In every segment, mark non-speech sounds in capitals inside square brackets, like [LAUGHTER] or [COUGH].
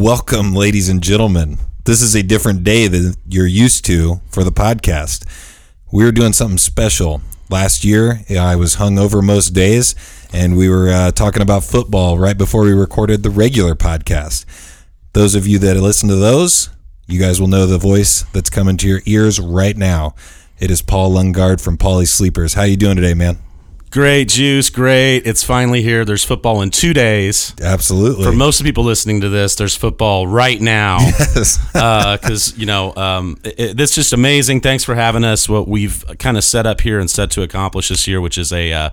Welcome, ladies and gentlemen. This is a different day than you're used to for the podcast. We're doing something special. Last year, I was hungover most days, and we were uh, talking about football right before we recorded the regular podcast. Those of you that listen to those, you guys will know the voice that's coming to your ears right now. It is Paul Lungard from Pauly Sleepers. How you doing today, man? Great, Juice. Great. It's finally here. There's football in two days. Absolutely. For most of the people listening to this, there's football right now. [LAUGHS] Yes. Because, you know, um, that's just amazing. Thanks for having us. What we've kind of set up here and set to accomplish this year, which is a uh,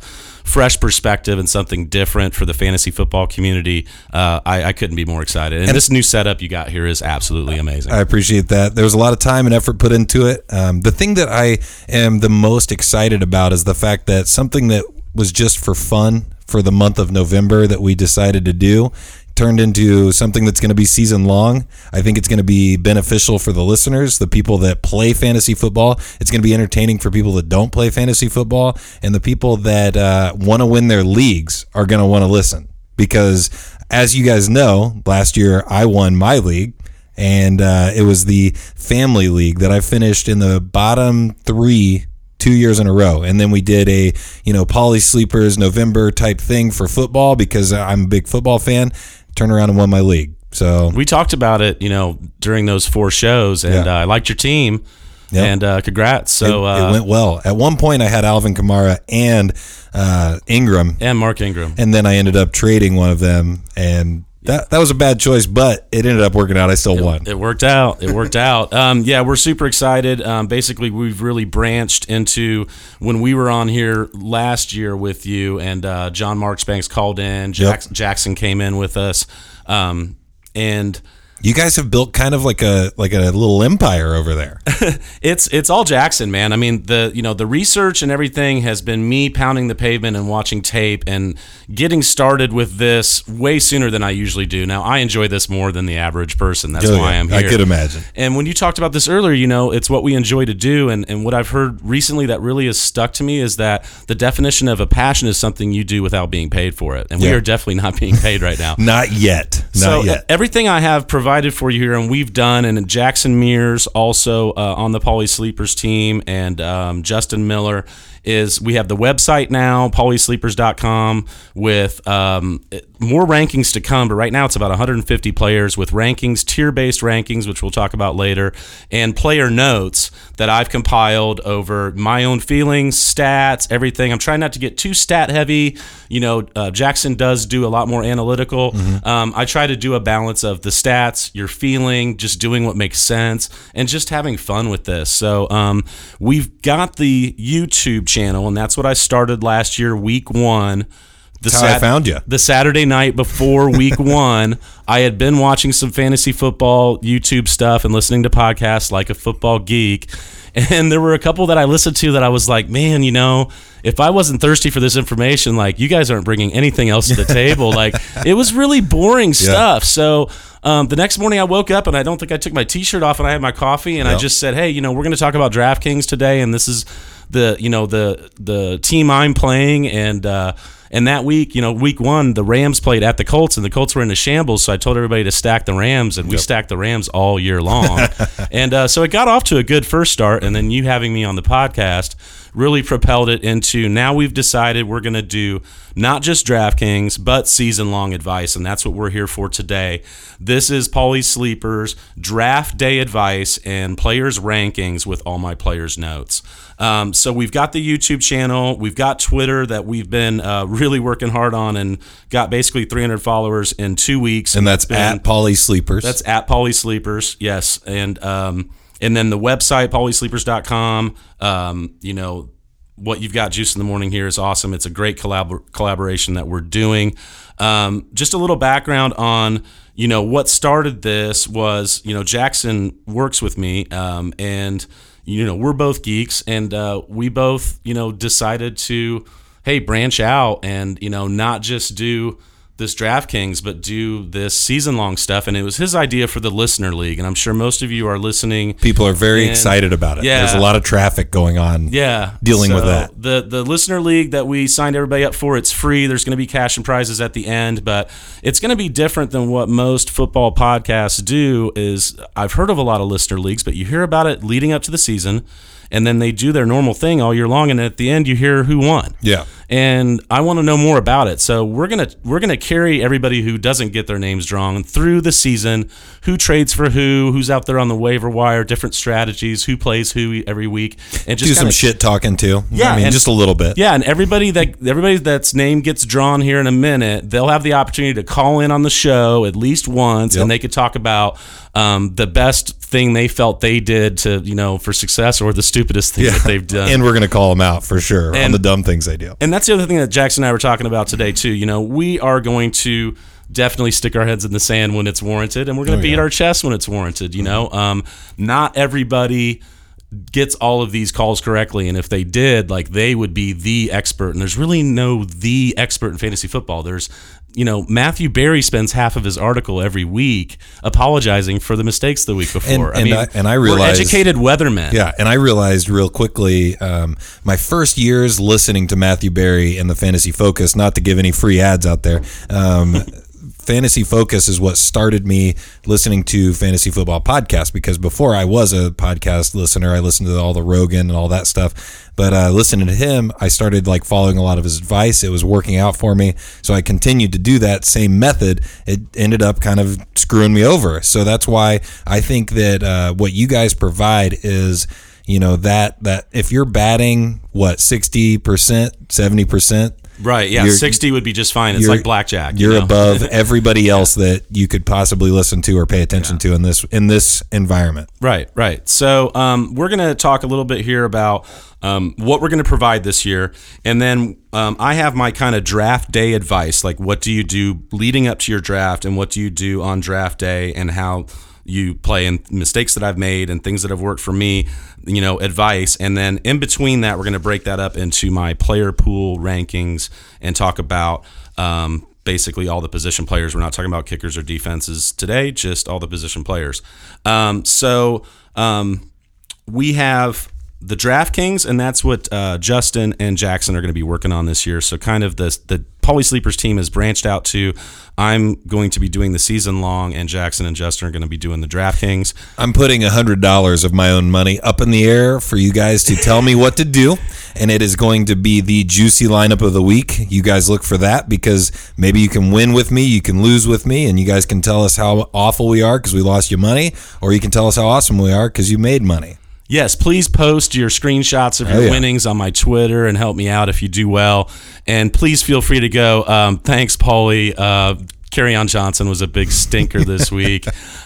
fresh perspective and something different for the fantasy football community. Uh, I, I, couldn't be more excited. And, and, this new setup you got here is absolutely amazing. I appreciate that. There's a lot of time and effort put into it. Um, the thing that I am the most excited about is the fact that something that was just for fun for the month of November that we decided to do turned into something that's going to be season long. I think it's going to be beneficial for the listeners, the people that play fantasy football. It's going to be entertaining for people that don't play fantasy football, and the people that uh, want to win their leagues are going to want to listen because, as you guys know, last year I won my league. And uh, it was the family league that I finished in the bottom three two years in a row. And then we did a, you know, Pauly Sleepers November type thing for football because I'm a big football fan. Turn around and won my league. So we talked about it, you know, during those four shows, and yeah. uh, I liked your team. Yep. And uh, congrats. So it, uh, it, went well. At one point, I had Alvin Kamara and uh, Ingram, and Mark Ingram, and then I ended up trading one of them, and that that was a bad choice, but it ended up working out. I still it, won. It worked out. It worked [LAUGHS] out. Um, yeah, we're super excited. Um, basically, we've really branched into when we were on here last year with you, and uh, John Marchbanks called in. Jackson, yep. Jackson came in with us, um, and you guys have built kind of like a like a little empire over there. [LAUGHS] it's it's all Jackson, man. I mean, the you know, the research and everything has been me pounding the pavement and watching tape and getting started with this way sooner than I usually do. Now, I enjoy this more than the average person. That's oh, why yeah. I'm here. I could imagine. And when you talked about this earlier, you know, it's what we enjoy to do and and what I've heard recently that really has stuck to me is that the definition of a passion is something you do without being paid for it. And yeah. we are definitely not being paid right now. [LAUGHS] not yet. Not so uh, yet. everything I have provided provided for you here, and we've done. And Jackson Mears also uh, on the Pauly Sleepers team, and um, Justin Miller is we have the website now, paulysleepers.com, with um, more rankings to come. But right now it's about 150 players with rankings, tier based rankings, which we'll talk about later, and player notes that I've compiled over my own feelings, stats, everything. I'm trying not to get too stat heavy. You know, uh, Jackson does do a lot more analytical. Mm-hmm. Um, I try to do a balance of the stats, your feeling, just doing what makes sense, and just having fun with this. So um, we've got the YouTube channel channel, and that's what I started last year, week one. The That's how sat- I found you. The Saturday night before week [LAUGHS] one, I had been watching some fantasy football YouTube stuff and listening to podcasts like a football geek. And there were a couple that I listened to that I was like, man, you know, if I wasn't thirsty for this information, like you guys aren't bringing anything else to the table. like it was really boring stuff. Yeah. So um, the next morning I woke up and I don't think I took my t-shirt off and I had my coffee and yep. I just said, hey, you know, we're going to talk about DraftKings today, and this is the you know the the team I'm playing and. Uh, and that week, you know, week one, the Rams played at the Colts, and the Colts were in a shambles. So I told everybody to stack the Rams, and we yep. stacked the Rams all year long. [LAUGHS] and uh, so it got off to a good first start. And then you having me on the podcast really propelled it into now we've decided we're going to do not just DraftKings, but season long advice. And that's what we're here for today. This is Pauly Sleepers draft day advice and players' rankings with all my players' notes. Um, so we've got the YouTube channel, we've got Twitter that we've been uh, really working hard on and got basically 300 followers in two weeks. And that's been, at Pauly Sleepers. That's at Pauly Sleepers, yes. And, um, and then the website paulysleepers.com um, you know what you've got juice in the morning here is awesome. It's a great collab- collaboration that we're doing. Um, just a little background on you know what started this was you know jackson works with me um, and you know we're both geeks and uh, we both you know decided to hey branch out and you know not just do this DraftKings, but do this season long stuff. And it was his idea for the listener league. And I'm sure most of you are listening. People are very And- excited about it. Yeah. There's a lot of traffic going on. Yeah, Dealing with that. The the listener league that we signed everybody up for, it's free. There's going to be cash and prizes at the end, but it's going to be different than what most football podcasts do. Is I've heard of a lot of listener leagues, but you hear about it leading up to the season, and then they do their normal thing all year long, and at the end you hear who won. Yeah. And I want to know more about it. So we're gonna we're gonna carry everybody who doesn't get their names drawn through the season. Who trades for who? Who's out there on the waiver wire? Different strategies. Who plays who every week? And just Do some shit talking too. Yeah, I mean, and- just a little bit. Yeah, and everybody that everybody that's name gets drawn here in a minute, they'll have the opportunity to call in on the show at least once, Yep. and they could talk about um, the best thing they felt they did to you know for success, or the stupidest thing that they've done. [LAUGHS] And we're going to call them out for sure on the dumb things they do. And that's the other thing that Jackson and I were talking about today too. You know, we are going to definitely stick our heads in the sand when it's warranted, and we're going to Oh, beat yeah. our chest when it's warranted. You know, um, not everybody gets all of these calls correctly, and if they did, like they would be the expert. And there's really no the expert in fantasy football. There's you know, Matthew Berry spends half of his article every week apologizing for the mistakes the week before. and I- and I we're realize- educated weathermen. Yeah, and I realized real quickly, um, my first years listening to Matthew Berry and the Fantasy Focus, not to give any free ads out there. Um, Fantasy Focus is what started me listening to fantasy football podcasts because before I was a podcast listener, I listened to all the Rogan and all that stuff. But uh, listening to him, I started like following a lot of his advice. It was working out for me, so I continued to do that same method. It ended up kind of screwing me over. So that's why I think that uh, what you guys provide is you know that that if you're batting what 60% 70% Right. Yeah. You're- 60 would be just fine. It's like blackjack. you you're know? above [LAUGHS] everybody else that you could possibly listen to or pay attention to in this in this environment Right, right. So um, we're going to talk a little bit here about um, what we're going to provide this year, and then um, I have my kind of draft day advice. Like, what do you do leading up to your draft, and what do you do on draft day, and how you play, and mistakes that I've made, and things that have worked for me. You know, advice, and then in between that, we're going to break that up into my player pool rankings and talk about. Um, basically all the position players. We're not talking about kickers or defenses today, just all the position players. Um, so um, we have the DraftKings, and that's what uh, Justin and Jackson are going to be working on this year. So kind of the the Pauly Sleepers team has branched out to. I'm going to be doing the season long, and Jackson and Justin are going to be doing the DraftKings. i'm putting hundred dollars of my own money up in the air for you guys to tell me what to do and it is going to be the juicy lineup of the week you guys look for that because maybe you can win with me you can lose with me and you guys can tell us how awful we are because we lost you money or you can tell us how awesome we are because you made money Yes, please post your screenshots of your Oh, yeah. winnings on my Twitter and help me out if you do well. And please feel free to go. Um, thanks, Paulie. Uh, on Johnson was a big stinker this [LAUGHS] week.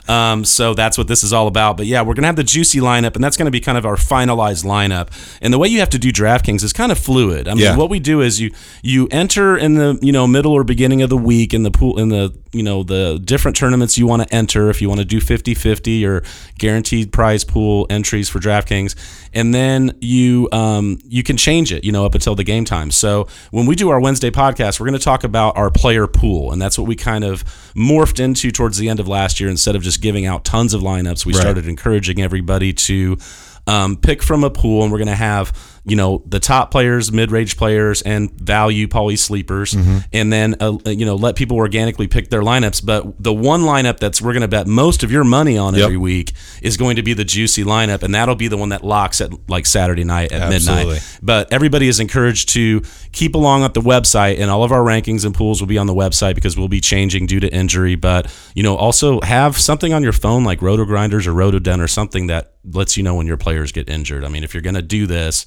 Um, so that's what this is all about. But yeah, we're going to have the juicy lineup, and that's going to be kind of our finalized lineup. And the way you have to do DraftKings is kind of fluid. I mean, Yeah. what we do is you you enter in the you know middle or beginning of the week in the pool in the you know the different tournaments you want to enter if you want to do 50-50 or guaranteed prize pool entries for DraftKings and then you um, you can change it you know up until the game time so when we do our Wednesday podcast we're going to talk about our player pool and that's what we kind of morphed into towards the end of last year instead of just giving out tons of lineups we Right. started encouraging everybody to um, pick from a pool, and we're going to have you know the top players, mid-range players, and value pauly sleepers, Mm-hmm. and then uh, you know let people organically pick their lineups. But the one lineup that's we're going to bet most of your money on Yep. every week is going to be the juicy lineup, and that'll be the one that locks at like Saturday night at Absolutely. midnight. But everybody is encouraged to keep along at the website, and all of our rankings and pools will be on the website because we'll be changing due to injury. But you know, also have something on your phone like Roto Grinders or Roto RotoDen or something that lets you know when your players get injured. I mean, if you're going to do this.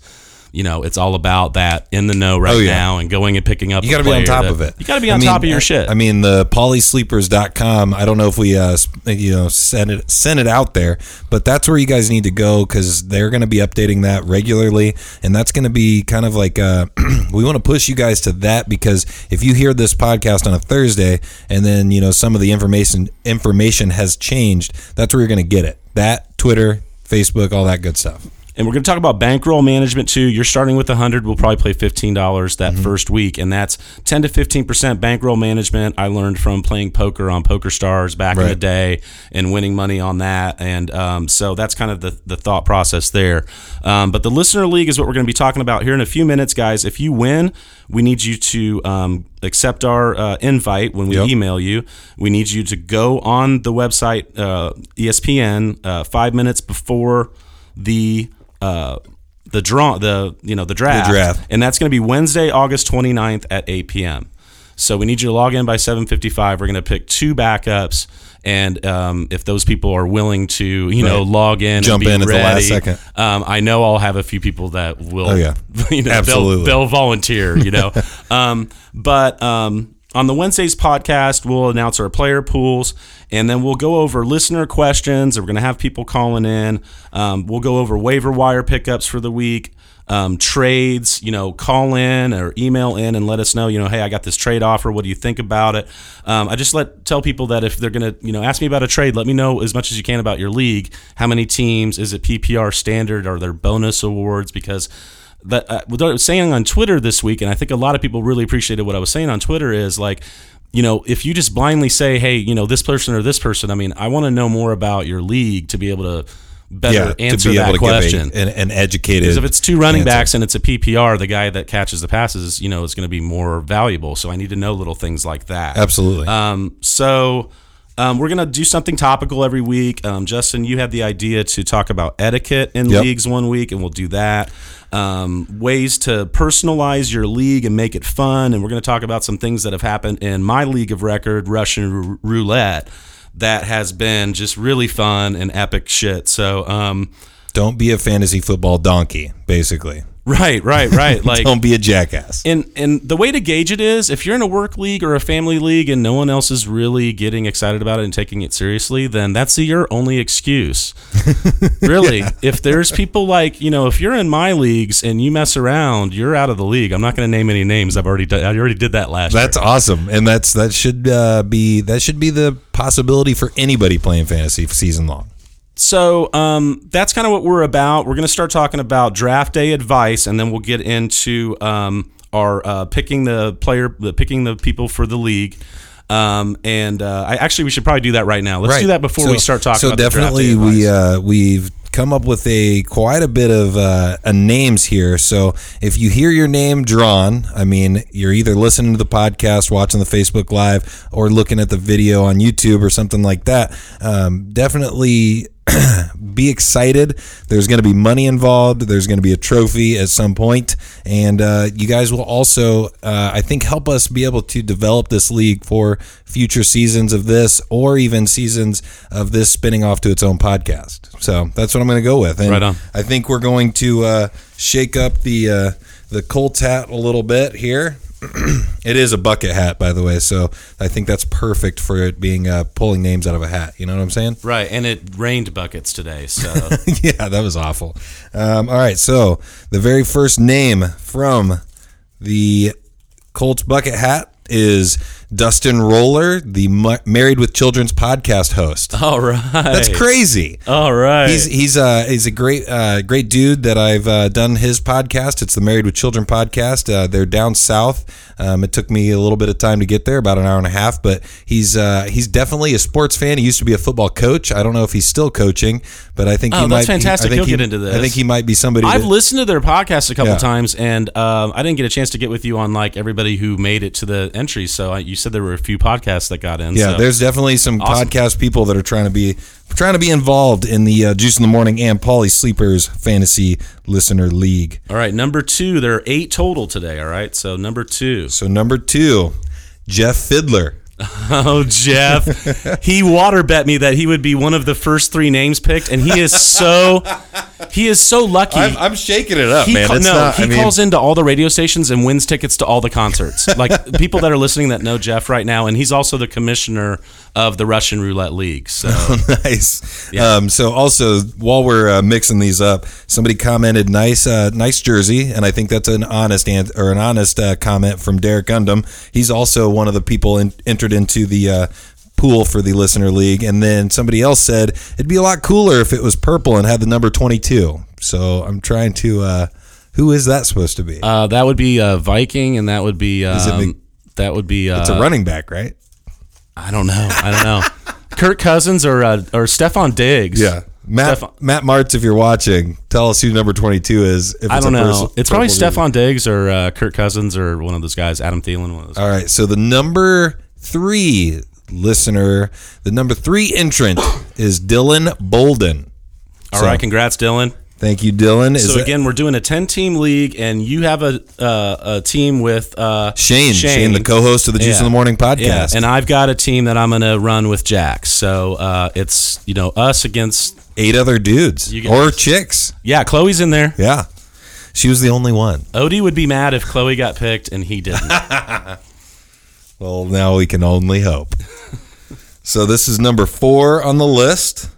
You know, it's all about that in the know right Oh, yeah. now and going and picking up. You got to be on top of it. You got to be I on mean, top of your shit. I mean, the paulysleepers.com, I don't know if we, uh, you know, send it, send it out there, but that's where you guys need to go because they're going to be updating that regularly. And that's going to be kind of like, uh, [CLEARS THROAT] we want to push you guys to that because if you hear this podcast on a Thursday and then, you know, some of the information, information has changed, that's where you're going to get it. That, Twitter, Facebook, all that good stuff. And we're going to talk about bankroll management too. You're starting with 100. We'll probably play $15 that first week. And that's 10 to 15% bankroll management. I learned from playing poker on Poker Stars back in the day and winning money on that. And um, so that's kind of the, the thought process there. Um, but the listener league is what we're going to be talking about here in a few minutes, guys. If you win, we need you to um, accept our uh, invite when we Yep. email you. We need you to go on the website uh, ESPN uh, five minutes before the uh, the draw the you know the draft, draft. and that's going to be Wednesday, August 29th at 8 p.m. So we need you to log in by 7:55. We're going to pick two backups, and um, if those people are willing to, you know, log in, and Jump be in at the last second. Um, I know I'll have a few people that will. Oh, yeah. [LAUGHS] you know, Absolutely. They'll, they'll volunteer. You know, [LAUGHS] um, but um, on the Wednesdays podcast, we'll announce our player pools, and then we'll go over listener questions. We're going to have people calling in. Um, we'll go over waiver wire pickups for the week um, trades, you know, call in or email in and let us know, you know, hey, I got this trade offer. What do you think about it? Um, I just let tell people that if they're gonna, you know, ask me about a trade, let me know as much as you can about your league. How many teams? Is it PPR standard? Are there bonus awards? Because that uh, what I was saying on Twitter this week, and I think a lot of people really appreciated what I was saying on Twitter is like. You know, if you just blindly say, "Hey, you know, this person or this person," I mean, I want to know more about your league to be able to better yeah, answer to be that able to question. a, an, an educated. Because if it's two running answer. backs and it's a PPR, the guy that catches the passes, you know, is going to be more valuable. So I need to know little things like that. absolutely. Um, so um, we're going to do something topical every week. Um, Justin, you had the idea to talk about etiquette in Yep. leagues one week, and we'll do that. Um, ways to personalize your league and make it fun. And we're going to talk about some things that have happened in my league of record, Russian rou- roulette, that has been just really fun and epic shit. So, um, Don't be a fantasy football donkey. Basically, right, right, right. [LAUGHS] Like, don't be a jackass. And and the way to gauge it is if you're in a work league or a family league and no one else is really getting excited about it and taking it seriously, then that's your only excuse. [LAUGHS] really, if there's people like you know, if you're in my leagues and you mess around, you're out of the league. I'm not going to name any names. I've already done, I already did that last That's year. awesome, and that's that should uh, be that should be the possibility for anybody playing fantasy season long. So um, that's kind of what we're about. We're going to start talking about draft day advice, and then we'll get into um, our uh, picking the player, the picking the people for the league. Um, and uh, I actually we should probably do that right now. Let's do that before we start talking. So about the draft definitely, we uh, we've come up with a quite a bit of uh, uh, names here. So if you hear your name drawn, I mean, you're either listening to the podcast, watching the Facebook Live, or looking at the video on YouTube or something like that. Um, definitely. [CLEARS THROAT] be excited. There's going to be money involved. There's going to be a trophy at some point, and uh, you guys will also, uh, I think, help us be able to develop this league for future seasons of this, or even seasons of this spinning off to its own podcast. So that's what I'm going to go with. And Right on. I think we're going to uh, shake up the uh, the Colts hat a little bit here. [CLEARS THROAT] it is a bucket hat, by the way, so I think that's perfect for it being uh, pulling names out of a hat. You know what I'm saying? right, and it rained buckets today, so [LAUGHS] yeah, that was awful. Um, all right, so the very first name from the Colts bucket hat is Dustin Roller, the Ma- Married with Children's podcast host. all right, That's crazy. All right, He's he's uh he's a great uh great dude that I've uh, done his podcast. It's the Married with Children podcast. Uh, they're down south. Um, it took me a little bit of time to get there, about an hour and a half. But he's uh, he's definitely a sports fan. He used to be a football coach. I don't know if he's still coaching, but I think Oh, he that's might. fantastic. I think He'll he- get into this. I think he might be somebody. I've that- listened to their podcast a couple Yeah. times, and um, I didn't get a chance to get with you on like everybody who made it to the entry. So I, you said there were a few podcasts that got in. Yeah, so. there's definitely some Awesome. podcast people that are trying to be trying to be involved in the uh, Juice in the Morning and Pauly Sleepers Fantasy Listener League. all right. Number two, there are eight total today. All right, so number two. So number two, Jeff Fiddler. [LAUGHS] Oh, Jeff. he water bet me that he would be one of the first three names picked, and he is so he is so lucky. I'm, shaking it up, he man. ca- no, not- he I mean- calls into all the radio stations and wins tickets to all the concerts. Like people that are listening that know Jeff right now, and he's also the commissioner of the Russian Roulette League. So [LAUGHS] nice. Um, so also while we're uh, mixing these up, somebody commented nice, uh, nice jersey, and I think that's an honest an- or an honest uh, comment from Derek Gundam. He's also one of the people in- entered into the. Uh, Pool for the listener league, and then somebody else said it'd be a lot cooler if it was purple and had the number twenty-two. So I'm trying to. Uh, who is that supposed to be? Uh, that would be uh, Viking, and that would be um, it Mc- that would be. Uh, it's a running back, right? I don't know. I don't know. [LAUGHS] Kirk Cousins or uh, or Stefon Diggs. Yeah. Matt Stefan- Matt Martz, if you're watching, tell us who number 22 is. If I don't know. person- it's probably. Stefon Diggs or uh, Kirk Cousins or one of those guys. Adam Thielen. One of those. All right. So the number three listener, the number three entrant is Dylan Bolden. All So, right. Congrats, Dylan. Thank you, Dylan. Is So that- again, we're doing a ten-team league, and you have a uh, a team with uh, Shane, Shane, the co-host of the Juice Yeah. in the Morning podcast. Yeah, and I've got a team that I'm going to run with Jack. So uh, it's you know us against eight other dudes or chicks. yeah. Chloe's in there. Yeah. She was the only one. Odie would be mad if Chloe got picked and he didn't. [LAUGHS] Well, now we can only hope. [LAUGHS] so this is number four on the list.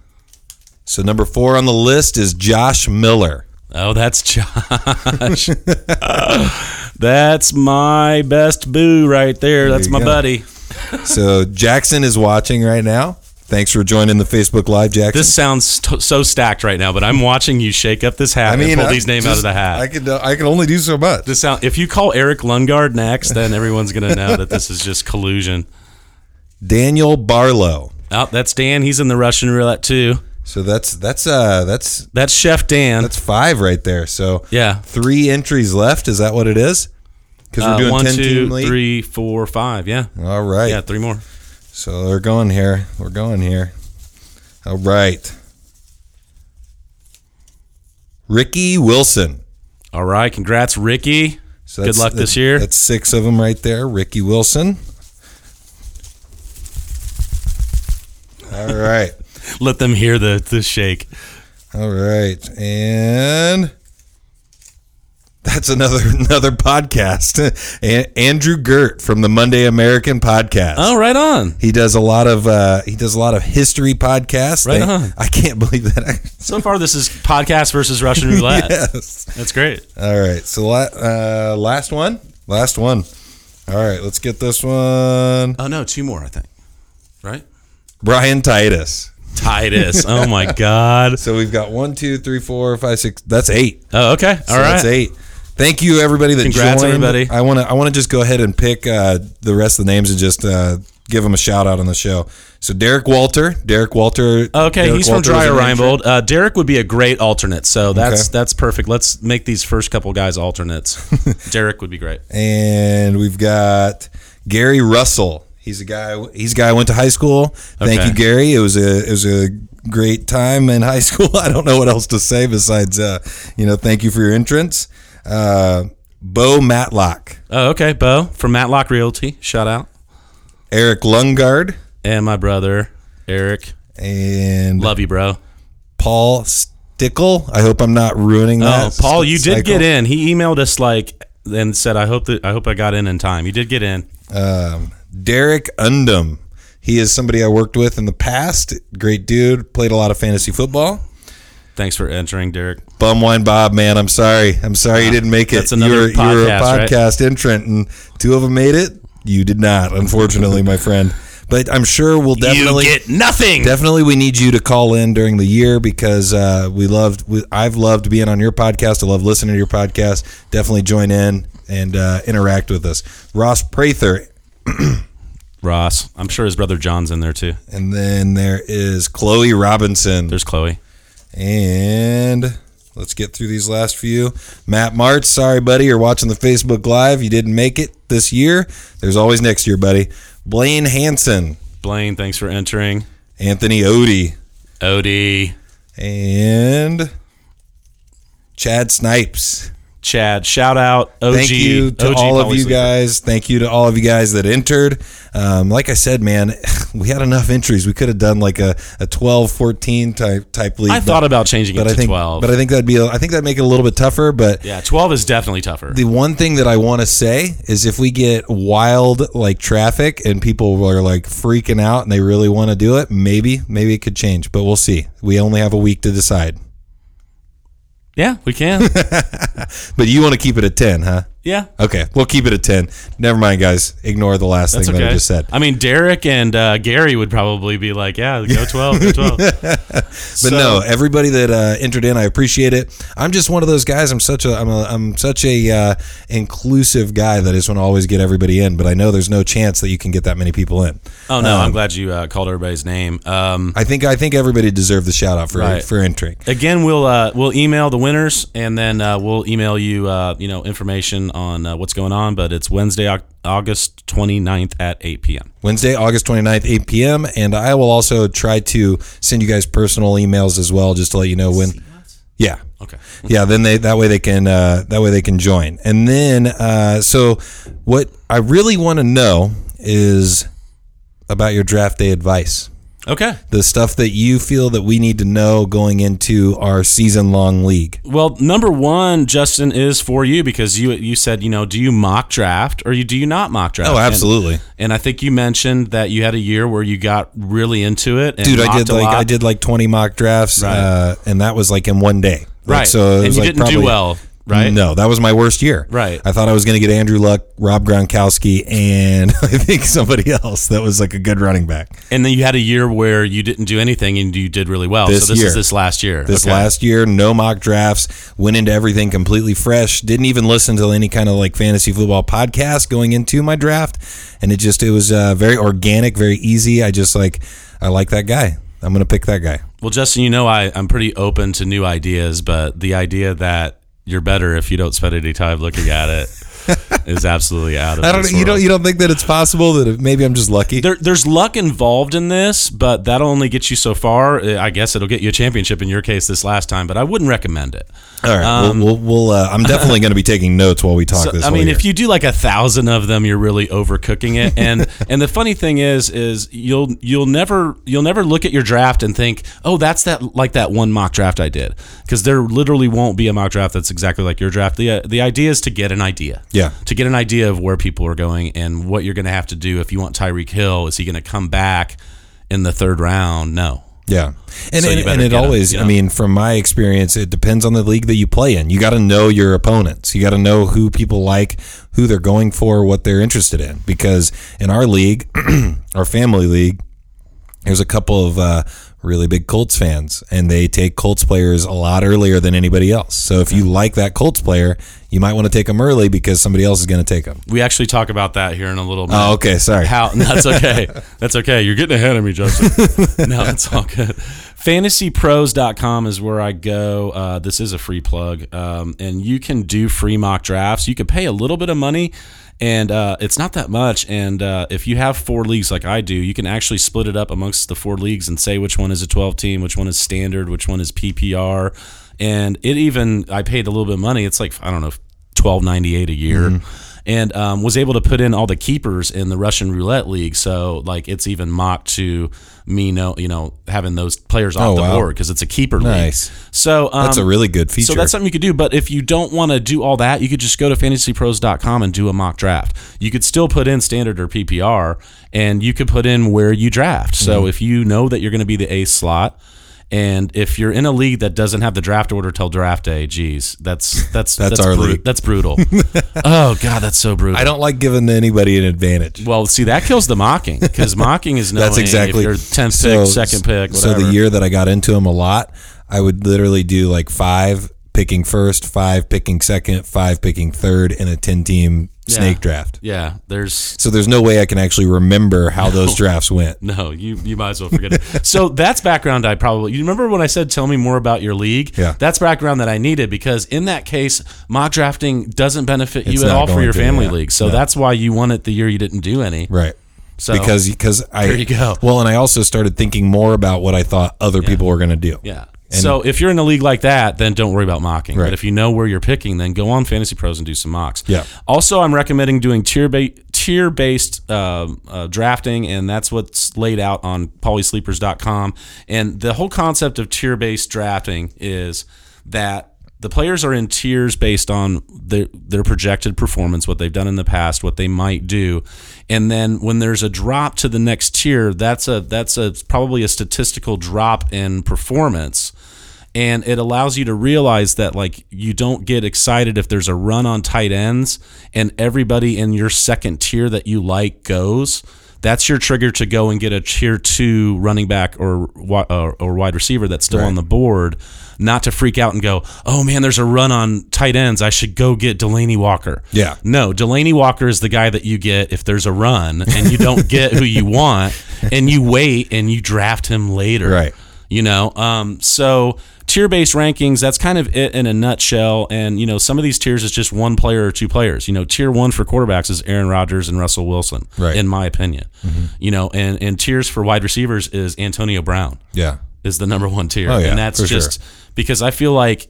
So number four on the list is Josh Miller. oh, that's Josh. [LAUGHS] that's my best boo right there. That's my go. buddy. So Jackson is watching right now. Thanks for joining the Facebook Live, Jackson. This sounds t- so stacked right now, but I'm watching you shake up this hat and pull I these names out of the hat. I can uh, I can only do so much. this sound if you call Eric Lungard next, then everyone's gonna know that this is just collusion. Daniel Barlow. Oh, that's Dan. He's in the Russian roulette too. So that's that's uh that's That's Chef Dan. that's five right there. So yeah. three entries left. Is that what it is? Because we're Uh, doing one, ten two, team league. three, four, five. Yeah. All right. Yeah, three more. So we're going here. We're going here. All right. Ricky Wilson. All right. Congrats, Ricky. So Good luck this year. That's six of them right there. Ricky Wilson. All right. Let them hear the the shake. All right. And that's another [LAUGHS] another podcast. Andrew Gert from the Monday American podcast. Oh, right on. He does a lot of uh, he does a lot of history podcasts. Right They- on. I can't believe that. [LAUGHS] So far, this is podcast versus Russian roulette. yes. That's great. All right. So la- uh, last one. Last one. All right. Let's get this one. Oh no, two more. I think. Right. Brian Titus. Titus. Oh my God. [LAUGHS] So we've got one, two, three, four, five, six. That's eight. Oh, okay. So All right. That's eight. Thank you, everybody that Congrats, joined. everybody. I want to I want to just go ahead and pick uh, the rest of the names and just uh, give them a shout out on the show. So Derek Walter, Derek Walter. Okay, Derek he's from Walter was Dryer. Reinbold. Uh, Derek would be a great alternate, so that's Okay. that's perfect. Let's make these first couple guys alternates. [LAUGHS] Derek would be great. and we've got Gary Russell. He's a guy. He's a guy I went to high school. Thank Okay. you, Gary. It was a it was a great time in high [LAUGHS] school. I don't know what else to say besides uh, you know thank you for your entrance. Uh, Bo Matlock, Oh, okay, Bo from Matlock Realty. Shout out, Eric Lungard, and my brother Eric. and Love you, bro. Paul Stickle. I hope I'm not ruining this. Oh. Paul, you did get in. He emailed us like and said, "I hope that I hope I got in in time." You did get in. Um, Derek Undum. He is somebody I worked with in the past. Great dude. Played a lot of fantasy football. Thanks for entering, Derek. Bumwine Bob, man, I'm sorry. I'm sorry you didn't make it. That's another you were, you were a podcast, right? podcast entrant, and two of them made it. You did not, unfortunately, my friend. But I'm sure we'll definitely you get nothing. definitely we need you to call in during the year because uh, we loved. We, I've loved being on your podcast. I love listening to your podcast. Definitely join in and uh, interact with us. Ross Prather, [CLEARS THROAT] Ross, I'm sure his brother John's in there too. and then there is Chloe Robinson. There's Chloe. And let's get through these last few. Matt Martz, sorry, buddy, you're watching the Facebook Live. You didn't make it this year. There's always next year, buddy. Blaine Hanson, Blaine, thanks for entering. Anthony Odie, Odie, and Chad Snipes. Chad, shout out. OG, Thank you to OG all of you guys. Thank you to all of you guys that entered. Um, like I said, man, [LAUGHS] we had enough entries. We could have done like a, a 12, 14 type type league. I but- thought about changing it but to I think, 12. But I think that'd be. I think that'd make it a little bit tougher. But yeah, 12 is definitely tougher. the one thing that I want to say is if we get wild like traffic and people are like freaking out and they really want to do it, maybe maybe it could change, but we'll see. We only have a week to decide. Yeah, we can. [LAUGHS] But you want to keep it at 10, huh? Yeah. Okay, we'll keep it at ten. Never mind, guys. Ignore the last That's thing that I just said. I mean, Derek and uh, Gary would probably be like, "Yeah, go [LAUGHS] twelve, go 12. But no, everybody that uh, entered in, I appreciate it. I'm just one of those guys. I'm such a I'm a I'm such a uh, inclusive guy that I just want to always get everybody in. But I know there's no chance that you can get that many people in. Oh no, Um, I'm glad you uh, called everybody's name. Um, I think I think everybody deserved the shout out for Right. for entering. again, we'll uh, we'll email the winners, and then uh, we'll email you uh, you know information on uh, what's going on. But it's Wednesday, Au- August 29th at 8 p.m. Wednesday, August 29th, 8 p.m. And I will also try to send you guys personal emails as well, just to let you know when. Yeah. Okay. Yeah. Then they that way they can uh, that way they can join. And then uh, so what I really want to know is about your draft day advice. Okay. The stuff that you feel that we need to know going into our season long league. Well, number one, Justin, is for you because you you said you know do you mock draft or you do you not mock draft? Oh, absolutely. And, I think you mentioned that you had a year where you got really into it. And Dude, I did like lot. I did like 20 mock drafts Right. uh, and that was like in one day. Like, right. So and you like didn't do well, right? No, that was my worst year. Right. I thought I was going to get Andrew Luck, Rob Gronkowski, and [LAUGHS] I think somebody else that was like a good running back. And then you had a year where you didn't do anything and you did really well. This so this year. is this last year. This Okay. last year, no mock drafts, went into everything completely fresh. Didn't even listen to any kind of like fantasy football podcast going into my draft, and it just it was uh, very organic, very easy. I just like I like that guy. I'm gonna pick that guy. Well, Justin, you know I, I'm pretty open to new ideas, but the idea that you're better if you don't spend any time looking at it [LAUGHS] is absolutely out of I don't. You don't. You don't think that it's possible that maybe I'm just lucky? There, there's luck involved in this, but that'll only get you so far. I guess it'll get you a championship in your case this last time, but I wouldn't recommend it. All right. we'll. we'll, we'll uh, I'm definitely going to be taking notes while we talk So, this. I mean, year. if you do like a thousand of them, you're really overcooking it. [LAUGHS] And and the funny thing is, is you'll you'll never you'll never look at your draft and think, oh, that's that like that one mock draft I did, because there literally won't be a mock draft that's exactly like your draft. the The idea is to get an idea, Yeah. to get an idea of where people are going and what you're going to have to do if you want Tyreek Hill. Is he going to come back in the third round? No. Yeah, and So and, and it always. you I mean, from my experience, it depends on the league that you play in. You got to know your opponents. You got to know who people like, who they're going for, what they're interested in. Because in our league, [CLEARS THROAT] our family league, there's a couple of uh, really big Colts fans, and they take Colts players a lot earlier than anybody else. So if you like that Colts player, you might want to take them early because somebody else is going to take them. We actually talk about that here in a little bit. Oh, okay, sorry. How that's [LAUGHS] okay. That's okay. You're getting ahead of me, Justin. [LAUGHS] no, it's all good. Fantasypros.com is where I go. Uh, this is a free plug. Um, and you can do free mock drafts. You could pay a little bit of money and uh, it's not that much. And uh, if you have four leagues like I do, you can actually split it up amongst the four leagues and say which one is a 12 team, which one is standard, which one is PPR. And it even, I paid a little bit of money. It's like, I don't know, twelve ninety eight a year, and um, was able to put in all the keepers in the Russian roulette league. So like it's even mocked to me know you know having those players off Oh, the wow. board because it's a keeper Nice. league. So um, That's a really good feature. So that's something you could do. But if you don't want to do all that, you could just go to fantasypros.com and do a mock draft. You could still put in standard or PPR, and you could put in where you draft. So Mm-hmm. if you know that you're going to be the ace slot. And if you're in a league that doesn't have the draft order till draft day, geez, that's [LAUGHS] that's That's our league. That's brutal. [LAUGHS] oh god, that's so brutal. I don't like giving anybody an advantage. Well, see, that kills the mocking because [LAUGHS] mocking is knowing That's exactly if you're tenth pick, second pick, So the year that I got into them a lot, I would literally do like five picking first, five picking second, five picking third, in a ten team Yeah. snake draft. yeah, there's So there's no way I can actually remember how [LAUGHS] those drafts went. no, you you might as well forget it. [LAUGHS] So that's background. I probably you remember when I said tell me more about your league. Yeah. that's background that I needed because in that case, mock drafting doesn't benefit It's you at all for your to, family yeah. league. So No. that's why you won it the year you didn't do any. Right. So because because I There you go. Well, and I also started thinking more about what I thought other people were going to do. Yeah. So if you're in a league like that, then don't worry about mocking. Right. But if you know where you're picking, then go on Fantasy Pros and do some mocks. Yeah. Also, I'm recommending doing tier ba- tier based uh, uh, drafting, and that's what's laid out on paulysleepers.com. And the whole concept of tier based drafting is that the players are in tiers based on their, their projected performance, what they've done in the past, what they might do, and then when there's a drop to the next tier, that's a that's a probably a statistical drop in performance and it allows you to realize that like you don't get excited if there's a run on tight ends and everybody in your second tier that you like goes that's your trigger to go and get a tier two running back or or wide receiver that's still Right. on the board not to freak out and go oh man there's a run on tight ends i should go get delanie walker Yeah. no delanie walker is the guy that you get if there's a run and you don't [LAUGHS] get who you want and you wait and you draft him later Right. you know um, so tier based rankings that's kind of it in a nutshell and you know some of these tiers is just one player or two players you know tier one for quarterbacks is aaron rodgers and russell wilson Right. Mm-hmm. in my opinion you know and and tiers for wide receivers is antonio brown Yeah. is the number one tier Oh, yeah, and that's just because i feel like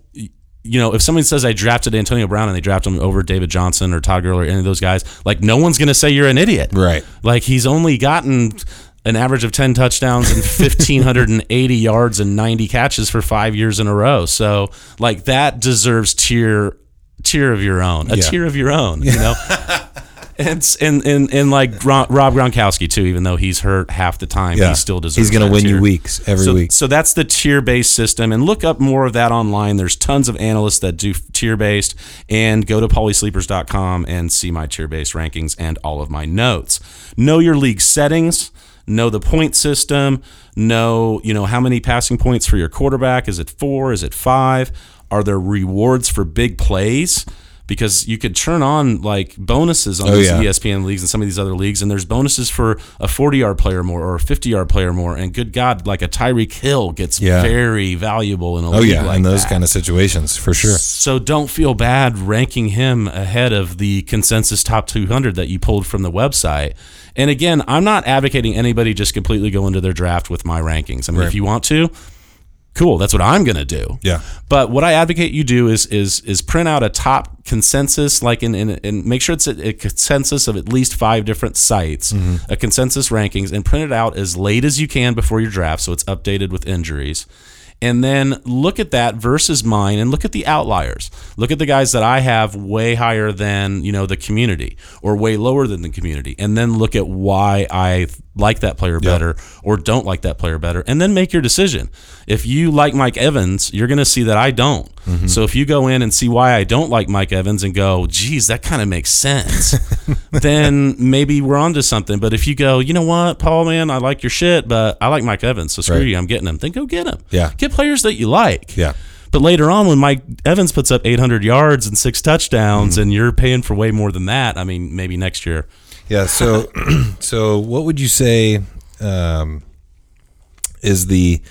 you know, if somebody says I drafted Antonio Brown and they draft him over David Johnson or Todd Gurley or any of those guys, like no one's going to say you're an idiot. Right. Like he's only gotten an average of 10 touchdowns and 1580 [LAUGHS] yards and 90 catches for 5 years in a row. So like that deserves tier tier of your own. A Yeah. tier of your own, you know. [LAUGHS] and, and and and like Rob Gronkowski too even though he's hurt half the time, Yeah. he still deserves He's going to win you weeks every So, week. so that's the tier based system. And look up more of that online. There's tons of analysts that do tier based. And go to paulysleepers.com and see my tier based rankings and all of my notes. Know your league settings. Know the point system. Know, you know, how many passing points for your quarterback. Is it four? Is it five? Are there rewards for big plays? Because you could turn on like bonuses on Oh, these yeah. ESPN leagues and some of these other leagues, and there's bonuses for a 40 yard player more or a 50 yard player more. And good God, like a Tyreek Hill gets Yeah. very valuable in a Oh league yeah, like in those that. kind of situations for sure. So don't feel bad ranking him ahead of the consensus top 200 that you pulled from the website. And again, I'm not advocating anybody just completely go into their draft with my rankings. I mean, Right. if you want to, cool, that's what I'm going to do. Yeah. But what I advocate you do is is is print out a top consensus, like in, in and make sure it's a, a consensus of at least five different sites, Mm-hmm. a consensus rankings, and print it out as late as you can before your draft, so it's updated with injuries. And then look at that versus mine, and look at the outliers. Look at the guys that I have way higher than you know the community, or way lower than the community, and then look at why I like that player better or don't like that player better, and then make your decision. If you like Mike Evans, you're going to see that I don't. Mm-hmm. So if you go in and see why I don't like Mike Evans and go, geez, that kind of makes sense, [LAUGHS] then maybe we're onto something. But if you go, you know what, Paul, man, I like your shit, but I like Mike Evans, so screw Right. you, I'm getting him. Then go get him. Yeah. Get players that you like. Yeah. But later on, when Mike Evans puts up 800 yards and six touchdowns, mm-hmm. and you're paying for way more than that, I mean, maybe next year. Yeah. So, [CLEARS THROAT] so what would you say um, is the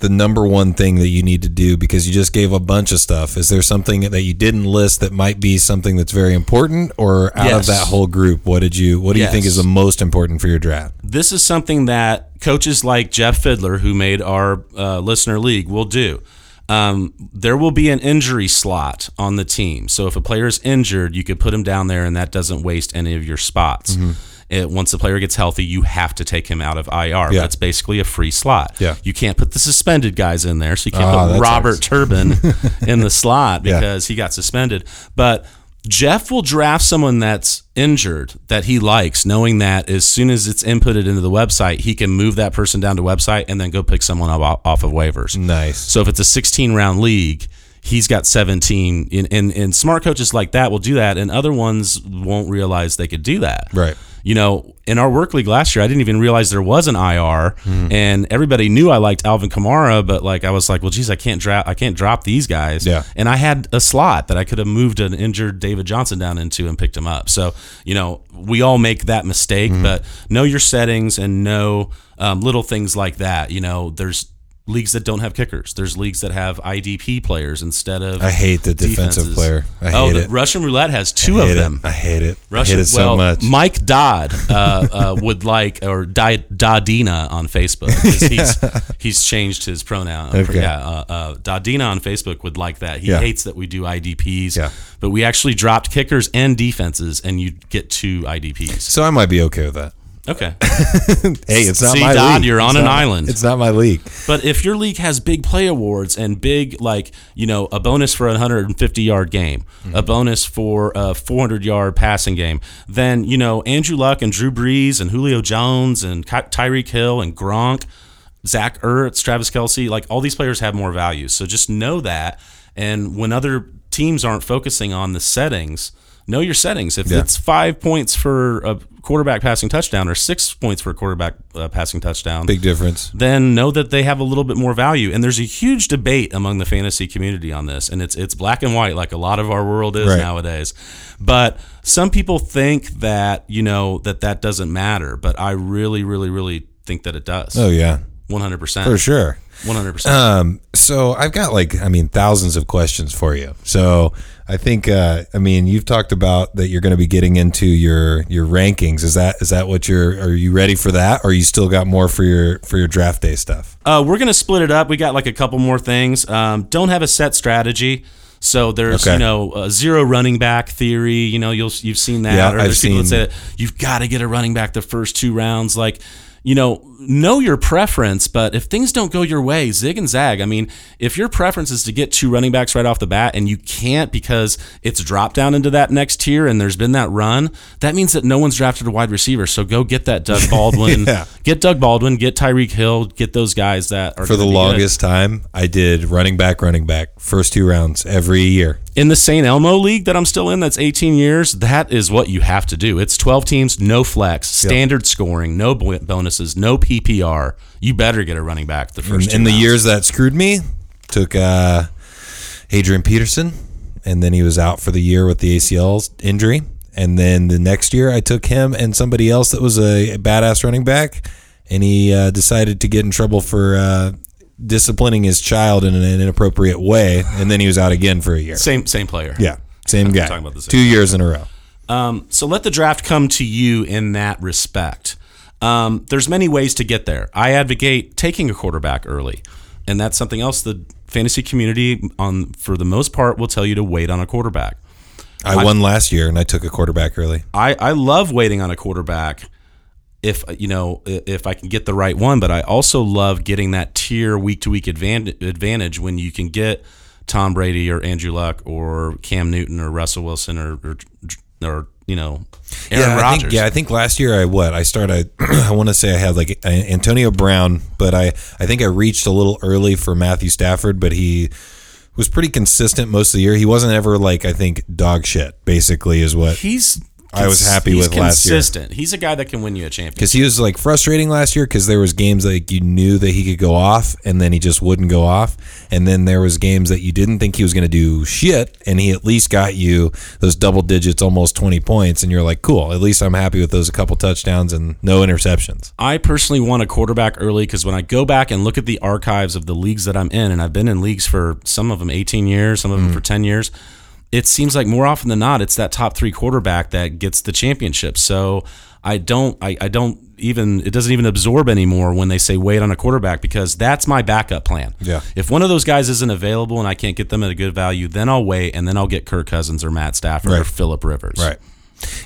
the number one thing that you need to do? Because you just gave a bunch of stuff. Is there something that you didn't list that might be something that's very important, or out of that whole group, what did you? What do you think is the most important for your draft? this is something that coaches like Jeff Fiddler, who made our uh, listener league, will do. Um, there will be an injury slot on the team. So if a player is injured, you could put him down there, and that doesn't waste any of your spots. Mm-hmm. It, once the player gets healthy, you have to take him out of IR. Yeah. It's basically a free slot. Yeah. You can't put the suspended guys in there, so you can't Ah, put Robert sucks. Turbin [LAUGHS] in the slot Yeah. because he got suspended. But Jeff will draft someone that's injured that he likes, knowing that as soon as it's inputted into the website, he can move that person down to website and then go pick someone up off of waivers. Nice. So if it's a 16 round league, he's got 17. And, and, and smart coaches like that will do that, and other ones won't realize they could do that. Right. You know, in our work league last year, I didn't even realize there was an IR, and everybody knew I liked Alvin Kamara, but like I was like, well, geez, I can't drop, I can't drop these guys. Yeah. And I had a slot that I could have moved an injured David Johnson down into and picked him up. So you know, we all make that mistake, but know your settings and know um, little things like that. You know, there's leagues that don't have kickers. There's leagues that have IDP players instead of. I hate the defensive defenses. player. I hate oh, the it. Russian roulette has two of them. It. I hate it. Russian, I hate it so well, much. Mike Dodd uh, uh, [LAUGHS] would like, or Di- on Facebook. 'cause [LAUGHS] He's, he's changed his pronoun. Okay. Yeah, uh, uh, on Facebook would like that. He Yeah. hates that we do IDPs. Yeah. But we actually dropped kickers and defenses, and you get two IDPs. so I might be okay with that. Okay. [LAUGHS] Hey, it's not See, my Dodd, league. you're on It's an not- island. It's not my league. But if your league has big play awards and big, like, you know, a bonus for a 150 yard game, a mm-hmm. bonus for a 400 yard passing game, then, you know, Andrew Luck and Drew Brees and Julio Jones and Ky- Tyreek Hill and Gronk, Zach Ertz, Travis Kelce, like all these players have more value. So just know that. And when other teams aren't focusing on the settings, know your settings. If Yeah. it's five points for a quarterback passing touchdown or six points for a quarterback uh, passing touchdown, Big difference. then know that they have a little bit more value. And there's a huge debate among the fantasy community on this, and it's it's black and white like a lot of our world is Right. nowadays. But some people think that you know that that doesn't matter, but I really, really, really think that it does. Oh yeah, one hundred percent for sure. One hundred percent. Um, so I've got like, I mean, thousands of questions for you. So I think, uh, I mean, you've talked about that you're going to be getting into your your rankings. Is that is that what you're? Are you ready for that, or you still got more for your for your draft day stuff? Uh, we're gonna split it up. We got like a couple more things. Um, don't have a set strategy. So there's Okay. you know a zero running back theory. You know you'll you've seen that. Yeah, or I've there's people that seen- say you've got to get a running back the first two rounds. Like you know know your preference, but if things don't go your way, zig and zag. I mean, if your preference is to get two running backs right off the bat and you can't because it's dropped down into that next tier and there's been that run, that means that no one's drafted a wide receiver. So go get that Doug [LAUGHS] Baldwin. Yeah. Get Doug Baldwin, get Tyreek Hill, get those guys that are For the gonna good. longest time, I did running back, running back, first two rounds every year. in the St. Elmo league that I'm still in, that's 18 years. That is what you have to do. It's 12 teams, no flex, standard scoring, no bonuses, no PPR. You better get a running back the In, first. two in the years that screwed me, took uh, Adrian Peterson, and then he was out for the year with the ACL injury. And then the next year, I took him and somebody else that was a badass running back, and he uh, decided to get in trouble for uh, disciplining his child in an inappropriate way, and then he was out again for a year. same same player. Yeah, same guy. talking about the same Two years in a row. Um, so let the draft come to you in that respect. Um, there's many ways to get there. I advocate taking a quarterback early, and that's something else the fantasy community, on for the most part, will tell you to wait on a quarterback. I won last year, and I took a quarterback early. I, I love waiting on a quarterback if you know if I can get the right one, but I also love getting that tier week to week advantage advantage when you can get Tom Brady or Andrew Luck or Cam Newton or Russell Wilson or or, or you know Aaron yeah, I Rodgers. think, yeah, I think last year I what I started. I [CLEARS THROAT] want to say I had like Antonio Brown, but I I think I reached a little early for Matthew Stafford, but he was pretty consistent most of the year. He wasn't ever like I think dog shit. Basically, is what he's I was happy with last year. consistent. He's a guy that can win you a championship. because he was like frustrating last year because there was games like you knew that he could go off and then he just wouldn't go off and then there was games that you didn't think he was going to do shit and he at least got you those double digits almost 20 points and you're like cool at least i'm happy with those a couple touchdowns and no interceptions I personally want a quarterback early because when I go back and look at the archives of the leagues that I'm in, and I've been in leagues for some of them 18 years, some of them mm. for 10 years, it seems like more often than not, it's that top three quarterback that gets the championship. So I don't, I, I don't even, it doesn't even absorb anymore when they say wait on a quarterback because that's my backup plan. Yeah. If one of those guys isn't available and I can't get them at a good value, then I'll wait and then I'll get Kirk Cousins or Matt Stafford or Philip Rivers. right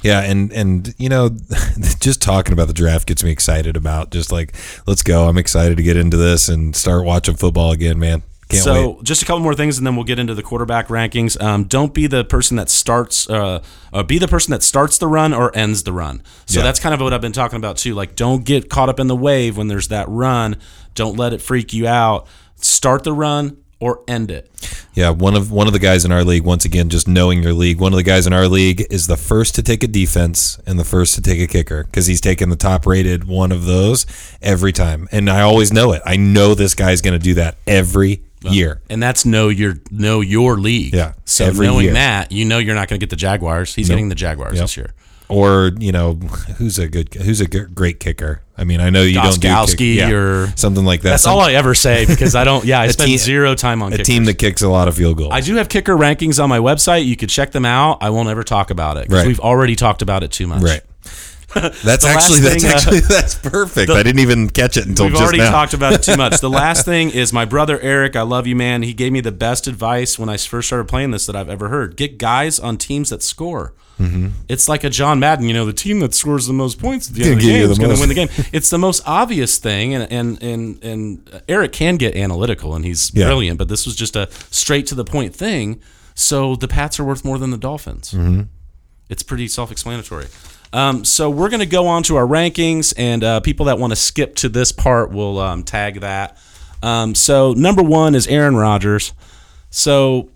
yeah and and you know [LAUGHS] just talking about the draft gets me excited about just like let's go i'm excited to get into this and start watching football again man can't so wait just a couple more things, and then we'll get into the quarterback rankings. Um, don't be the person that starts, uh, uh, be the person that starts the run or ends the run. So Yeah. that's kind of what I've been talking about too. Like, don't get caught up in the wave when there's that run. Don't let it freak you out. Start the run or end it. Yeah, one of one of the guys in our league, once again, just knowing your league, one of the guys in our league is the first to take a defense and the first to take a kicker because he's taken the top rated one of those every time. And I always know it. I know this guy's going to do that every year. And that's know your know your league. Yeah, So every knowing year. that, you know you're not going to get the Jaguars. He's getting the Jaguars this year. Or you know, who's a good, who's a great kicker? I mean, I know you don't do kick, yeah, or- something like that. That's Some- all I ever say because I don't. Yeah, I [LAUGHS] spend team- zero time on a kickers. team that kicks a lot of field goals. I do have kicker rankings on my website. You could check them out. I won't ever talk about it because Right. we've already talked about it too much. right. [LAUGHS] That's actually that's thing, uh, actually [LAUGHS] that's perfect. I didn't even catch it until We've just already now. talked about it too much. The [LAUGHS] last thing is my brother Eric. I love you, man. He gave me the best advice when I first started playing this that I've ever heard. Get guys on teams that score. Mm-hmm. It's like a John Madden. You know, the team that scores the most points at the end of the game the is going to win the game. It's the most obvious thing, and and and and Eric can get analytical, and he's Yeah. brilliant. But this was just a straight to the point thing. So the Pats are worth more than the Dolphins. Mm-hmm. It's pretty self-explanatory. Um, so we're going to go on to our rankings, and uh, people that want to skip to this part will um, tag that. Um, so number one is Aaron Rodgers. So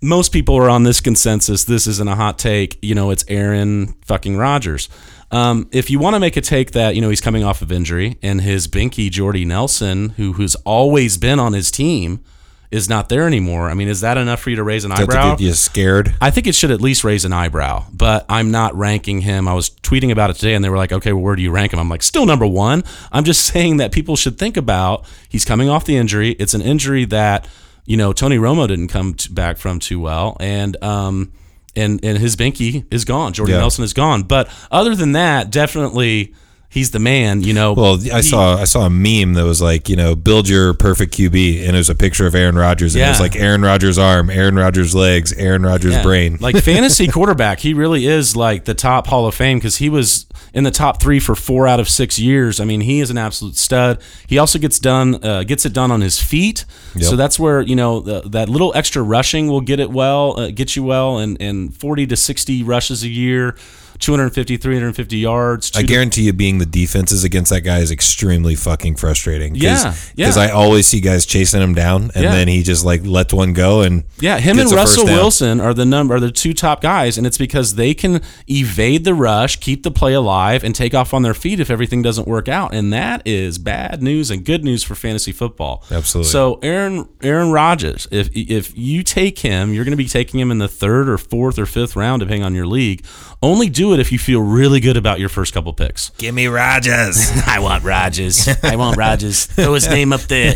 most people are on this consensus. This isn't a hot take. You know, it's Aaron fucking Rodgers. Um, if you want to make a take that you know he's coming off of injury and his binky Jordy Nelson, who who's always been on his team, is not there anymore. I mean, is that enough for you to raise an eyebrow? get you scared. I think it should at least raise an eyebrow, but I'm not ranking him. I was tweeting about it today and they were like, okay, well, where do you rank him? I'm like, still number one. I'm just [LAUGHS] saying that people should think about he's coming off the injury. It's an injury that, you know, Tony Romo didn't come to, back from too well. And, um, and, and his binky is gone. Jordan Yeah. Nelson is gone. But other than that, definitely he's the man, you know. Well, I He- saw I saw a meme that was like, you know, build your perfect QB, and it was a picture of Aaron Rodgers, and it was like Aaron Rodgers' arm, Aaron Rodgers' legs, Aaron Rodgers' Yeah. brain. Like [LAUGHS] fantasy quarterback, he really is like the top Hall of Fame because he was in the top three for four out of six years. I mean, he is an absolute stud. He also gets done, uh, gets it done on his feet. So that's where you know the, that little extra rushing will get it well, uh, get you well, and and forty to sixty rushes a year, 250, 350 yards. I guarantee you, being the defenses against that guy is extremely fucking frustrating. Cause, Yeah, yeah. Because I always see guys chasing him down, and Yeah. then he just like lets one go, and Yeah, him and Russell. Wilson are the number are the two top guys, and it's because they can evade the rush, keep the play alive, and take off on their feet if everything doesn't work out. And that is bad news and good news for fantasy football. Absolutely. So Aaron Aaron Rodgers, if if you take him, you're going to be taking him in the third or fourth or fifth round, depending on your league. Only do it if you feel really good about your first couple picks. give me Rodgers. [LAUGHS] I want Rodgers. I want Rodgers. [LAUGHS] Throw his name up there.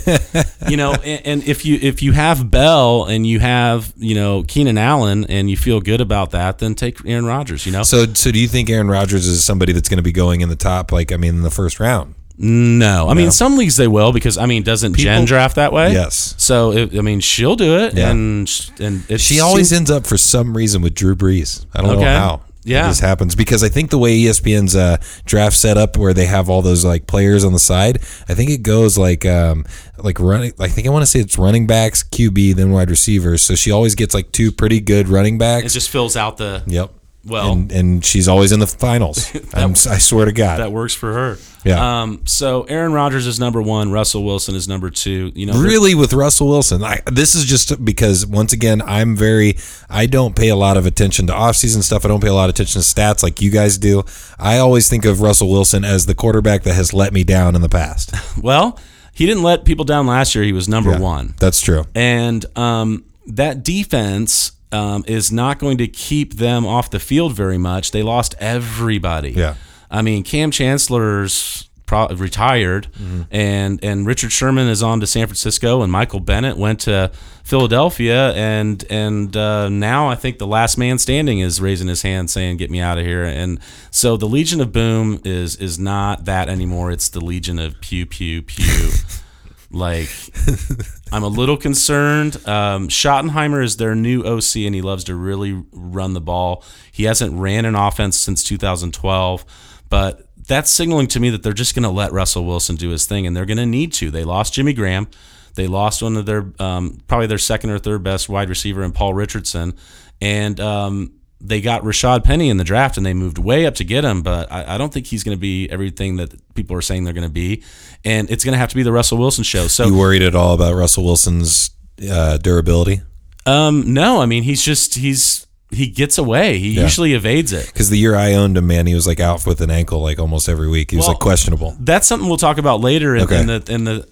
You know, and, and if you if you have Bell and you have you know Keenan Allen and you feel good about that, then take Aaron Rodgers. You know, so, so do you think Aaron Rodgers is somebody that's going to be going in the top? Like, I mean, in the first round? no, I mean some leagues they will because I mean doesn't Jen draft that way? Yes. So it, I mean she'll do it, Yeah. and and it She always seems- ends up for some reason with Drew Brees. I don't Okay. know how. Yeah. this happens because I think the way ESPN's uh, draft set up, where they have all those like players on the side, I think it goes like um, like running. I think I want to say it's running backs, QB, then wide receivers. So she always gets like two pretty good running backs. it just fills out the yep. Well and, and she's always in the finals. [LAUGHS] I'm, I swear to God. that works for her. Yeah. Um. So Aaron Rodgers is number one. Russell Wilson is number two. You know, really with Russell Wilson. I, this is just because once again, I'm very I don't pay a lot of attention to offseason stuff. I don't pay a lot of attention to stats like you guys do. I always think of Russell Wilson as the quarterback that has let me down in the past. [LAUGHS] well, he didn't let people down last year. He was number one. That's true. And um, that defense um, is not going to keep them off the field very much. They lost everybody. Yeah. I mean, Kam Chancellor's pro- retired, Mm-hmm. and and Richard Sherman is on to San Francisco, and Michael Bennett went to Philadelphia, and and uh, now I think the last man standing is raising his hand, saying, "Get me out of here." And so the Legion of Boom is is not that anymore. It's the Legion of Pew Pew Pew. [LAUGHS] like [LAUGHS] I'm a little concerned. Um, Schottenheimer is their new OC, and he loves to really run the ball. He hasn't ran an offense since 2012, but that's signaling to me that they're just going to let Russell Wilson do his thing, and they're going to need to. They lost Jimmy Graham. They lost one of their um, probably their second or third best wide receiver in Paul Richardson, and um, they got Rashaad Penny in the draft, and they moved way up to get him. But I, I don't think he's going to be everything that people are saying they're going to be, and it's going to have to be the Russell Wilson show. So You worried at all about Russell Wilson's uh, durability? Um, no, I mean he's just he's he gets away. He usually evades it. Because the year I owned him, man, he was like out with an ankle like almost every week. He was Well, like questionable. That's something we'll talk about later. And, Okay. and the and the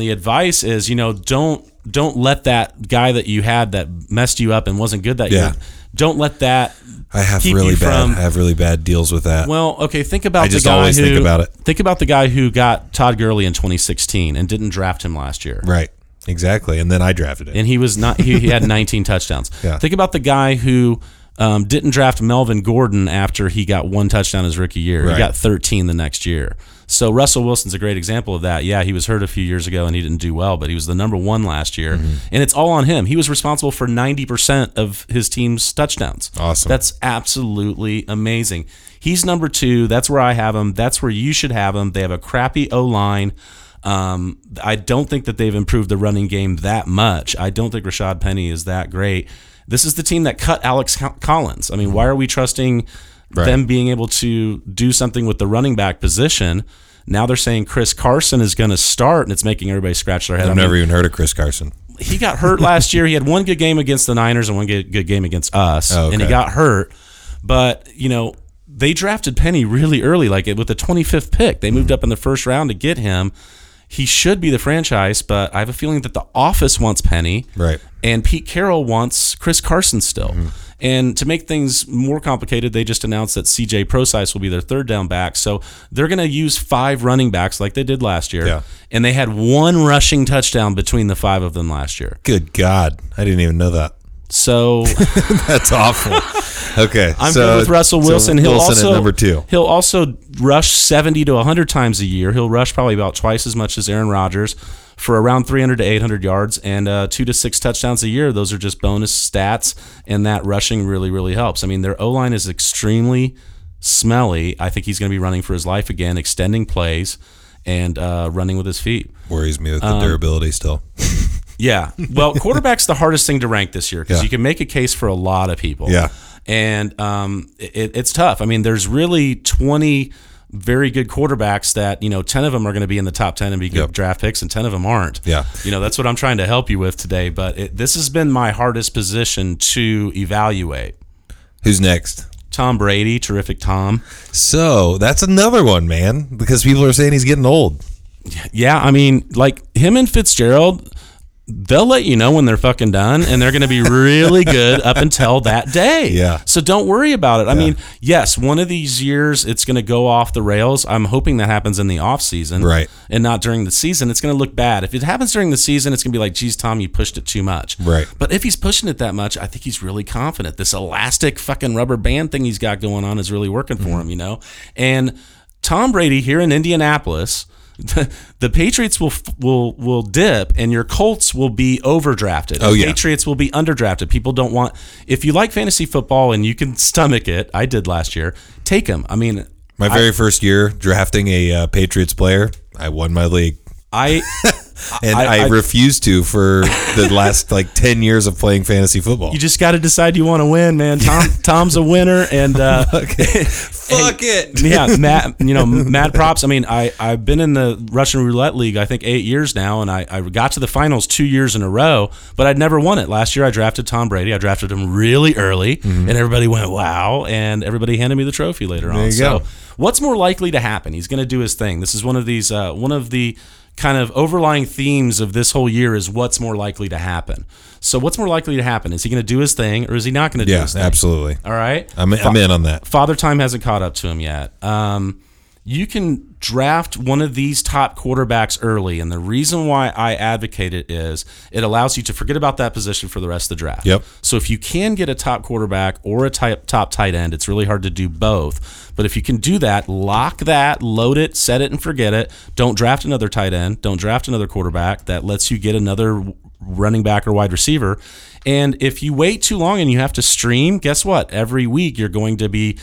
the advice is you know don't don't let that guy that you had that messed you up and wasn't good that Yeah. year. Don't let that. I have really bad. from- I have really bad deals with that. Well, okay. Think about I the guy who think about it. Think about the guy who got Todd Gurley in 2016 and didn't draft him last year. right. Exactly. And then I drafted him, and he was not he, he had 19 [LAUGHS] touchdowns Yeah. think about the guy who um, didn't draft melvin gordon after he got one touchdown his rookie year Right. he got 13 the next year so russell wilson's a great example of that yeah he was hurt a few years ago and he didn't do well but he was the number one last year Mm-hmm. and it's all on him he was responsible for 90% of his team's touchdowns Awesome. that's absolutely amazing he's number two that's where i have him that's where you should have him they have a crappy o-line um, I don't think that they've improved the running game that much. I don't think Rashaad Penny is that great. This is the team that cut Alex Collins. I mean, why are we trusting Right. them being able to do something with the running back position. Now they're saying Chris Carson is going to start, and it's making everybody scratch their head. I've I mean, never even heard of Chris Carson. he got hurt [LAUGHS] last year. He had one good game against the Niners and one good, good game against us, Oh, and he got hurt. But you know, they drafted Penny really early, like with the 25th pick. They moved mm-hmm. up in the first round to get him. He should be the franchise, but I have a feeling that the office wants Penny, Right. And Pete Carroll wants Chris Carson still. Mm-hmm. And to make things more complicated, they just announced that CJ Prosise will be their third down back. So they're going to use five running backs like they did last year. Yeah. And they had one rushing touchdown between the five of them last year. Good God, I didn't even know that. So [LAUGHS] That's awful. Okay, I'm so- good with Russell so Wilson. He'll Wilson also at number two. He'll also rush 70 to 100 times a year. He'll rush probably about twice as much as Aaron Rodgers for around 300 to 800 yards and uh, two to six touchdowns a year. Those are just bonus stats, and that rushing really really helps. I mean, their O line is extremely smelly. I think he's going to be running for his life again, extending plays and uh, running with his feet. Worries me with the Um, durability still. [LAUGHS] Yeah. Well, quarterback's the hardest thing to rank this year because Yeah. you can make a case for a lot of people. Yeah. And um, it, it's tough. I mean, there's really 20 very good quarterbacks that, you know, 10 of them are going to be in the top 10 and be good Yep. draft picks, and 10 of them aren't. Yeah. You know, that's what I'm trying to help you with today. But it, this has been my hardest position to evaluate. Who's next? Tom Brady, terrific Tom. So that's another one, man, because people are saying he's getting old. Yeah, I mean, like him and Fitzgerald, they'll let you know when they're fucking done, and they're going to be really good up until that day. Yeah. So don't worry about it. I mean, yes, one of these years it's going to go off the rails. I'm hoping that happens in the off season, Right. and not during the season. It's going to look bad if it happens during the season. It's going to be like, geez, Tom, you pushed it too much. Right. But if he's pushing it that much, I think he's really confident. This elastic fucking rubber band thing he's got going on is really working for Mm-hmm. him, you know? And Tom Brady here in Indianapolis, the, [LAUGHS] the Patriots will will will dip and your Colts will be overdrafted. Oh, The yeah. Patriots will be underdrafted. People don't want if you like fantasy football and you can stomach it, I did last year. Take them. I mean, My very first year drafting a uh, Patriots player, I won my league. I [LAUGHS] And I- I, I- refused to for the last like [LAUGHS] 10 years of playing fantasy football. you just got to decide you want to win, man. Tom [LAUGHS] Tom's a winner and uh [LAUGHS] Fuck it. yeah, Matt. You know, mad props. I mean, I I've been in the Russian roulette league. I think eight years now, and I, I got to the finals two years in a row, but I'd never won it. Last year, I drafted Tom Brady. I drafted him really early, and everybody went wow, and everybody handed me the trophy later on. Mm-hmm. you so, go. what's more likely to happen? He's going to do his thing. This is one of these uh, one of the kind of overlying themes of this whole year is what's more likely to happen. So, what's more likely to happen? Is he going to do his thing, or is he not going to do Yeah, his thing? absolutely. All right. I'm, I'm in on that. Father Time hasn't caught up to him yet. Um, you can draft one of these top quarterbacks early, and the reason why I advocate it is it allows you to forget about that position for the rest of the draft. Yep. So if you can get a top quarterback or a type, top tight end, it's really hard to do both. But if you can do that, lock that, load it, set it, and forget it. Don't draft another tight end. Don't draft another quarterback. That lets you get another running back or wide receiver. And if you wait too long and you have to stream, guess what? Every week you're going to be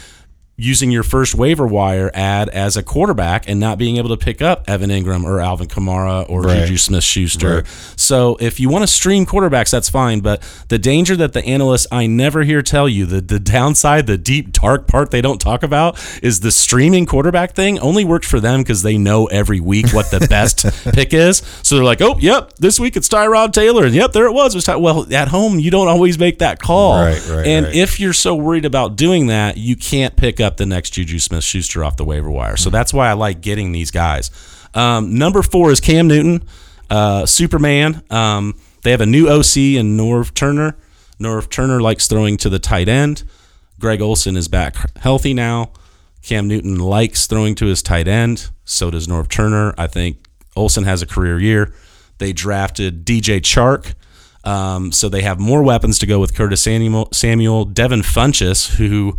using your first waiver wire ad as a quarterback and not being able to pick up Evan Engram or Alvin Kamara or Right. Juju Smith Schuster. Right. So if you want to stream quarterbacks, that's fine. But the danger that the analysts I never hear tell you, the, the downside, the deep, dark part they don't talk about is the streaming quarterback thing only works for them because they know every week what the [LAUGHS] best pick is. So they're like, oh, yep, this week it's Tyrod Taylor. And yep, there it was. It was Ty-. Well, at home, you don't always make that call. Right, right, and if you're so worried about doing that, you can't pick up the next Juju Smith Schuster off the waiver wire. So that's why I like getting these guys. Um, number four is Cam Newton, uh, Superman. Um, they have a new OC in Norv Turner. Norv Turner likes throwing to the tight end. Greg Olsen is back healthy now. Cam Newton likes throwing to his tight end. So does Norv Turner. I think Olsen has a career year. They drafted DJ Chark. Um, so they have more weapons to go with Curtis Samuel, Devin Funchess, who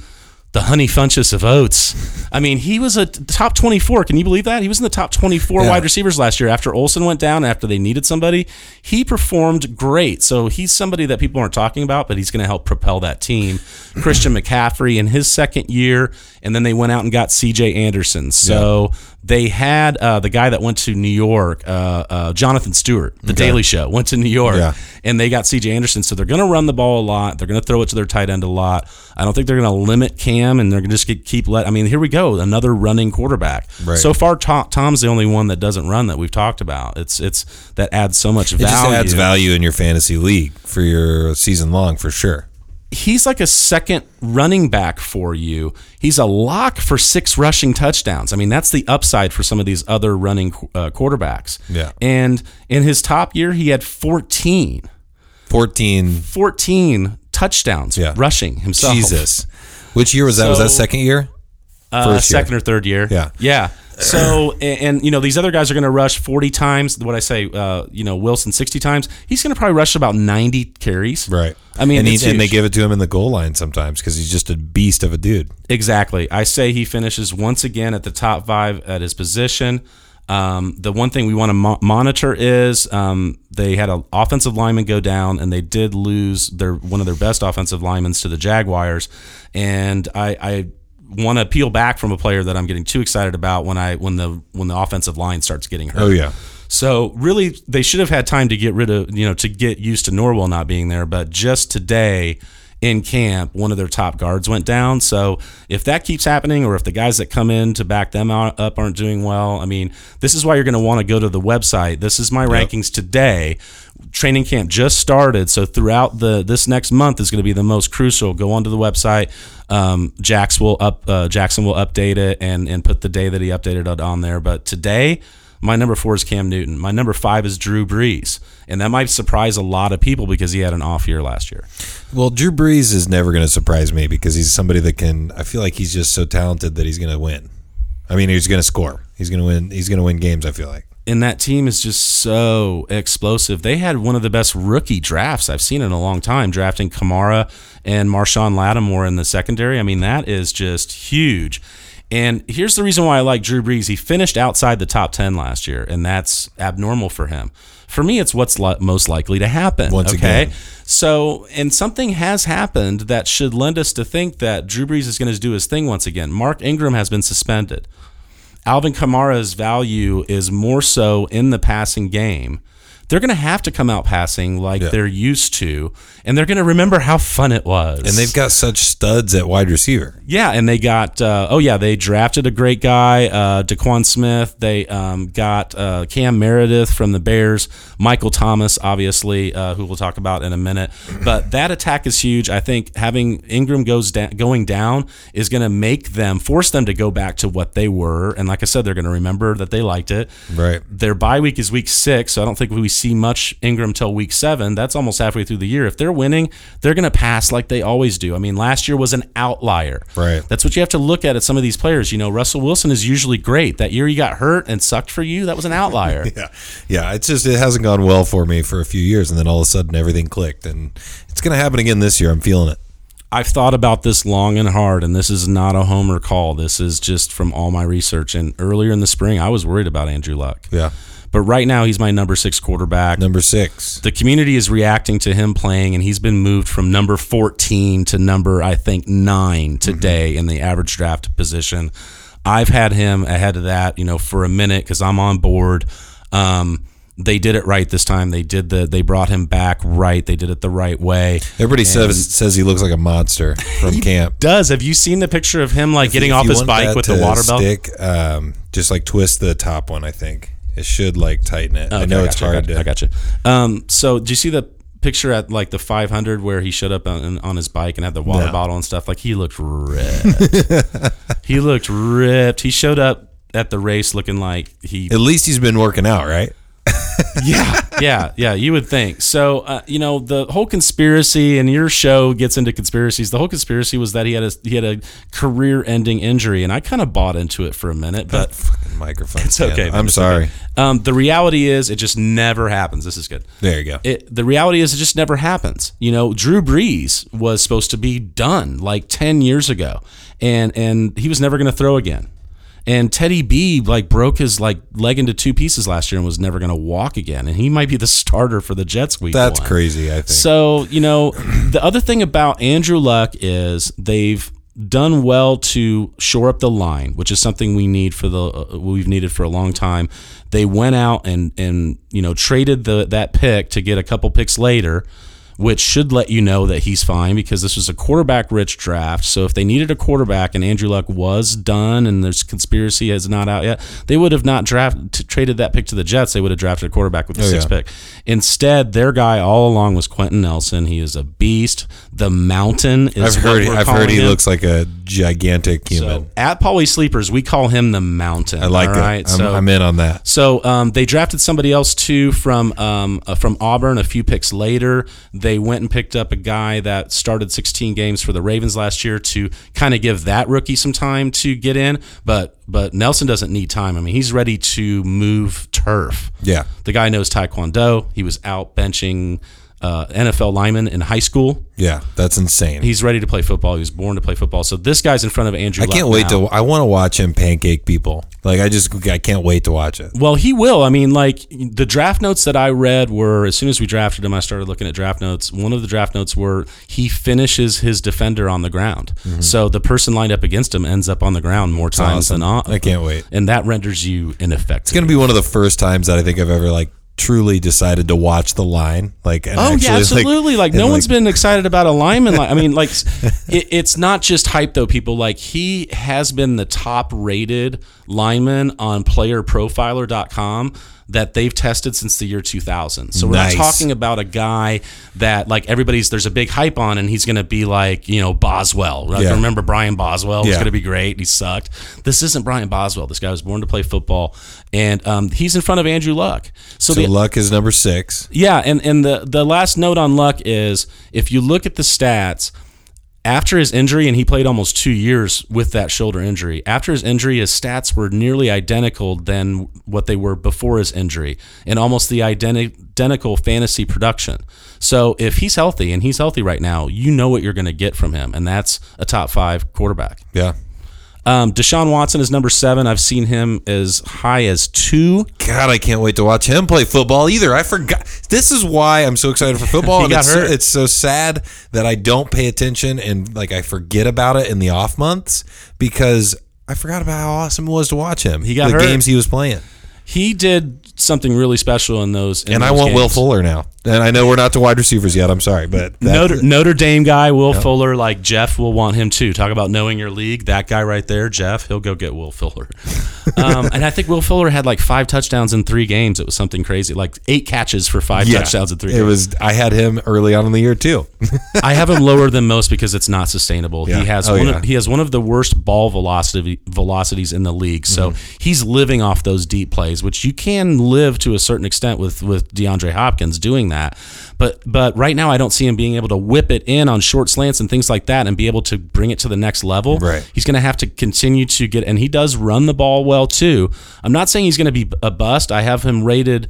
the honey Funchess of oats. I mean, he was a top 24. Can you believe that? He was in the top 24 Yeah. wide receivers last year after Olsen went down, after they needed somebody. He performed great. So he's somebody that people aren't talking about, but he's going to help propel that team. [CLEARS THROAT] Christian McCaffrey in his second year, and then they went out and got CJ Anderson. So they had uh, the guy that went to New York, uh, uh, Jonathan Stewart, The Daily Show, went to New York, Yeah. and they got CJ Anderson. So they're going to run the ball a lot. They're going to throw it to their tight end a lot. I don't think they're going to limit Cam and they're going to just keep let. I mean, here we go, another running quarterback. Right. So far, Tom, Tom's the only one that doesn't run that we've talked about. It's it's that adds so much It value. just adds value in your fantasy league for your season long for sure. He's like a second running back for you. He's a lock for six rushing touchdowns. I mean, that's the upside for some of these other running uh, quarterbacks. Yeah. And in his top year, he had 14, 14 14 touchdowns Yeah. rushing himself. Jesus. Which year was that? was that second year? Uh, First year. second or third year. Yeah. Yeah. So, and, and, you know, these other guys are going to rush 40 times. What I say, uh, you know, Wilson 60 times. He's going to probably rush about 90 carries. Right. I mean, and, he, and they give it to him in the goal line sometimes because he's just a beast of a dude. Exactly. I say he finishes once again at the top five at his position. Um, the one thing we want to mo- monitor is um, they had an offensive lineman go down, and they did lose their one of their best offensive linemen to the Jaguars. And I, I want to peel back from a player that I'm getting too excited about when I when the when the offensive line starts getting hurt. Oh yeah. So really, they should have had time to get rid of, you know, to get used to Norwell not being there. But just today in camp, one of their top guards went down. So if that keeps happening, or if the guys that come in to back them up aren't doing well, I mean, this is why you're going to want to go to the website. This is my rankings today. Training camp just started, so throughout the this next month is going to be the most crucial. Go onto the website. Um, Jax will up uh, Jackson will update it and and put the day that he updated it on there. But today my number four is Cam Newton. My number five is Drew Brees. And that might surprise a lot of people because he had an off year last year. Well, Drew Brees is never going to surprise me because he's somebody that can. I feel like he's just so talented that he's going to win. I mean, he's going to score. He's going to win. He's going to win games. I feel like. And that team is just so explosive. They had one of the best rookie drafts I've seen in a long time, drafting Kamara and Marshon Lattimore in the secondary. I mean, that is just huge. And here's the reason why I like Drew Brees. He finished outside the top 10 last year, and that's abnormal for him. For me, it's what's li- most likely to happen. Once okay. again. So, and something has happened that should lend us to think that Drew Brees is going to do his thing once again. Mark Ingram has been suspended. Alvin Kamara's value is more so in the passing game. They're going to have to come out passing like Yeah. they're used to, and they're going to remember how fun it was. And they've got such studs at wide receiver. Yeah, and they got uh, oh yeah, they drafted a great guy, uh, Daquan Smith. They um, got uh, Cam Meredith from the Bears, Michael Thomas, obviously, uh, who we'll talk about in a minute. But that attack is huge. I think having Ingram goes da- going down is going to make them force them to go back to what they were. And like I said, they're going to remember that they liked it. Right. Their bye week is week six, so I don't think we see much Ingram till week seven. That's almost halfway through the year. If they're winning, they're going to pass like they always do. I mean, last year was an outlier. Right. That's what you have to look at at some of these players. You know, Russell Wilson is usually great. That year he got hurt and sucked for you, that was an outlier. [LAUGHS] Yeah, yeah. It's just it hasn't gone well for me for a few years, and then all of a sudden everything clicked, and it's going to happen again this year. I'm feeling it. I've thought about this long and hard, and this is not a homer call. This is just from all my research. And earlier in the spring, I was worried about Andrew Luck. Yeah. But right now, he's my number six quarterback. Number six. the community is reacting to him playing, and he's been moved from number 14 to number, I think, nine today in the average draft position. I've had him ahead of that, you know, for a minute because I'm on board. Um, they did it right this time. They did the. They brought him back right. They did it the right way. Everybody says says he looks like a monster from [LAUGHS] camp. Does have you seen the picture of him like getting If off his bike with the water belt? stick, um, just like twist the top one. I think it should like tighten it. I Okay, know it's gotcha, hard I got, to. I got you. Um, so do you see the picture at like the 500 where he showed up on, on his bike and had the water No. bottle and stuff? Like he looked ripped. [LAUGHS] he looked ripped. He showed up at the race looking like he. At least he's been working out, right? [LAUGHS] yeah, yeah, yeah. You would think. So uh, you know the whole conspiracy, and your show gets into conspiracies. The whole conspiracy was that he had a he had a career-ending injury, and I kind of bought into it for a minute, but. [LAUGHS] Fucking microphone. It's okay. man, I'm it's sorry. okay. Um, the reality is, it just never happens. This is good. There you go. It, the reality is, it just never happens. You know, Drew Brees was supposed to be done like ten years ago, and and he was never going to throw again. And Teddy B like broke his like leg into two pieces last year and was never going to walk again. And he might be the starter for the Jets week. That's one. crazy. I think. So, you know, the other thing about Andrew Luck is they've done well to shore up the line, which is something we need for the uh, we've needed for a long time. They went out and and you know traded the that pick to get a couple picks later which should let you know that he's fine because this was a quarterback rich draft. So if they needed a quarterback and Andrew Luck was done and this conspiracy is not out yet, they would have not draft t- traded that pick to the Jets. They would have drafted a quarterback with the Oh, sixth yeah. pick. Instead, their guy all along was Quenton Nelson. He is a beast. The Mountain is I've heard. I've heard he him. looks like a gigantic human. So at Pauly Sleepers, we call him the Mountain. I like all that. right? I'm, so I'm in on that. so um, they drafted somebody else too from um, uh, from Auburn a few picks later. They went and picked up a guy that started 16 games for the Ravens last year to kind of give that rookie some time to get in. But but Nelson doesn't need time. I mean, he's ready to move turf. Yeah. The guy knows Taekwondo. He was out benching uh, NFL linemen in high school. Yeah, that's insane. He's ready to play football. He was born to play football. So this guy's in front of Andrew. I can't wait now. to. I want to watch him pancake people. Like I just. I can't wait to watch it. Well, he will. I mean, like the draft notes that I read were as soon as we drafted him, I started looking at draft notes. One of the draft notes were he finishes his defender on the ground. Mm-hmm. So the person lined up against him ends up on the ground more times awesome. than not. I can't wait. And that renders you ineffective. It's gonna be one of the first times that I think I've ever like truly decided to watch the line. Like, and Oh actually, [LAUGHS] yeah, absolutely. Like, no and, one's been excited about a lineman. Like, I mean, [LAUGHS] like it, it's not just hype though. People like he has been the top rated lineman on PlayerProfiler.com that they've tested since the year 2000. So we're Nice. not talking about a guy that like everybody's there's a big hype on and he's going to be like you know Boswell. Like, Yeah. Remember Brian Boswell was Yeah. going to be great. He sucked. This isn't Brian Boswell. This guy was born to play football, and um, he's in front of Andrew Luck. So, So the luck is number six. yeah, and and the the last note on Luck is if you look at the stats after his injury, and he played almost two years with that shoulder injury. After his injury, his stats were nearly identical than what they were before his injury, and almost the identi- identical fantasy production. So if he's healthy, and he's healthy right now, you know what you're going to get from him, and that's a top five quarterback. Yeah. Um, Deshaun Watson is number seven. I've seen him as high as two. God, I can't wait to watch him play football either. I forgot. This is why I'm so excited for football. [LAUGHS] He and got it's, hurt. it's so sad that I don't pay attention and like I forget about it in the off months because I forgot about how awesome it was to watch him. He got the hurt. games he was playing. He did something really special in those. in And I those want Will. Fuller now. And I know we're not to wide receivers yet. I'm sorry, but that- Notre, Notre Dame guy, Will Fuller, like Jeff will want him too. Talk about knowing your league. That guy right there, Jeff, he'll go get Will Fuller. [LAUGHS] Um, and I think Will Fuller had like five touchdowns in three games. It was something crazy, like eight catches for five yeah, touchdowns in three It games. was. I had him early on in the year too. [LAUGHS] I have him lower than most because it's not sustainable. Yeah. He has Oh, one yeah. of, he has one of the worst ball velocity velocities in the league. So Mm-hmm. he's living off those deep plays, which you can live to a certain extent with with DeAndre Hopkins doing that. But but right now I don't see him being able to whip it in on short slants and things like that and be able to bring it to the next level. Right. He's going to have to continue to get and he does run the ball well too. I'm not saying he's going to be a bust. I have him rated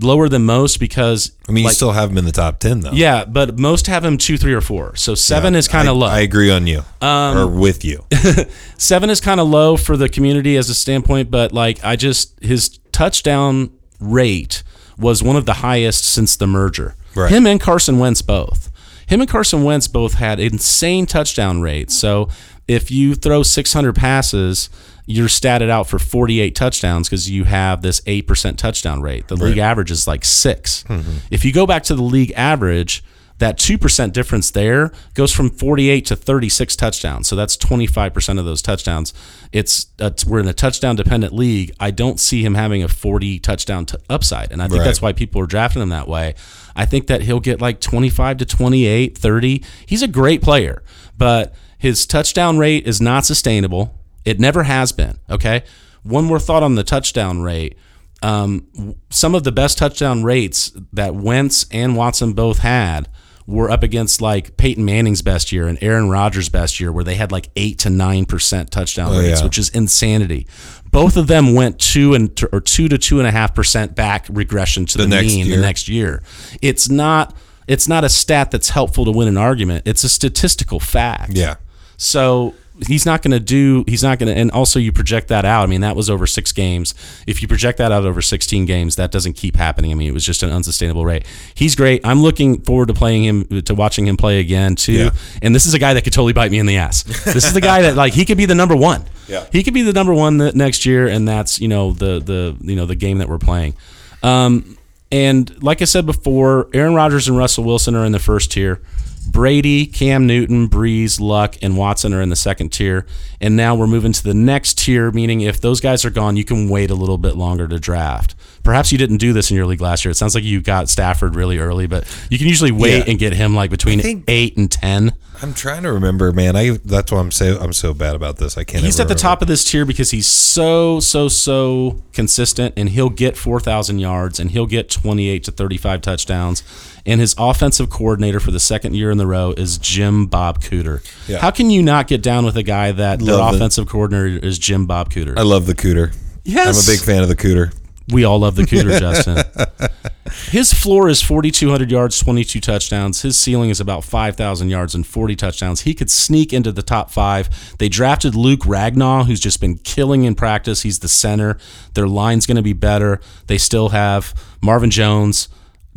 lower than most because I mean, like, you still have him in the top ten though. yeah, but most have him two, three, or four. So seven is kind of low. I agree on you Um, or with you. [LAUGHS] seven is kind of low for the community as a standpoint, but like I just his touchdown rate was one of the highest since the merger. Right. Him and Carson Wentz both. Him and Carson Wentz both had insane touchdown rates. So if you throw 600 passes, you're statted out for 48 touchdowns because you have this 8% touchdown rate. The league average is like 6. Mm-hmm. If you go back to the league average, that 2% difference there goes from 48 to 36 touchdowns. So that's 25% of those touchdowns. It's, it's we're in a touchdown dependent league. I don't see him having a 40 touchdown t- upside. And I think Right. that's why people are drafting him that way. I think that he'll get like 25 to 28, 30. He's a great player, but his touchdown rate is not sustainable. It never has been. Okay. One more thought on the touchdown rate. Um, some of the best touchdown rates that Wentz and Watson both had were up against like Peyton Manning's best year and Aaron Rodgers' best year, where they had like eight to nine percent touchdown Oh, rates, yeah. which is insanity. Both of them went two and or two to two and a half percent back regression to the, next mean year. the next year. It's not it's not a stat that's helpful to win an argument. It's a statistical fact. Yeah. So he's not going to do. He's not going to. And also, you project that out. I mean, that was over six games. If you project that out over 16 games, that doesn't keep happening. I mean, it was just an unsustainable rate. He's great. I'm looking forward to playing him, to watching him play again too. Yeah. And this is a guy that could totally bite me in the ass. This is the guy that like he could be the number one. Yeah. He could be the number one the next year, and that's you know the the you know the game that we're playing. Um, And like I said before, Aaron Rodgers and Russell Wilson are in the first tier. Brady, Cam Newton, Brees, Luck, and Watson are in the second tier. And now we're moving to the next tier, meaning if those guys are gone, you can wait a little bit longer to draft. Perhaps you didn't do this in your league last year. It sounds like you got Stafford really early, but you can usually wait Yeah. and get him like between think- eight and ten. I'm trying to remember, man. I that's why I'm so I'm so bad about this. I can't. He's at the remember. top of this tier because he's so so so consistent, and he'll get four thousand yards, and he'll get twenty eight to thirty five touchdowns. And his offensive coordinator for the second year in the row is Jim Bob Cooter. Yeah. How can you not get down with a guy that their Love it. offensive coordinator is Jim Bob Cooter? I love the cooter. Yes. I'm a big fan of the cooter. We all love the Cooter, Justin. [LAUGHS] His floor is 4,200 yards, 22 touchdowns. His ceiling is about 5,000 yards and 40 touchdowns. He could sneak into the top five. They drafted Luke Ragnow, who's just been killing in practice. He's the center. Their line's going to be better. They still have Marvin Jones,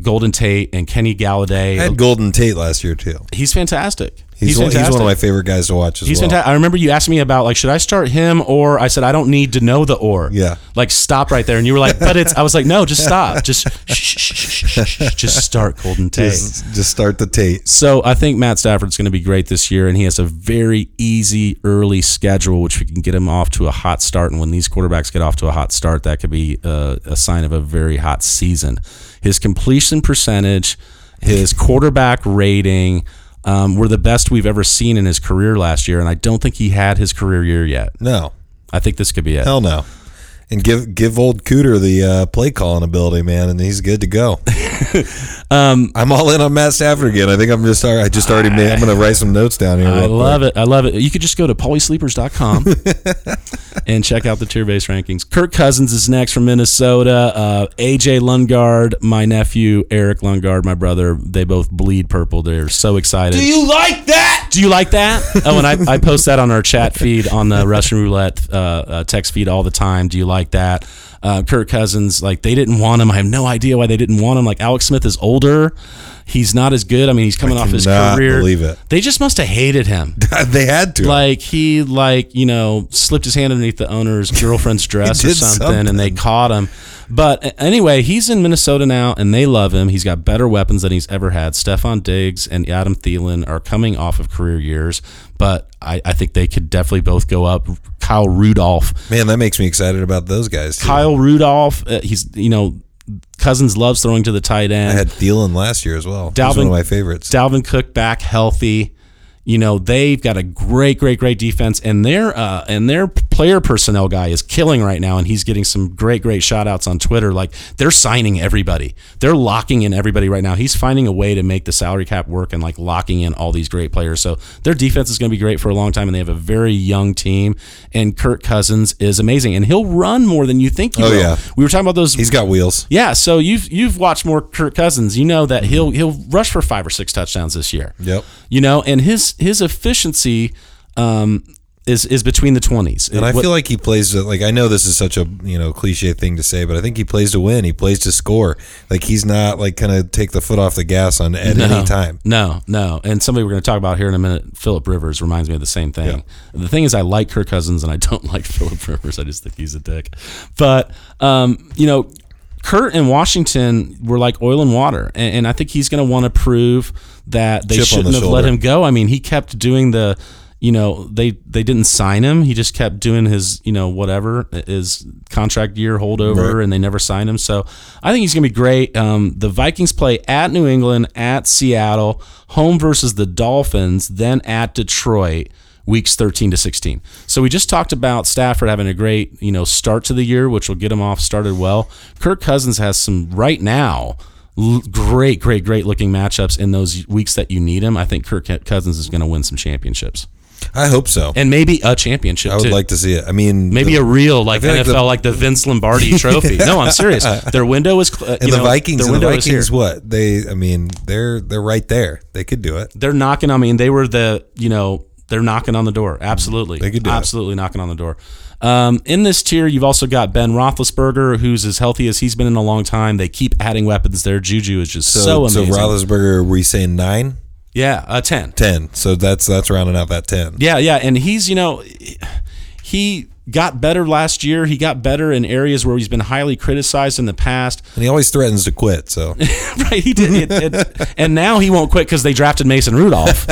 Golden Tate, and Kenny Golladay. I had Golden Tate last year too. he's fantastic. He's, one, he's one of my favorite guys to watch as He's well. fantastic. I remember you asked me about like, should I start him or I said I don't need to know the or. Yeah. Like stop right there, and you were like, but it's. I was like, no, just stop. Just shh, shh, shh, shh, shh, shh, just start Golden Tate. Just, just start the Tate. So I think Matt Stafford's going to be great this year, and he has a very easy early schedule, which we can get him off to a hot start. And when these quarterbacks get off to a hot start, that could be a, a sign of a very hot season. His completion percentage, his quarterback rating. Um, were the best we've ever seen in his career last year, and I don't think he had his career year yet. No, I think this could be it. hell no. And give give old Cooter the uh, play calling ability, man, and he's good to go. [LAUGHS] Um, I'm all in on Matt Stafford again. I think I'm just I just already made. I'm going to write some notes down here. I love it. I love it. You could just go to paulysleepers.com [LAUGHS] and check out the tier base rankings. Kirk Cousins is next from Minnesota. Uh, AJ Lungard, my nephew, Eric Lungard, my brother, they both bleed purple. They're so excited. Do you like that? Do you like that? Oh, and I, I [LAUGHS] post that on our chat feed on the Russian Roulette uh, uh, text feed all the time. Do you like that? Uh, Kirk Cousins, like they didn't want him. I have no idea why they didn't want him. Like Alex Smith is older. He's not as good. I mean, he's coming off his career. believe it. They just must have hated him. [LAUGHS] they had to. like he like you know slipped his hand underneath the owner's girlfriend's [LAUGHS] dress or did something, and they caught him. But anyway, he's in Minnesota now, and they love him. He's got better weapons than he's ever had. Stefon Diggs and Adam Thielen are coming off of career years, but I, I think they could definitely both go up. Kyle Rudolph, man, that makes me excited about those guys. Too. Kyle Rudolph, uh, he's you know Cousins loves throwing to the tight end. I had Thielen last year as well. He's Dalvin- one of my favorites. Dalvin Cook back healthy. You know they've got a great, great, great defense, and their uh, and their player personnel guy is killing right now, and he's getting some great, great shout outs on Twitter. Like they're signing everybody, they're locking in everybody right now. He's finding a way to make the salary cap work and like locking in all these great players. So their defense is going to be great for a long time, and they have a very young team. And Kirk Cousins is amazing, and he'll run more than you think. He Oh, will. yeah. we were talking about those He's got wheels. yeah, so you've you've watched more Kirk Cousins. You know that he'll he'll rush for five or six touchdowns this year. Yep. You know, and his his efficiency um, is is between the twenties. And I feel like he plays to, like I know this is such a you know cliche thing to say, but I think he plays to win. He plays to score. Like he's not like kind of take the foot off the gas on at no, any time. No, no. And somebody we're going to talk about here in a minute, Philip Rivers, reminds me of the same thing. The thing is, I like Kirk Cousins and I don't [LAUGHS] like Philip Rivers. I just think he's a dick. But um, you know, Kurt and Washington were like oil and water, and, and I think he's going to want to prove that they Chip shouldn't have let him go. I mean, he kept doing the. You know they they didn't sign him. He just kept doing his you know whatever his contract year holdover, Right. and they never signed him. So I think he's gonna be great. Um, the Vikings play at New England, at Seattle, home versus the Dolphins, then at Detroit. Weeks 13 to 16. So we just talked about Stafford having a great, you know, start to the year, which will get him off started well. Kirk Cousins has some right now great, great, great looking matchups in those weeks that you need him. I think Kirk Cousins is going to win some championships I hope so. and maybe a championship. I would too. like to see it. I mean, Maybe the, a real like NFL, like like the- the, Vince Lombardi Trophy. [LAUGHS] No, I'm serious. Their window is. Uh, and you the know, Vikings. And the. Vikings. What they? I mean, they're they're right there. They could do it. They're knocking. I mean, they were the. You know, they're knocking on the door. Absolutely, They could do it. absolutely knocking on the door. Um, in this tier, you've also got Ben Roethlisberger, who's as healthy as he's been in a long time. They keep adding weapons there. Juju is just so, So so, amazing. Roethlisberger, we say nine, yeah, a ten. ten. So that's that's rounding out that ten. Yeah, yeah, and he's you know, he got better last year. He got better in areas where he's been highly criticized in the past. And he always threatens to quit. So [LAUGHS] right, he did. It, it, and now he won't quit because they drafted Mason Rudolph.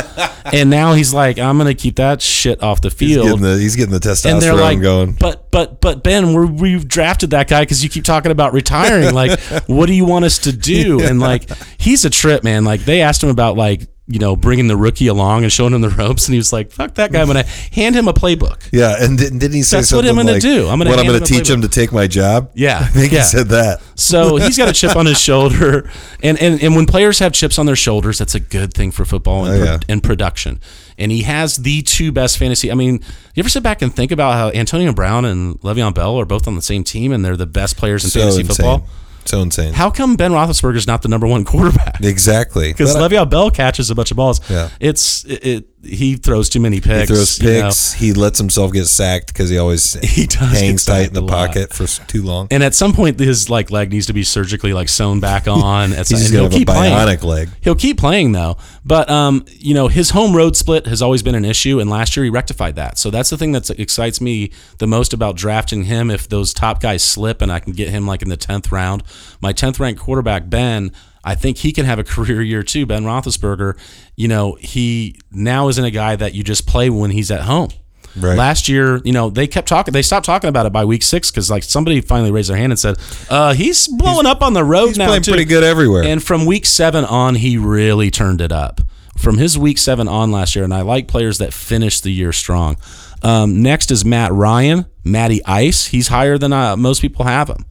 [LAUGHS] and now he's like, I'm going to keep that shit off the he's field. getting the, he's getting the testosterone and they're like, going. but but but Ben, we're, we've drafted that guy because you keep talking about retiring. Like, [LAUGHS] what do you want us to do? And like, he's a trip, man. Like, they asked him about like you know bringing the rookie along and showing him the [LAUGHS] ropes, and he was like, "Fuck that guy! I'm gonna hand him a playbook." Yeah, and didn't, didn't he say That's what I'm gonna like, do. I'm gonna what I'm going to him teach him to take my job? Yeah, [LAUGHS] I think yeah. he said that. So [LAUGHS] he's got a chip on his shoulder, and, and and when players have chips on their shoulders, that's a good thing for football and, Oh, yeah. and production. And he has the two best fantasy. I mean, you ever sit back and think about how Antonio Brown and Le'Veon Bell are both on the same team, and they're the best players in So fantasy insane. football? So insane. How come Ben Roethlisberger's not the number one quarterback? exactly. [LAUGHS] Because I- Le'Veon Bell catches a bunch of balls. Yeah. It's it, it. He throws too many picks. he throws you know. picks. He lets himself get sacked because he always [LAUGHS] He hangs tight in the pocket for too long. And at some point, his like leg needs to be surgically like sewn back [LAUGHS] on. Some, He's he'll have a keep playing. bionic leg. He'll keep playing though, but um, you know his home road split has always been an issue, and last year he rectified that. So that's the thing that excites me the most about drafting him. If those top guys slip, and I can get him like in the tenth round, my tenth ranked quarterback Ben, I think he can have a [LAUGHS] career year too. Ben Roethlisberger, you know, he now isn't a guy that you just play when he's at home. Right. Last year, you know, they kept talking. They stopped talking about it by week six because, like, somebody finally raised their hand and said, "Uh, he's blowing up on the road He's now playing too." pretty good everywhere. And from week seven on, he really turned it up. From his week seven on last year, and I like players that finish the year strong. Um, next is Matt Ryan, Matty Ice. He's higher than uh, most people have him.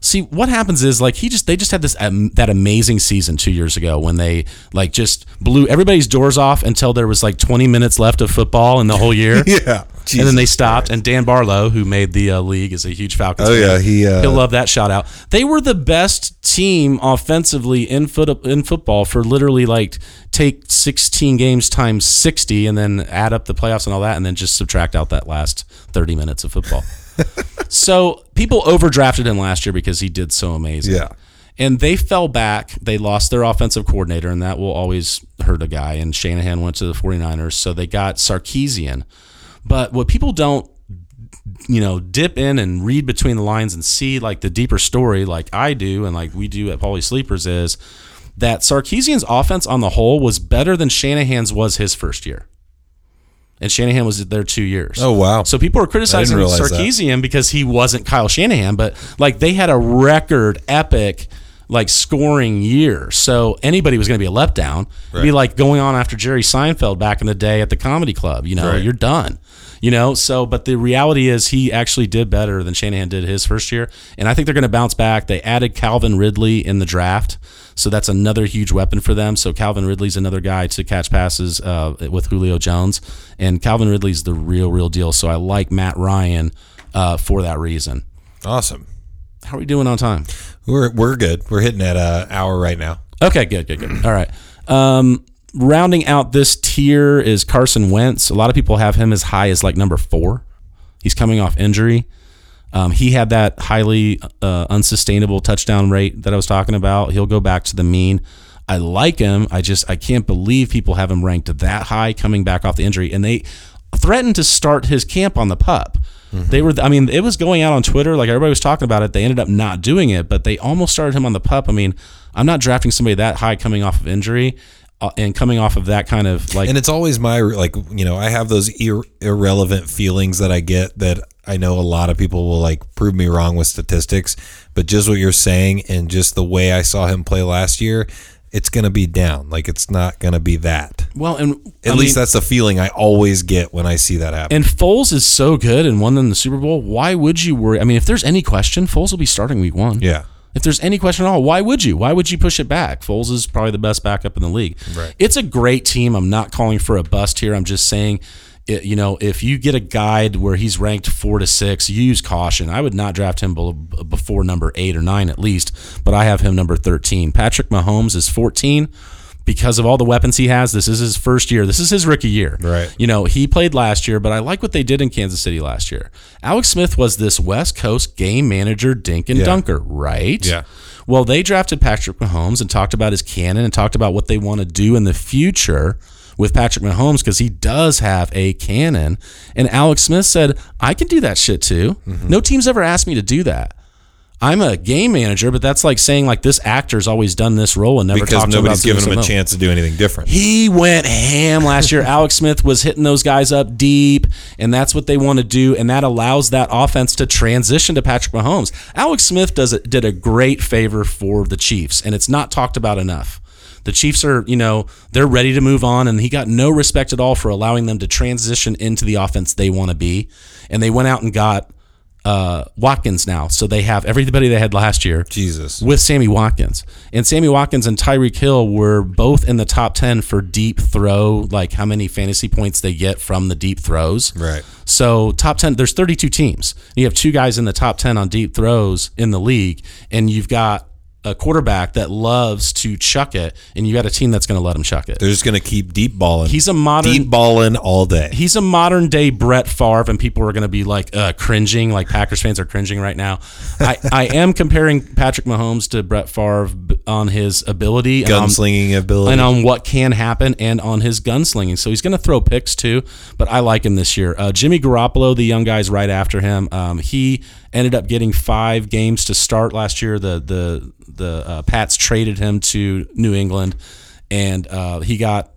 See what happens is like he just they just had this um, that amazing season two years ago when they like just blew everybody's doors off until there was like 20 minutes left of football in the whole year. [LAUGHS] yeah. And then they stopped, and Dan Barlow, who made the uh, league, is a huge Falcons. Oh, fan. yeah, he, uh, he'll love that shout out. They were the best team offensively in foot in football for literally like take 16 games times 60, and then add up the playoffs and all that, and then just subtract out that last 30 minutes of football. [LAUGHS] so people overdrafted him last year because he did so amazing. Yeah. And they fell back. They lost their offensive coordinator, and that will always hurt a guy. And Shanahan went to the 49ers, so they got Sarkisian. But what people don't, you know, dip in and read between the lines and see like the deeper story, like I do, and like we do at Pauly Sleepers, is that Sarkisian's offense on the whole was better than Shanahan's was his first year. And Shanahan was there two years. Oh, wow. So people are criticizing realize that. Because he wasn't Kyle Shanahan, but like they had a record epic like scoring year. So anybody was going to be a letdown. It'd be like going on after Jerry Seinfeld back in the day at the comedy club. You know, Right. you're done. You know, so but the reality is he actually did better than Shanahan did his first year, and I think they're going to bounce back. They added Calvin Ridley in the draft, so that's another huge weapon for them. So Calvin Ridley's another guy to catch passes uh, with Julio Jones, and Calvin Ridley's the real, real deal. So I like Matt Ryan uh, for that reason. Awesome. How are we doing on time? We're we're good. We're hitting at an hour right now. Okay, good, good, good. All right. Um, rounding out this tier is Carson Wentz. A lot of people have him as high as like number four. He's coming off injury. Um, he had that highly uh, unsustainable touchdown rate that I was talking about. He'll go back to the mean. I like him. I just I can't believe people have him ranked that high coming back off the injury, and they threatened to start his camp on the pup. They were, I mean, it was going out on Twitter, like everybody was talking about it. They ended up not doing it, but they almost started him on the pup. I mean, I'm not drafting somebody that high coming off of injury uh, and coming off of that kind of like And it's always my like you know I have those ir- irrelevant feelings that I get that I know a lot of people will like prove me wrong with statistics, but just what you're saying and just the way I saw him play last year, it's gonna be down. Like it's not gonna be that. well, and At I least mean, that's the feeling I always get when I see that happen. And Foles is so good and won them the Super Bowl. Why would you worry? I mean, if there's any question, Foles will be starting week one. yeah. If there's any question at all, why would you? Why would you push it back? Foles is probably the best backup in the league. Right. It's a great team. I'm not calling for a bust here. I'm just saying, it, you know, if you get a guide where he's ranked four to six, use caution. I would not draft him before number eight or nine at least, but I have him number 13. Patrick Mahomes is 14 because of all the weapons he has. This is his first year. This is his rookie year. Right. You know, he played last year, but I like what they did in Kansas City last year. Alex Smith was this West Coast game manager, dink and Yeah. dunker, right? Yeah. Well, they drafted Patrick Mahomes and talked about his cannon and talked about what they want to do in the future with Patrick Mahomes because he does have a cannon. And Alex Smith said, I can do that shit too. Mm-hmm. No team's ever asked me to do that. I'm a game manager, but that's like saying like this actor's always done this role and never because talked to him about nobody's given him a chance to do anything different. He went ham last year. [LAUGHS] Alex Smith was hitting those guys up deep, and that's what they want to do, and that allows that offense to transition to Patrick Mahomes. Alex Smith does it, did a great favor for the Chiefs, and it's not talked about enough. The Chiefs are, you know, they're ready to move on, and he got no respect at all for allowing them to transition into the offense they want to be. And they went out and got uh, Watkins now, so they have everybody they had last year Jesus. with Sammy Watkins. And Sammy Watkins and Tyreek Hill were both in the top 10 for deep throw, like how many fantasy points they get from the deep throws. Right. So, top 10, there's 32 teams. You have two guys in the top 10 on deep throws in the league, and you've got a quarterback that loves to chuck it, and you got a team that's going to let him chuck it. They're just going to keep deep balling. He's a modern deep balling all day. he's a modern day Brett Favre, and people are going to be like uh, cringing, like Packers fans are cringing right now. I, I am comparing Patrick Mahomes to Brett Favre on his ability, and on, ability. and on what can happen, and on his gunslinging. So he's going to throw picks too, but I like him this year. Uh, Jimmy Garoppolo, the young guy's right after him. Um, he ended up getting five games to start last year. The the the uh, Pats traded him to New England, and uh, he got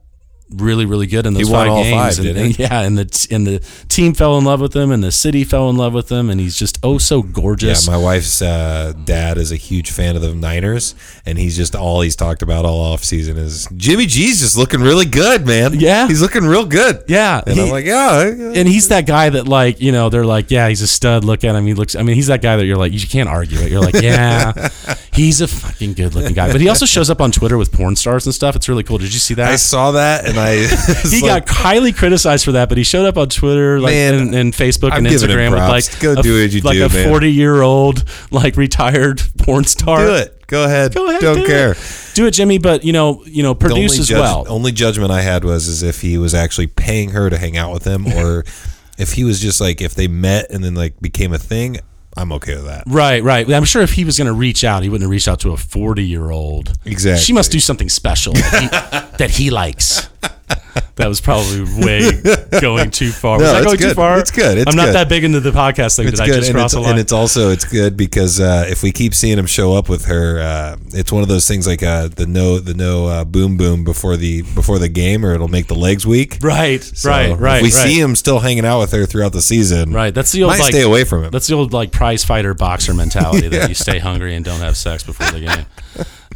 really really good in those won five all games. five, and, [LAUGHS] yeah, and the and the team fell in love with him, and the city fell in love with him, and he's just oh so gorgeous. yeah, my wife's uh, dad is a huge fan of the Niners, and he's just all he's talked about all off season is Jimmy G's just looking really good, man. Yeah. he's looking real good. yeah, and he- I'm like, yeah. and he's that guy that like you know they're like yeah he's a stud look at him he looks i mean he's that guy that you're like you can't argue it you're like yeah [LAUGHS] he's a fucking good looking guy but he also shows up on twitter with porn stars and stuff it's really cool did you see that? I saw that, and I [LAUGHS] [LAUGHS] he like, got highly criticized for that but he showed up on twitter like Man, and, and facebook I'm and instagram with like Go a, do what you like do, a. 40 year old like retired porn star do it. Go ahead. Go ahead, Don't do care. it. do it jimmy but you know you know produce as judge- well Only judgment I had was as if he was actually paying her to hang out with him, or [LAUGHS] if he was just like if they met and then like became a thing. I'm okay with that. Right, right. I'm sure if he was going to reach out, he wouldn't have reached out to a 40 year old. Exactly. She must do something special that he, [LAUGHS] that he likes. [LAUGHS] That was probably way going too far. was No, that it's going too good. far? It's good. It's I'm not good. that big into the podcast thing. It's Did I good, just and cross a line? and it's also it's good because uh, if we keep seeing him show up with her, uh, it's one of those things like uh, the no the no uh, boom boom before the before the game, or it'll make the legs weak. right, So right, right. If we right. see him still hanging out with her throughout the season, Right. That's the old like stay away from him. That's the old like prize fighter boxer mentality that [LAUGHS] you stay hungry and don't have sex before the game.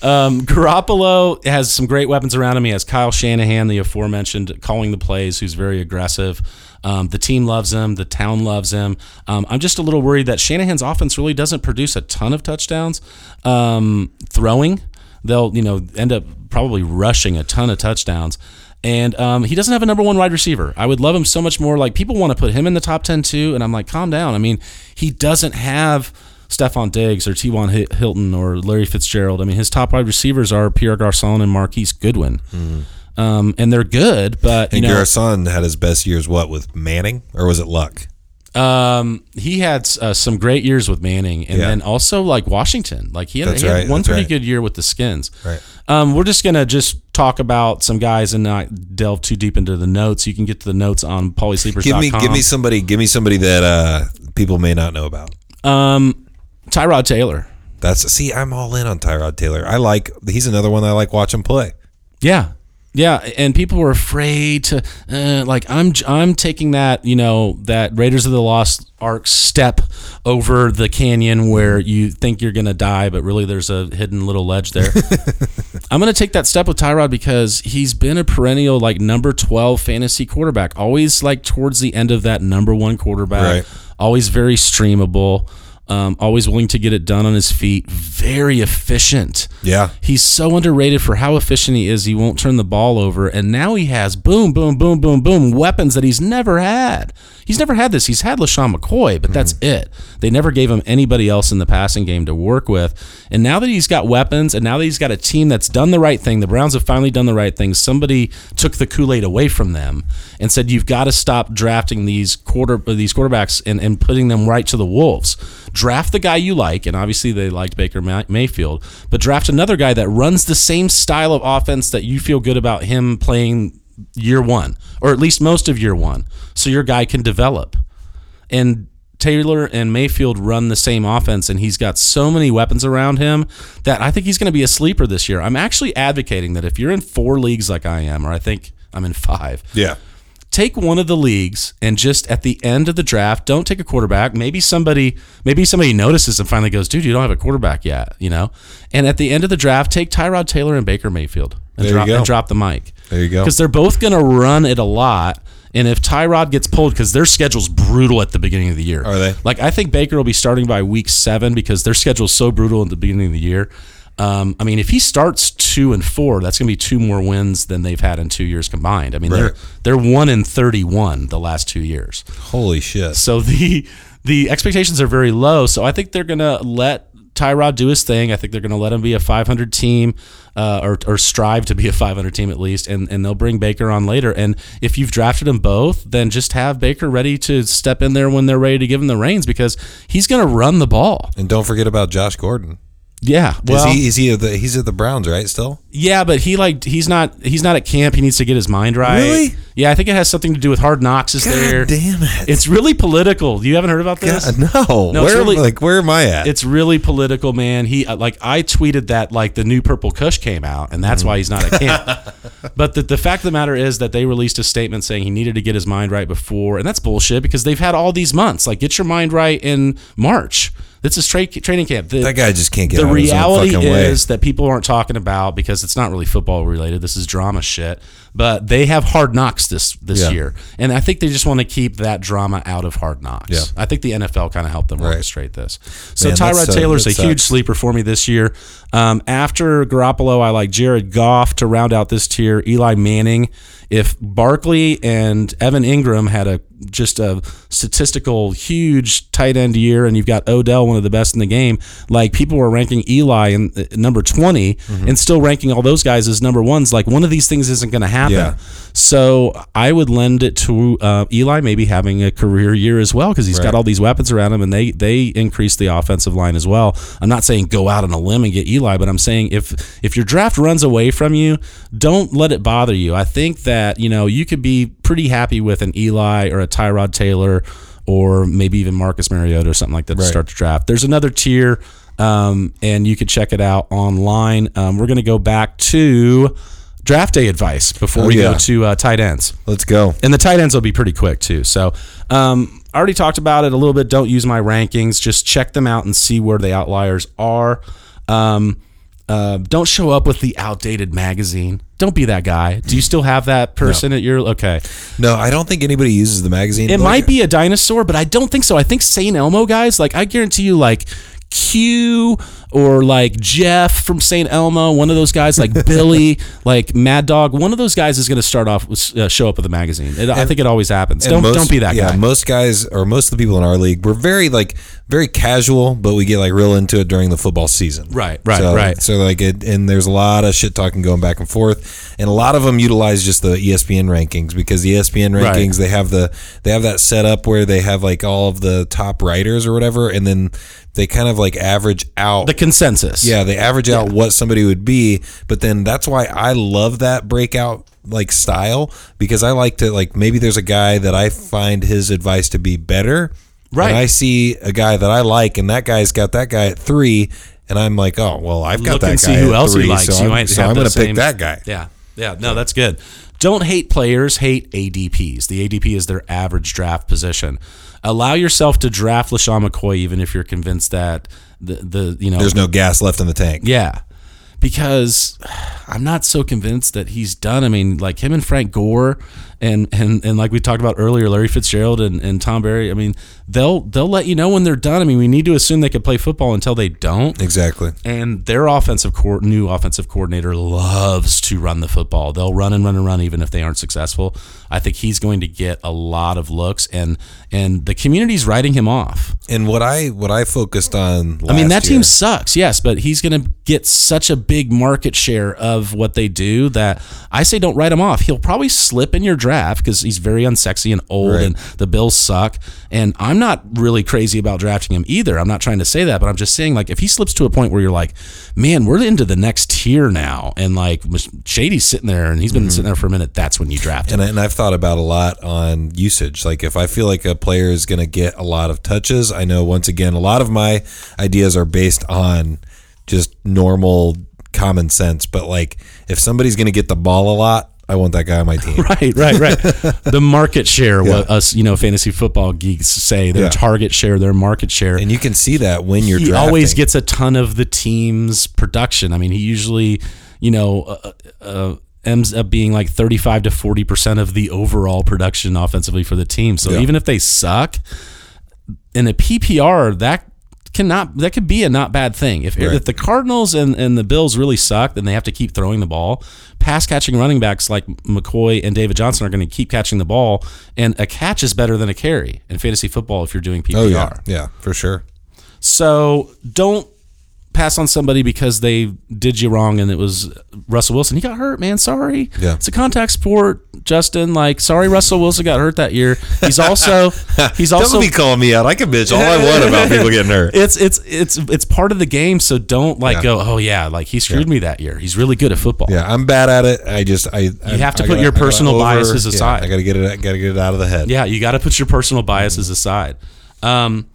Um, Garoppolo has some great weapons around him. He has Kyle Shanahan, the aforementioned, calling the plays, who's very aggressive. Um, the team loves him. The town loves him. Um, I'm just a little worried that Shanahan's offense really doesn't produce a ton of touchdowns. Um, throwing, they'll you know end up probably rushing a ton of touchdowns. And um, he doesn't have a number one wide receiver. I would love him so much more. Like people want to put him in the top ten too, and I'm like, calm down. I mean, he doesn't have Stefon Diggs or T. Hi- Hilton or Larry Fitzgerald. I mean, his top wide receivers are Pierre Garcon and Marquise Goodwin, um, and they're good. But you and know, Garcon had his best years. What with Manning, or was it Luck? um, he had uh, some great years with Manning, and Yeah. then also like Washington. Like he had, he had right, one pretty right. good year with the Skins. Right. Um, we're just gonna just talk about some guys and not delve too deep into the notes. You can get to the notes on paulysleepers.com. Give me give me somebody give me somebody that uh, people may not know about. um, Tyrod Taylor. That's see, I'm all in on Tyrod Taylor. I like he's another one I like watching play. Yeah. Yeah, and people were afraid to uh, like I'm I'm taking that you know that Raiders of the Lost Ark step over the canyon where you think you're gonna die, but really there's a hidden little ledge there. [LAUGHS] I'm gonna take that step with Tyrod because he's been a perennial like number 12 fantasy quarterback, always like towards the end of that number one quarterback, Right. always very streamable. Um, always willing to get it done on his feet, very efficient. Yeah. He's so underrated for how efficient he is. He won't turn the ball over. And now he has boom, boom, boom, boom, boom weapons that he's never had. He's never had this. He's had LeSean McCoy, but that's mm-hmm. it. They never gave him anybody else in the passing game to work with. And now that he's got weapons and now that he's got a team that's done the right thing, the Browns have finally done the right thing. Somebody took the Kool Aid away from them and said, You've got to stop drafting these quarter these quarterbacks and, and putting them right to the Wolves. Draft the guy you like, and obviously they liked Baker Ma- Mayfield, but draft another guy that runs the same style of offense that you feel good about him playing year one, or at least most of year one, so your guy can develop. And Taylor and Mayfield run the same offense, and he's got so many weapons around him that I think he's going to be a sleeper this year. I'm actually advocating that if you're in four leagues like I am, or I think I'm in five, Yeah. take one of the leagues and just at the end of the draft, don't take a quarterback. Maybe somebody, maybe somebody notices and finally goes, "Dude, you don't have a quarterback yet," you know. And at the end of the draft, take Tyrod Taylor and Baker Mayfield and drop and drop the mic. There you go. Because they're both going to run it a lot. And if Tyrod gets pulled, because their schedule's brutal at the beginning of the year, Are they? Like I think Baker will be starting by week seven because their schedule's so brutal at the beginning of the year. Um, I mean, if he starts two and four, that's going to be two more wins than they've had in two years combined. I mean, Right. they're they're one in thirty-one the last two years. Holy shit. So the the expectations are very low. So I think they're going to let Tyrod do his thing. I think they're going to let him be a 500 team, uh, or or strive to be a 500 team at least, and and they'll bring Baker on later. And if you've drafted them both, then just have Baker ready to step in there when they're ready to give him the reins because he's going to run the ball. And don't forget about Josh Gordon. Yeah, well, is he? Is he? The, he's at the Browns, right? Still. Yeah, but he like he's not he's not at camp. He needs to get his mind right. Really? Yeah, I think it has something to do with Hard Knocks is there. damn it! It's really political. You haven't heard about this? God, no. No, where? really- like where am I at? It's really political, man. He uh, like I tweeted that like the new Purple Kush came out, and that's why he's not at camp. [LAUGHS] but the, the fact of the matter is that they released a statement saying he needed to get his mind right before, and that's bullshit because they've had all these months. Like, get your mind right in March. This is tra- training camp. The, that guy just can't get the out of his own reality fucking way. is that people aren't talking about because it's not really football related. This is drama shit. But they have hard knocks this this Yeah. year, and I think they just want to keep that drama out of hard knocks. Yeah. I think the NFL kind of helped them Right. orchestrate this. So Man, Tyrod Taylor's a huge sleeper for me this year. Um, after Garoppolo, I like Jared Goff to round out this tier. Eli Manning. If Barkley and Evan Engram had a just a statistical huge tight end year, and you've got Odell, one of the best in the game, like people were ranking Eli in uh, number 20 Mm-hmm. and still ranking all those guys as number ones. Like one of these things isn't going to happen. Yeah. So I would lend it to uh, Eli maybe having a career year as well because he's got all these weapons around him and they they increase the offensive line as well. I'm not saying go out on a limb and get Eli, but I'm saying if if your draft runs away from you, don't let it bother you. I think that you know you could be pretty happy with an Eli or a Tyrod Taylor or maybe even Marcus Mariota or something like that to start the draft. There's another tier. Um, and you can check it out online. Um, we're going to go back to draft day advice before Oh, we yeah. go to uh, tight ends. Let's go. And the tight ends will be pretty quick too. So, um, I already talked about it a little bit. Don't use my rankings. Just check them out and see where the outliers are. Um, uh, don't show up with the outdated magazine. Don't be that guy. Do you still have that person at your okay? No, I don't think anybody uses the magazine. It Like- might be a dinosaur, but I don't think so. I think St. Elmo guys, like I guarantee you, like Q or like Jeff from St. Elmo, one of those guys, like [LAUGHS] Billy, like Mad Dog, one of those guys is going to start off with uh, show up with a magazine. It, I think it always happens. Don't most- don't be that yeah, guy. most guys or most of the people in our league, we're very like very casual, but we get like real into it during the football season. Right, right, so, right. So like it, and there's a lot of shit talking going back and forth, and a lot of them utilize just the ESPN rankings because the ESPN Right. rankings they have the they have that set up where they have like all of the top writers or whatever, and then they kind of like average out the consensus. yeah, they average out what somebody would be, but then that's why I love that breakout like style because I like to like maybe there's a guy that I find his advice to be better. Right. And I see a guy that I like and that guy's got that guy at 3 and I'm like, "Oh, well, I've got Look that and guy see who else he likes. So You I'm, might so I'm going to pick that guy." Yeah. Yeah. No, that's good. Don't hate players, hate ADPs. The ADP is their average draft position. Allow yourself to draft LeSean McCoy even if you're convinced that the, the you know There's no gas left in the tank. Yeah. Because I'm not so convinced that he's done. I mean, like him and Frank Gore and and, and like we talked about earlier, Larry Fitzgerald and, and Tom Berry, I mean, they'll they'll let you know when they're done. I mean, we need to assume they could play football until they don't. Exactly. And their offensive co- new offensive coordinator loves to run the football. They'll run and run and run even if they aren't successful. I think he's going to get a lot of looks and and the community's writing him off. And what I what I focused on I mean, that team sucks, yes, but he's going to get such a big market share of what they do that I say don't write him off. He'll probably slip in your draft draft because he's very unsexy and old, Right. and the Bills suck. And I'm not really crazy about drafting him either. I'm not trying to say that, but I'm just saying like if he slips to a point where you're like, man, we're into the next tier now, and like Shady's sitting there and he's been mm-hmm. sitting there for a minute, that's when you draft him. And, I- and I've thought about a lot on usage. Like if I feel like a player is going to get a lot of touches, I know once again a lot of my ideas are based on just normal common sense. But like if somebody's going to get the ball a lot, I want that guy on my team. [LAUGHS] Right, right, right. [LAUGHS] the market share, what us, you know, fantasy football geeks say, their Yeah. target share, their market share. And you can see that when you're he drafting. always gets a ton of the team's production. I mean, he usually, you know, uh, uh, ends up being like 35 to 40% of the overall production offensively for the team. So Yeah. even if they suck in a PPR, that cannot that could be a not bad thing. If, Right. if the Cardinals and, and the Bills really suck, then they have to keep throwing the ball. Pass catching running backs like McCoy and David Johnson are going to keep catching the ball, and a catch is better than a carry in fantasy football if you're doing PPR. Oh yeah, yeah, for sure. So don't pass on somebody because they did you wrong and it was Russell Wilson. He got hurt, man. Sorry. Yeah. It's a contact sport, Justin. Like, sorry, Russell Wilson got hurt that year. He's also [LAUGHS] he's also Don't be calling me out. I can bitch all I want about [LAUGHS] people getting hurt. it's it's it's it's part of the game. So don't like Yeah. go, oh yeah, like he screwed me that year. He's really good at football. Yeah, I'm bad at it. I just I you have to put your personal biases aside. I got to get it. Got to get it out of the head. Yeah, you got to put your personal biases aside. Um,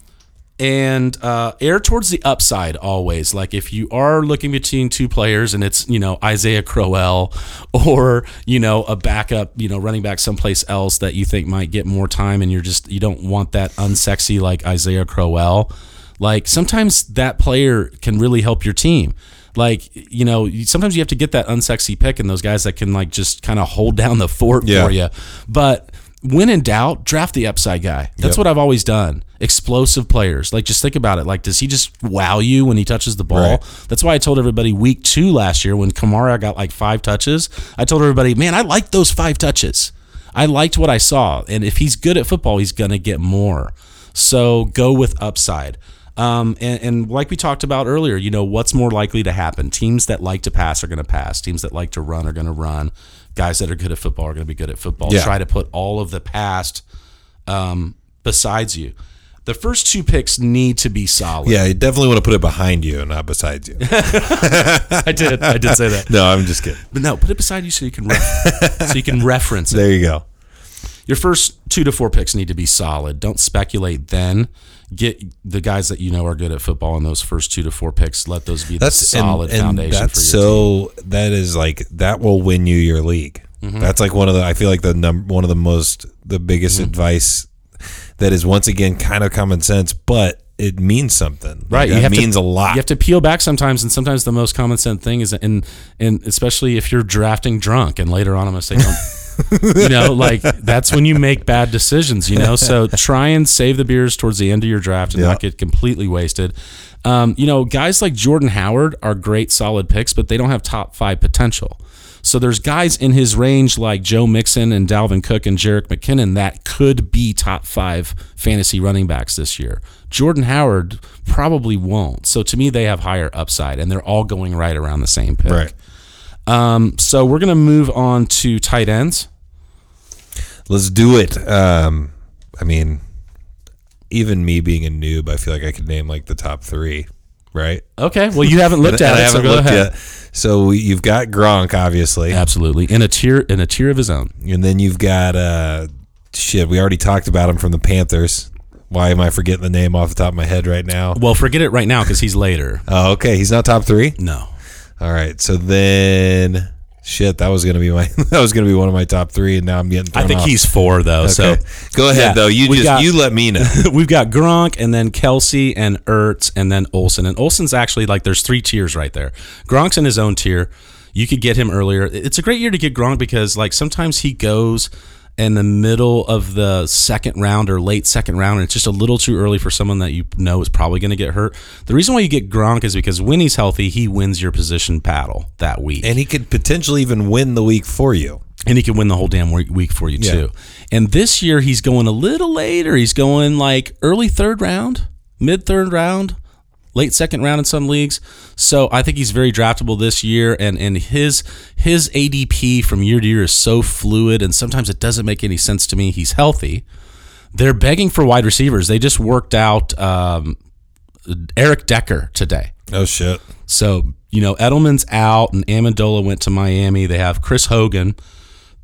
and uh, err towards the upside always. Like if you are looking between two players and it's, you know, Isaiah Crowell [LAUGHS] or, you know, a backup, you know, running back someplace else that you think might get more time and you're just, you don't want that unsexy like Isaiah Crowell. Like sometimes that player can really help your team. Like, you know, sometimes you have to get that unsexy pick and those guys that can like just kind of hold down the fort Yeah. for you. But when in doubt, draft the upside guy. That's Yep. what I've always done. Explosive players. Like just think about it. Like, does he just wow you when he touches the ball? Right. That's why I told everybody week two last year when Kamara got like five touches. I told everybody, man, I like those five touches. I liked what I saw. And if he's good at football, he's gonna get more. So go with upside. Um, and, and like we talked about earlier, you know, what's more likely to happen? Teams that like to pass are going to pass. Teams that like to run are going to run. Guys that are good at football are going to be good at football. Yeah. Try to put all of the past um, besides you. The first two picks need to be solid. Yeah, you definitely want to put it behind you not besides you. [LAUGHS] I did. I did say that. no, I'm just kidding. But no, put it beside you so you can ref- so you can [LAUGHS] reference it. There you go. Your first two to four picks need to be solid. Don't speculate then. Get the guys that you know are good at football in those first two to four picks. Let those be the That's solid and, and foundation That's for your team. so. That is like that will win you your league. Mm-hmm. That's like one of the. I feel like the number one of the most the biggest Mm-hmm. advice that is once again kind of common sense, but it means something. Right, Like, have means to, a lot. You have to peel back sometimes, and sometimes the most common sense thing is, and and especially if you're drafting drunk, and later on I'm gonna say, don't, you know, [LAUGHS] like that's when you make bad decisions. You know, so try and save the beers towards the end of your draft and Yeah. not get completely wasted. Um, you know, guys like Jordan Howard are great, solid picks, but they don't have top five potential. So there's guys in his range like Joe Mixon and Dalvin Cook and Jerick McKinnon that could be top five fantasy running backs this year. Jordan Howard probably won't. So to me, they have higher upside, and they're all going right around the same pick. right. Um, so we're gonna move on to tight ends. Let's do it. Um, I mean, even me being a noob, I feel like I could name like the top three. Right. Okay. Well, you haven't looked [LAUGHS] at it, so haven't go looked ahead. yet. So you've got Gronk, obviously. Absolutely, in a tier in a tier of his own. And then you've got uh shit, we already talked about him from the Panthers. Why am I forgetting the name off the top of my head right now? Well, forget it right now because he's later. Oh, okay. He's not top three? No. All right. So then shit, that was gonna be my [LAUGHS] that was gonna be one of my top three and now I'm getting I think off. he's four though. okay. Go ahead Yeah, though. You just got- you let me know. [LAUGHS] We've got Gronk and then Kelce and Ertz and then Olsen. And Olsen's actually like there's three tiers right there. Gronk's in his own tier. You could get him earlier. It's a great year to get Gronk because like sometimes he goes in the middle of the second round or late second round, and it's just a little too early for someone that you know is probably going to get hurt. The reason why you get Gronk is because when he's healthy, he wins your position battle that week. and he could potentially even win the week for you. and he can win the whole damn week, week for you Yeah. too. And this year he's going a little later. He's going like early third round, mid third round. Late second round in some leagues. So I think he's very draftable this year, and and his his ADP from year to year is so fluid, and sometimes it doesn't make any sense to me. He's healthy. They're begging for wide receivers. They just worked out um, Eric Decker today. Oh shit. So you know Edelman's out, and Amendola went to Miami. They have Chris Hogan.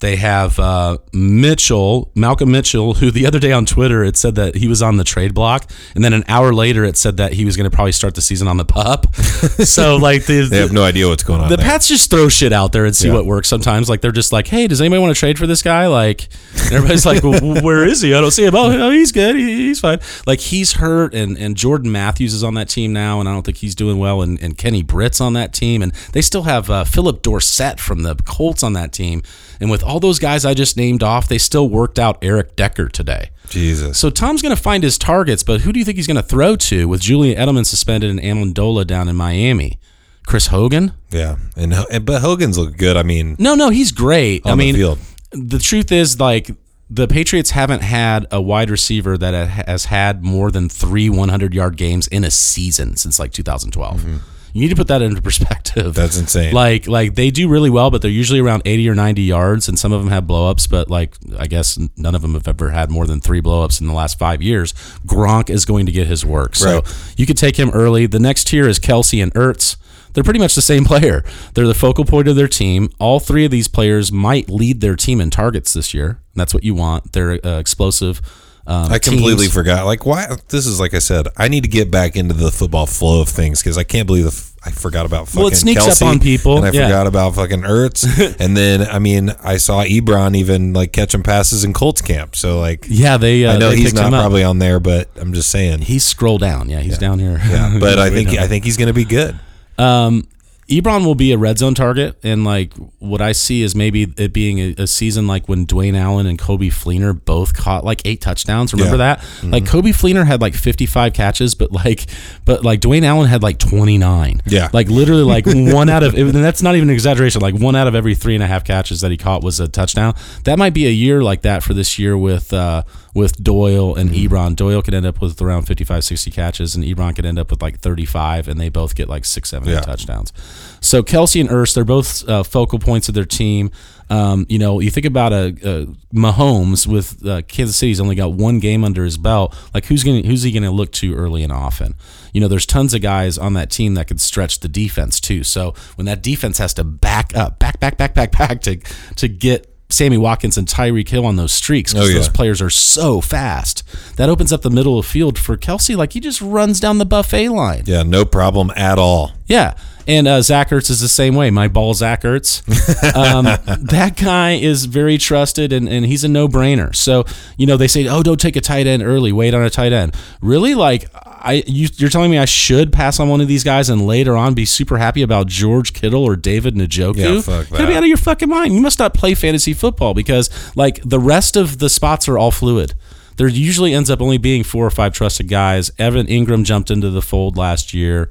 They have uh, Mitchell, Malcolm Mitchell, who the other day on Twitter it said that he was on the trade block, and then an hour later it said that he was going to probably start the season on the pup. [LAUGHS] so like the, They have no idea what's going on. the there. Pats just throw shit out there and see Yeah. what works. Sometimes, like they're just like, "Hey, does anybody want to trade for this guy?" Like, everybody's like, well, "Where is he? I don't see him." Oh, no, he's good. He, he's fine. Like he's hurt, and and Jordan Matthews is on that team now, and I don't think he's doing well. And, and Kenny Britt's on that team, and they still have uh, Philip Dorsett from the Colts on that team. And with all those guys I just named off, they still worked out Eric Decker today. Jesus. So Tom's going to find his targets, but who do you think he's going to throw to with Julian Edelman suspended and Amendola down in Miami? Chris Hogan? yeah, and, but Hogan's look good. I mean, No, no, he's great. I On the mean, field. the truth is, like, the Patriots haven't had a wide receiver that has had more than three 100 yard games in a season since like 2012. Mm-hmm. You need to put that into perspective. [LAUGHS] That's insane. Like, like they do really well, but they're usually around 80 or 90 yards, and some of them have blowups. But like, I guess none of them have ever had more than three blowups in the last five years. Gronk is going to get his work, so Right. you could take him early. The next tier is Kelce and Ertz. They're pretty much the same [LAUGHS] player. They're the focal point of their team. All three of these players might lead their team in targets this year. That's what you want. They're uh, explosive. Um, I completely teams. forgot. Like, why? This is like I said. I need to get back into the football flow of things because I can't believe the, f- I forgot about fucking Well, it sneaks up Kelce, on people. and I Yeah. forgot about fucking Ertz, [LAUGHS] and then I mean I saw Ebron even like catching passes in Colts camp. So like, Yeah, they. Uh, I know they he's not probably on there, but I'm just saying. He's scroll down. Yeah, he's down here. yeah, but [LAUGHS] I think. I think he's going to be good. Um, Ebron will be a red zone target, and like what I see is maybe it being a, a season like when Dwayne Allen and Coby Fleener both caught like eight touchdowns. Remember Yeah. that? Like Coby Fleener had like fifty-five catches, but like, but like Dwayne Allen had like twenty-nine. Yeah. like literally like [LAUGHS] one out of and that's not even an exaggeration. Like one out of every three and a half catches that he caught was a touchdown. That might be a year like that for this year with uh, with Doyle and Ebron. Doyle could end up with around 55, 60 catches, and Ebron could end up with like 35, and they both get like six, seven, eight Yeah. touchdowns. So Kelce and Ertz, they're both uh, focal points of their team. Um, you know, you think about a, a Mahomes with uh, Kansas City's only got one game under his belt. Like who's going who's he going to look to early and often? You know, there's tons of guys on that team that could stretch the defense too. So when that defense has to back up, back, back, back, back, back to to get Sammy Watkins and Tyreek Hill on those streaks because Oh, yeah. those players are so fast. That opens up the middle of the field for Kelce. Like he just runs down the buffet line. Yeah, no problem at all. Yeah. And uh, Zach Ertz is the same way. My ball, Zach Ertz. [LAUGHS] Um, that guy is very trusted and, and he's a no brainer. So, you know, they say, oh, don't take a tight end early, wait on a tight end. Really? Like, I you, you're telling me I should pass on one of these guys and later on be super happy about George Kittle or David Njoku? Yeah, fuck You gotta be out of your fucking mind. You must not play fantasy football because, like, the rest of the spots are all fluid. There usually ends up only being four or five trusted guys. Evan Engram jumped into the fold last year.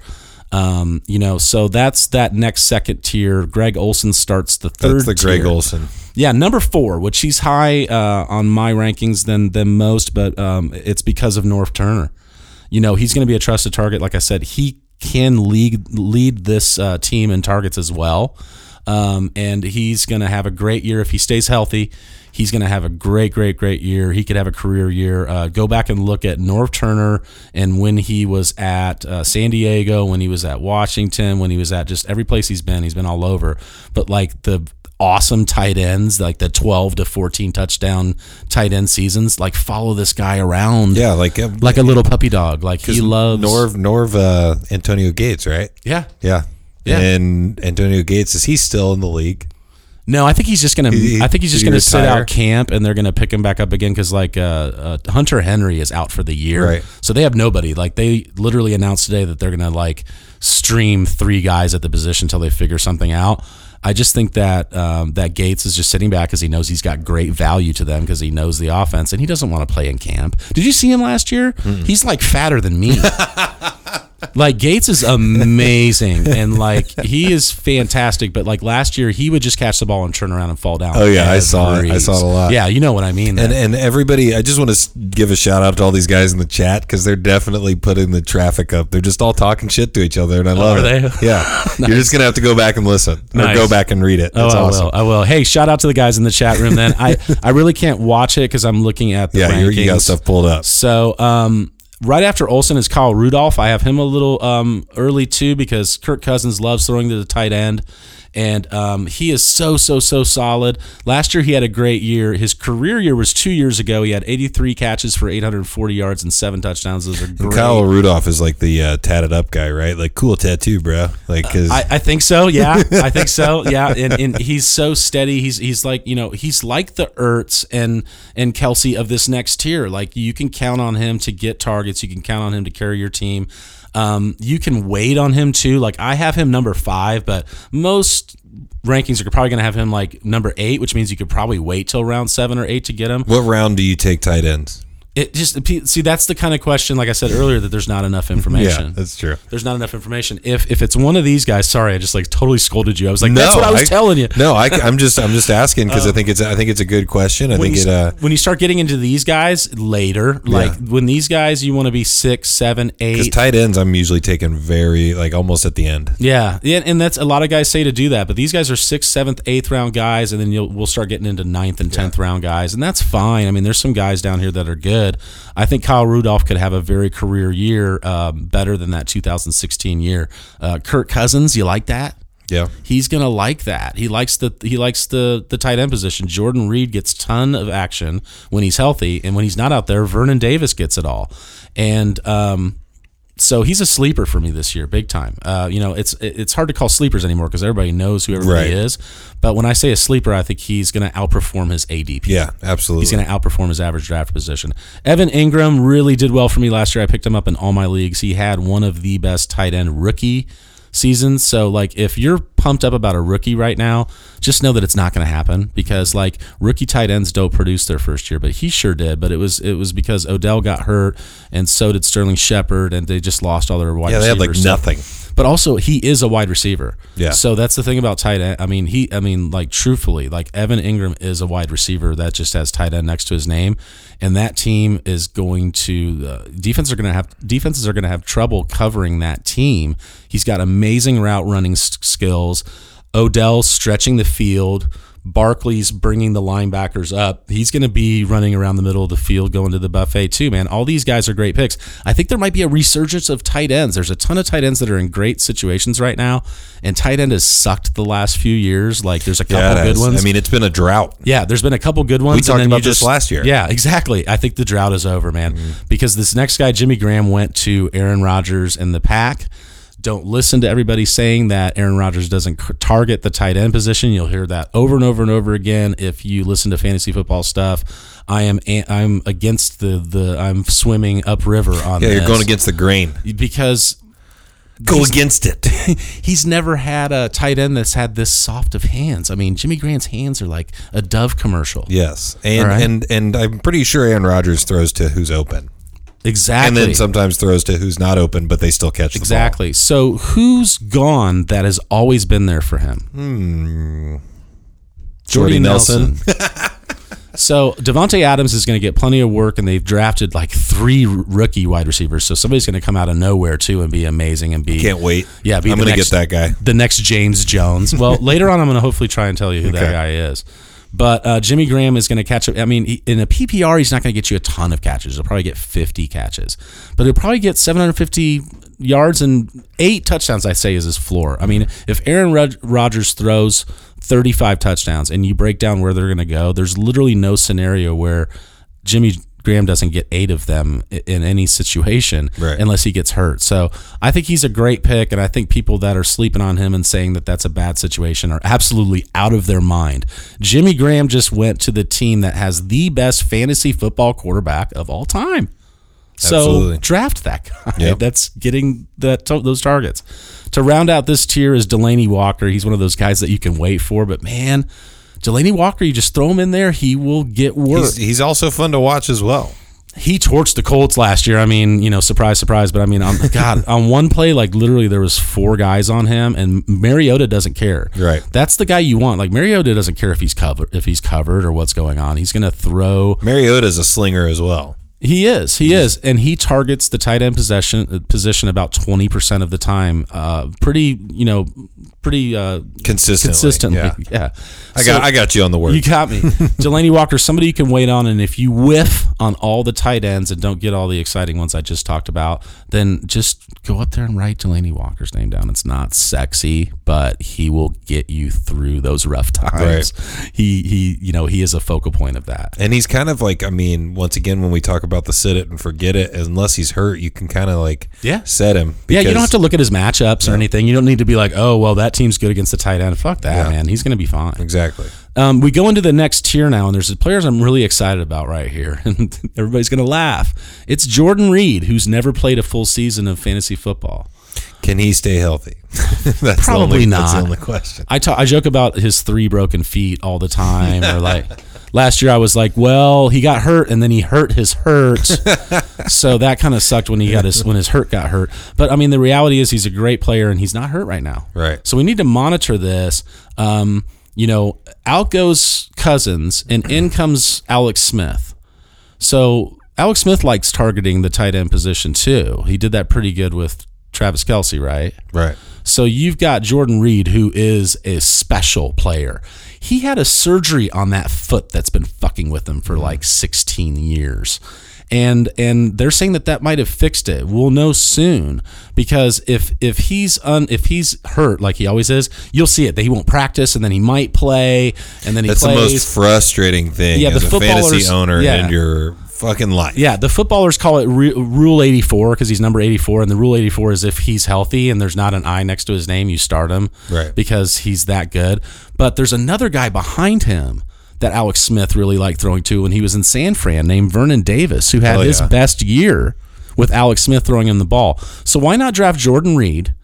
Um, you know, so that's that next second tier. Greg Olsen starts the third. That's the Greg tier. Olsen. Yeah, number four, which he's high uh, on my rankings than than most, but um, it's because of Norv Turner. You know, he's going to be a trusted target. Like I said, he can lead lead this uh, team in targets as well, um, and he's going to have a great year if he stays healthy. He's going to have a great, great, great year. He could have a career year. Uh, go back and look at Norv Turner and when he was at uh, San Diego, when he was at Washington, when he was at just every place he's been. He's been all over. But like the awesome tight ends, like the 12 to 14 touchdown tight end seasons, like follow this guy around. Yeah, like uh, Like a little puppy dog. Like he loves. Norv Norv uh, Antonio Gates, right? Yeah. Yeah. Yeah. And Antonio Gates is he still in the league? No, I think he's just gonna. He- I think he's just gonna sit out camp, and they're gonna pick him back up again because like uh, uh, Hunter Henry is out for the year, Right. So they have nobody. Like they literally announced today that they're gonna like stream three guys at the position until they figure something out. I just think that um, that Gates is just sitting back because he knows he's got great value to them because he knows the offense and he doesn't want to play in camp. Did you see him last year? He's like fatter than me. [LAUGHS] Like Gates is amazing and like he is fantastic, but like last year he would just catch the ball and turn around and fall down. Oh, yeah, I saw it. I saw it a lot. Yeah, you know what I mean. And then. and everybody, I just want to give a shout out to all these guys in the chat because they're definitely putting the traffic up. They're just all talking shit to each other, and I love are it. they? Yeah, [LAUGHS] you're just gonna have to go back and listen, or Nice. go back and read it. Oh, I awesome. will. I will. Hey, shout out to the guys in the chat room. Then I, [LAUGHS] I really can't watch it because I'm looking at the Yeah, you got stuff pulled up. So, um, right after Olsen is Kyle Rudolph. I have him a little um, early too because Kirk Cousins loves throwing to the tight end. And um, he is so, so, so solid. Last year, he had a great year. His career year was two years ago. He had 83 catches for 840 yards and seven touchdowns. Those are great. Kyle Rudolph is like the uh, tatted up guy, right? Like cool tattoo, bro. Like, cause I, I think so. Yeah, [LAUGHS] I think so. Yeah, and, and he's so steady. He's he's like you know he's like the Ertz and and Kelce of this next tier. Like you can count on him to get targets. You can count on him to carry your team. Um, you can wait on him too. Like I have him number five, but most rankings are probably going to have him like number eight, which means you could probably wait till round seven or eight to get him. what round do you take tight ends? It just see that's the kind of question, like I said earlier, that there's not enough information. Yeah, that's true. There's not enough information. If if it's one of these guys, sorry, I just like totally scolded you. I was like, that's what I was telling you. No, I, am just I'm just asking because I [LAUGHS] think it's I think it's a good question. I think you, it. Uh, when you start getting into these guys later, like when these guys, you want to be six, seven, eight. tight ends, I'm usually taking very like almost at the end. yeah, yeah, and that's a lot of guys say to do that, but these guys are sixth, seventh, eighth round guys, and then you'll we'll start getting into ninth and tenth round guys, and that's fine. I mean, there's some guys down here that are good. I think Kyle Rudolph could have a very career year, um, better than that 2016 year. Uh, Kirk Cousins, you like that? Yeah, he's gonna like that. He likes the he likes the the tight end position. Jordan Reed gets ton of action when he's healthy, and when he's not out there, Vernon Davis gets it all. And um, so he's a sleeper for me this year, big time. Uh, you know, it's it's hard to call sleepers anymore because everybody knows who everybody Right. is. But when I say a sleeper, I think he's going to outperform his ADP. yeah, absolutely. He's going to outperform his average draft position. Evan Engram really did well for me last year. I picked him up in all my leagues. He had one of the best tight end rookie seasons. So, like, if you're pumped up about a rookie right now, just know that it's not going to happen because, like, rookie tight ends don't produce their first year, but he sure did. But it was it was because Odell got hurt, and so did Sterling Shepard, and they just lost all their wide yeah, they had like. So- nothing. But also he is a wide receiver. Yeah. So that's the thing about tight end. I mean, he. I mean, like truthfully, like Evan Engram is a wide receiver that just has tight end next to his name, and that team is going to uh, defense are going to have defenses are going to have trouble covering that team. He's got amazing route running skills. Odell stretching the field. Barkley's bringing the linebackers up. He's going to be running around the middle of the field, going to the buffet too, man. All these guys are great picks. I think there might be a resurgence of tight ends. There's a ton of tight ends that are in great situations right now, and tight end has sucked the last few years. Like there's a couple Yeah, good ones. I mean, it's been a drought. Yeah, there's been a couple good ones. We talked and then you about this just- last year. Yeah, exactly. I think the drought is over, man. Mm-hmm. Because this next guy, Jimmy Graham, went to Aaron Rodgers and the pack. Don't listen to everybody saying that Aaron Rodgers doesn't target the tight end position. You'll hear that over and over and over again if you listen to fantasy football stuff. I am I'm against the the I'm swimming upriver on Yeah, this you're going against the grain. because Go against it. [LAUGHS] he's never had a tight end that's had this soft of hands. I mean, Jimmy Graham's hands are like a Dove commercial. Yes, and right. and and I'm pretty sure Aaron Rodgers throws to who's open, Exactly. and then sometimes throws to who's not open, but they still catch the ball. Exactly. So who's gone that has always been there for him? Hmm. Jordy Jordy Nelson. [LAUGHS] so Davante Adams is going to get plenty of work, and they've drafted like three rookie wide receivers. So somebody's going to come out of nowhere too and be amazing and be Can't wait. Yeah, be I'm going to get that guy. the next James Jones. Well, [LAUGHS] later on, I'm going to hopefully try and tell you who that guy is. But uh, Jimmy Graham is going to catch up. I mean, he, in a PPR, he's not going to get you a ton of catches. He'll probably get 50 catches, but he'll probably get 750 yards and eight touchdowns. I say is his floor. I mean, if Aaron Rod- Rodgers throws 35 touchdowns and you break down where they're going to go, there's literally no scenario where Jimmy Graham doesn't get eight of them in any situation [LAUGHS] Right. unless he gets hurt. So I think he's a great pick, and I think people that are sleeping on him and saying that that's a bad situation are absolutely out of their mind. Jimmy Graham just went to the team that has the best fantasy football quarterback of all time. So Absolutely. draft that guy. Yep. [LAUGHS] That's getting that those targets. To round out this tier is Delanie Walker. He's one of those guys that you can wait for, but man, Delanie Walker, you just throw him in there, he will get work. He's, he's also fun to watch as well. he torched the Colts last year. I mean, you know, surprise, surprise. But I mean, on, [LAUGHS] God, on one play, like literally, there was four guys on him, and Mariota doesn't care. Right. That's the guy you want. Like Mariota doesn't care if he's covered, if he's covered or what's going on. He's going to throw. Mariota's a slinger as well. He is. He is, and he targets the tight end possession position about twenty percent of the time. Uh, pretty, you know, pretty uh, Consistently. consistently. Yeah. Yeah. I got I got you on the word. You got me. [LAUGHS] Delanie Walker, somebody you can wait on, and if you whiff on all the tight ends and don't get all the exciting ones I just talked about, then just go up there and write Delanie Walker's name down. It's not sexy, but he will get you through those rough [LAUGHS] times. He he, you know, he is a focal point of that. And he's kind of like, I mean, once again, when we talk about the sit it and forget it, unless he's hurt, you can kind of like Yeah. set him. Yeah, you don't have to look at his matchups or anything. You don't need to be like, oh, well, that team's good against the tight end. Fuck that, Yeah. man. He's going to be fine. Exactly. Um, we go into the next tier now, and there's players I'm really excited about right here, [LAUGHS] and everybody's going to laugh. It's Jordan Reed, who's never played a full season of fantasy football. Can he stay healthy? [LAUGHS] that's the Probably not. That's the only question. I ta- I joke about his three broken feet all the time, or like [LAUGHS] last year I was like, well, he got hurt and then he hurt his hurt, [LAUGHS] so that kind of sucked when he got his when his hurt got hurt. But I mean, the reality is he's a great player and he's not hurt right now. Right. So we need to monitor this. Um, you know, out goes Cousins and in comes Alex Smith. So Alex Smith likes targeting the tight end position too. He did that pretty good with Travis Kelce, right? Right. So you've got Jordan Reed, who is a special player. He had a surgery on that foot that's been fucking with him for like 16 years. And and they're saying that that might have fixed it. We'll know soon because if if he's un, if he's hurt like he always is, you'll see it that he won't practice and then he might play and then he That's the plays. most frustrating thing Yeah, as the a fantasy owner yeah. in your fucking life. Yeah, the footballers call it Ru- Rule 84 because he's number 84, and the Rule 84 is if he's healthy and there's not an I next to his name, you start him, Right. Because he's that good. But there's another guy behind him that Alex Smith really liked throwing to when he was in San Fran, named Vernon Davis, who had Oh, his yeah. best year with Alex Smith throwing him the ball. So why not draft Jordan Reed?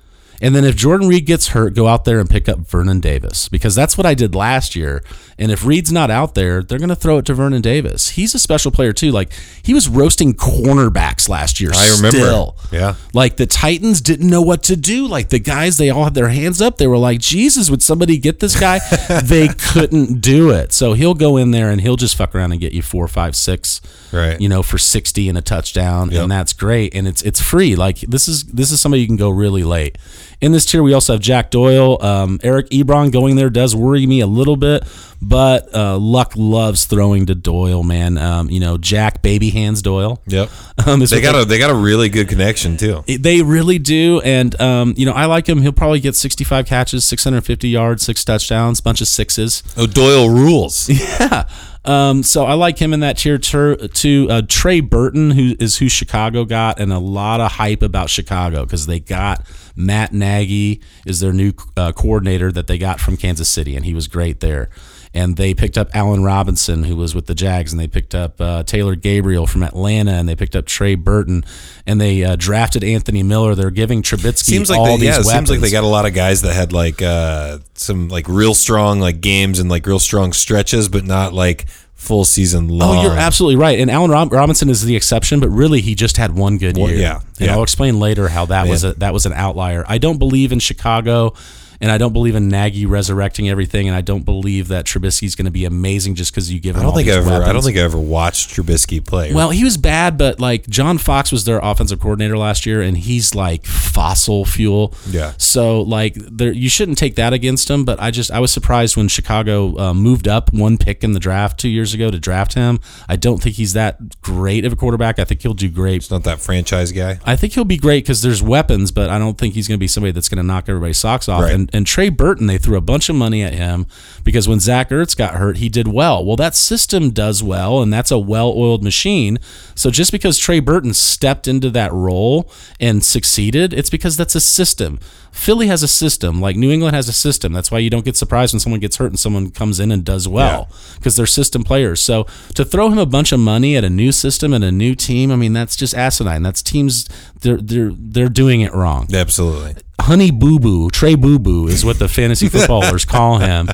And then if Jordan Reed gets hurt, go out there and pick up Vernon Davis because that's what I did last year. And if Reed's not out there, they're going to throw it to Vernon Davis. He's a special player too. Like he was roasting cornerbacks last year. I remember. Still. Yeah. Like the Titans didn't know what to do. Like the guys, they all had their hands up. They were like, Jesus, would somebody get this guy? [LAUGHS] they couldn't do it. So he'll go in there and he'll just fuck around and get you four, five, six, Right. you know, for 60 and a touchdown. Yep. And that's great. And it's, it's free. Like this is, this is somebody you can go really late. In this tier, we also have Jack Doyle. Um, Eric Ebron going there does worry me a little bit, but uh, Luck loves throwing to Doyle, man. Um, you know, Jack Baby Hands Doyle. Yep. [LAUGHS] Um, is They got a they got a really good connection too. they really do, and um, you know I like him. He'll probably get 65 catches, 650 yards, six touchdowns, bunch of sixes. Oh, Doyle rules. [LAUGHS] Yeah. Um, so I like him in that tier too. Uh, Trey Burton, who is who Chicago got, and a lot of hype about Chicago because they got Matt Nagy is their new uh, coordinator that they got from Kansas City, and he was great there. And they picked up Allen Robinson, who was with the Jags, and they picked up uh, Taylor Gabriel from Atlanta, and they picked up Trey Burton, and they uh, drafted Anthony Miller. They're giving Trubisky seems like all they, these yeah, weapons. seems like they got a lot of guys that had like uh some like real strong like games and like real strong stretches, but not like full season long. Oh, you're absolutely right. And Allen Rob- Robinson is the exception, but really he just had one good Well, year. yeah, and yeah. I'll explain later how that was a, that was an outlier. I don't believe in Chicago, and I don't believe in Nagy resurrecting everything, and I don't believe that Trubisky's going to be amazing just because you give him. I don't think I ever I don't think I ever watched Trubisky play. Well, he was bad, but like John Fox was their offensive coordinator last year, and he's like fossil fuel. Yeah. So like, there you shouldn't take that against him. But I just I was surprised when Chicago uh, moved up one pick in the draft two years ago to draft him. I don't think he's that great of a quarterback. I think he'll do great. He's not that franchise guy. I think he'll be great because there's weapons, but I don't think he's going to be somebody that's going to knock everybody's socks off. Right. And, and Trey Burton, they threw a bunch of money at him because when Zach Ertz got hurt, he did well. Well, that system does well, and that's a well-oiled machine. So just because Trey Burton stepped into that role and succeeded, it's because that's a system. Philly has a system, like New England has a system. That's why you don't get surprised when someone gets hurt and someone comes in and does well because they're system players. So to throw him a bunch of money at a new system and a new team, I mean that's just asinine. That's teams they're they're they're doing it wrong. Absolutely. Honey Boo Boo, Trey Boo Boo is what the fantasy footballers [LAUGHS] call him.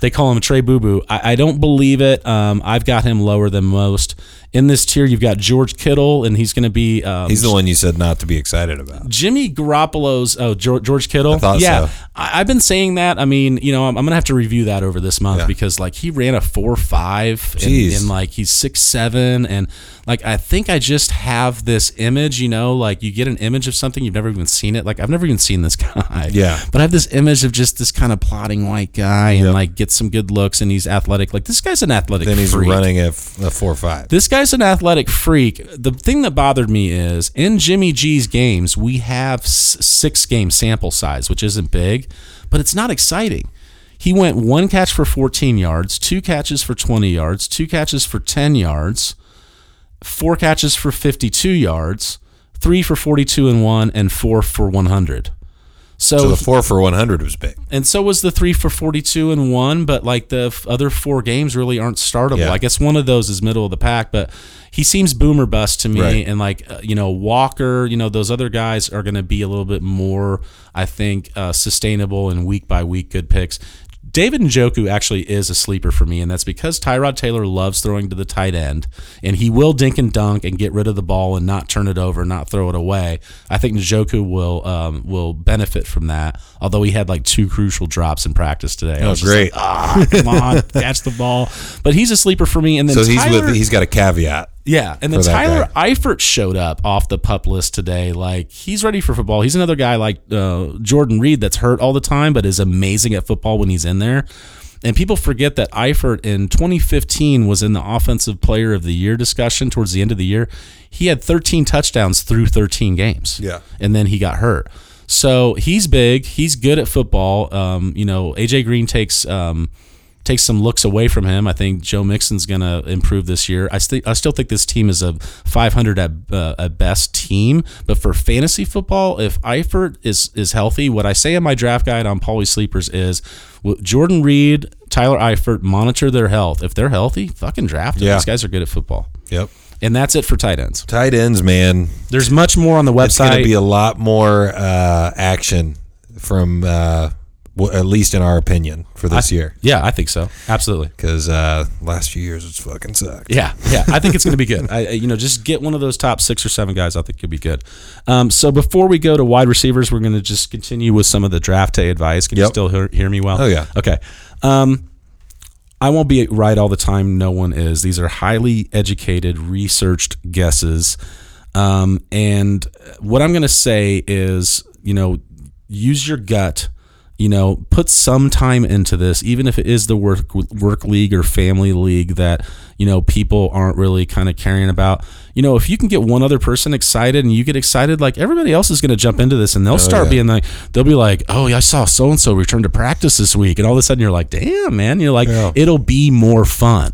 They call him Trey Boo Boo. I, I don't believe it. Um, I've got him lower than most. In this tier, you've got George Kittle, and he's going to be. Um, He's the one you said not to be excited about. Jimmy Garoppolo's oh George, George Kittle. I thought yeah, so. I, I've been saying that. I mean, you know, I'm, I'm gonna have to review that over this month Yeah. because like he ran a four five and, and like he's six seven and like I think I just have this image. You know, like you get an image of something you've never even seen it. Like I've never even seen this [LAUGHS] guy. Yeah. but I have this image of just this kind of plodding white guy and Yep. like gets some good looks and he's athletic. Like this guy's an athletic. Then he's freak. running a four five. This guy's an athletic freak. The thing that bothered me is in Jimmy G's games, we have six game sample size, which isn't big, but it's not exciting. He went one catch for 14 yards, two catches for 20 yards, two catches for 10 yards, four catches for 52 yards, three for 42 and one, and four for 100. So, So the four for one hundred was big. and so was the three for 42 and one, but like the f- other four games really aren't startable. Yeah. I guess one of those is middle of the pack, but he seems boomer bust to me. Right. And like, uh, you know, Walker, you know, those other guys are going to be a little bit more, I think, uh, sustainable and week by week good picks. David Njoku actually is a sleeper for me, and that's because Tyrod Taylor loves throwing to the tight end, and he will dink and dunk and get rid of the ball and not turn it over, not throw it away. I think Njoku will um, will benefit from that. Although he had like two crucial drops in practice today. Oh, great. like, ah, come on, [LAUGHS] catch the ball. But he's a sleeper for me. And then So he's Tyler, with. He's got a caveat. Yeah, and then Tyler Eifert showed up off the pup list today. Like he's ready for football. He's another guy like uh, Jordan Reed that's hurt all the time, but is amazing at football when he's in there. And people forget that Eifert in 2015 was in the Offensive Player of the Year discussion towards the end of the year. He had 13 touchdowns through 13 games. Yeah. and then he got hurt. So he's big. He's good at football. Um, you know, AJ Green takes um, takes some looks away from him. I think Joe Mixon's going to improve this year. I still I still think this team is a 500 at, uh, at best team. But for fantasy football, if Eifert is is healthy, what I say in my draft guide on Pauly Sleepers is Jordan Reed, Tyler Eifert, monitor their health. If they're healthy, fucking draft them. Yeah. These guys are good at football. Yep. And that's it for tight ends. Tight ends, man. There's much more on the website. It's going to be a lot more uh, action from, uh, w- at least in our opinion, for this year. yeah, I think so. Absolutely. Because uh, last few years it's fucking sucked. Yeah, yeah, I think it's going to be good. [LAUGHS] I, I- you know, just get one of those top six or seven guys. I think could be good. Um, so before we go to wide receivers, we're going to just continue with some of the draft day advice. Can you still hear, hear me well? Oh, yeah. Okay. Um, I won't be right all the time. No one is. These are highly educated, researched guesses. Um, and what I'm going to say is, you know, use your gut. You know, put some time into this, even if it is the work work league or family league that you know people aren't really kind of caring about. You know, if you can get one other person excited and you get excited, like everybody else is going to jump into this and they'll start yeah. being like, they'll be like, oh, yeah, I saw so and so return to practice this week, and all of a sudden you're like, damn, man, you're like, Yeah. it'll be more fun.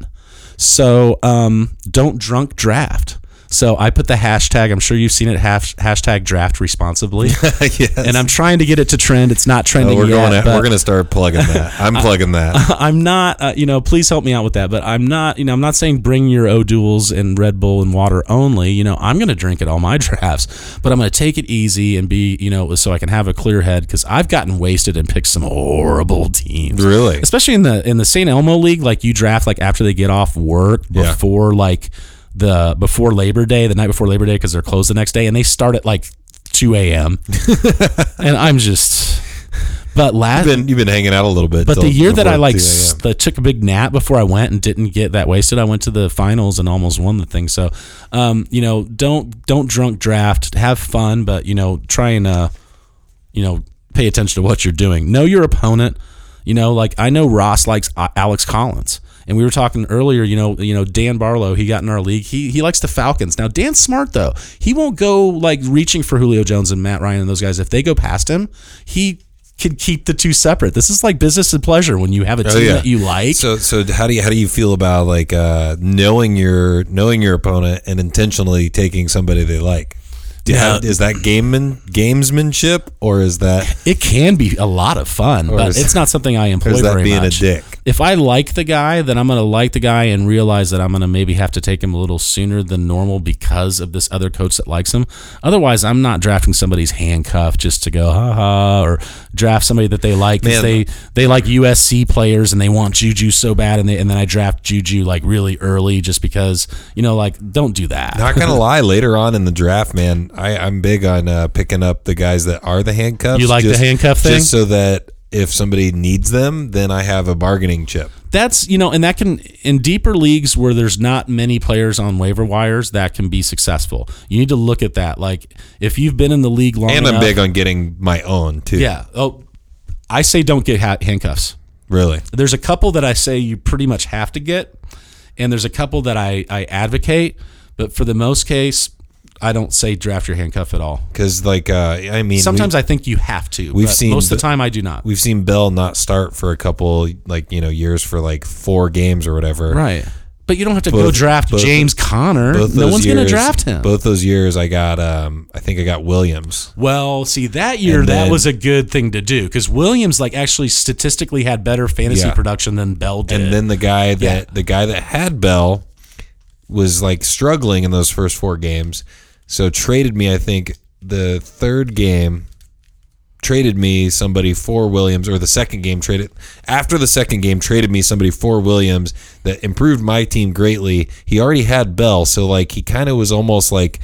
So um, don't drunk draft. So I put the hashtag. I'm sure you've seen it. Hash, hashtag draft responsibly. [LAUGHS] yes. And I'm trying to get it to trend. It's not Oh, trending we're yet. going. but we're going to start plugging that. [LAUGHS] I'm plugging that. [LAUGHS] I'm not. Uh, you know, please help me out with that. But I'm not. You know, I'm not saying bring your O'Douls and Red Bull and water only. You know, I'm going to drink at all my drafts, but I'm going to take it easy and be. You know, so I can have a clear head because I've gotten wasted and picked some horrible teams. Really? especially in the in the St. Elmo League, like you draft like after they get off work Yeah. before like the before Labor Day, the night before Labor Day, because they're closed the next day, and they start at like two a.m. [LAUGHS] and I'm just. But last, You've been, you've been hanging out a little bit. but the year that I like 2 that took a big nap before I went and didn't get that wasted, I went to the finals and almost won the thing. So, um, you know, don't don't drunk draft. Have fun, but you know, try and uh, you know, pay attention to what you're doing. Know your opponent. You know, like I know Ross likes uh, Alex Collins. And we were talking earlier, you know, you know Dan Barlow, he got in our league. He he likes the Falcons. Now Dan's smart though. He won't go like reaching for Julio Jones and Matt Ryan and those guys. If they go past him, he can keep the two separate. This is like business and pleasure when you have a team that you like. Oh, So so how do you how do you feel about like uh, knowing your knowing your opponent and intentionally taking somebody they like? Do Now- have, is that gameman gamesmanship or is that it can be a lot of fun, but is- it's not something I employ is that very being much. a dick? if I like the guy, then I'm going to like the guy and realize that I'm going to maybe have to take him a little sooner than normal because of this other coach that likes him. Otherwise, I'm not drafting somebody's handcuff just to go ha ha or draft somebody that they like because they they like USC players and they want Juju so bad and they, and then I draft Juju like really early just because you know like don't do that. Not gonna [LAUGHS] lie, later on in the draft, man, I, I'm big on uh, picking up the guys that are the handcuffs. You like the handcuff thing? just so that if somebody needs them, then I have a bargaining chip. that's you know and that can in deeper leagues where there's not many players on waiver wires that can be successful you need to look at that like if you've been in the league long And I'm enough, big on getting my own too. yeah oh i say don't get ha- handcuffs really. there's a couple that i say you pretty much have to get and there's a couple that i i advocate but for the most case i don't say draft your handcuff at all Because like, uh, I mean, sometimes i think you have to we've but seen most of the time i do not we've seen Bell not start for a couple like you know years for like four games or whatever. right but you don't have to go draft both- james conner Both no one's going to draft him Both those years, I got. Um, I think I got Williams. Well, see that year And that then- was a good thing to do because Williams like actually statistically had better fantasy Yeah. production than Bell did. and then the guy that Yeah. the guy that had Bell was like struggling in those first four games, so traded me. I think the third game traded me somebody for Williams, or the second game traded after the second game traded me somebody for Williams that improved my team greatly. He already had Bell, so like he kind of was almost like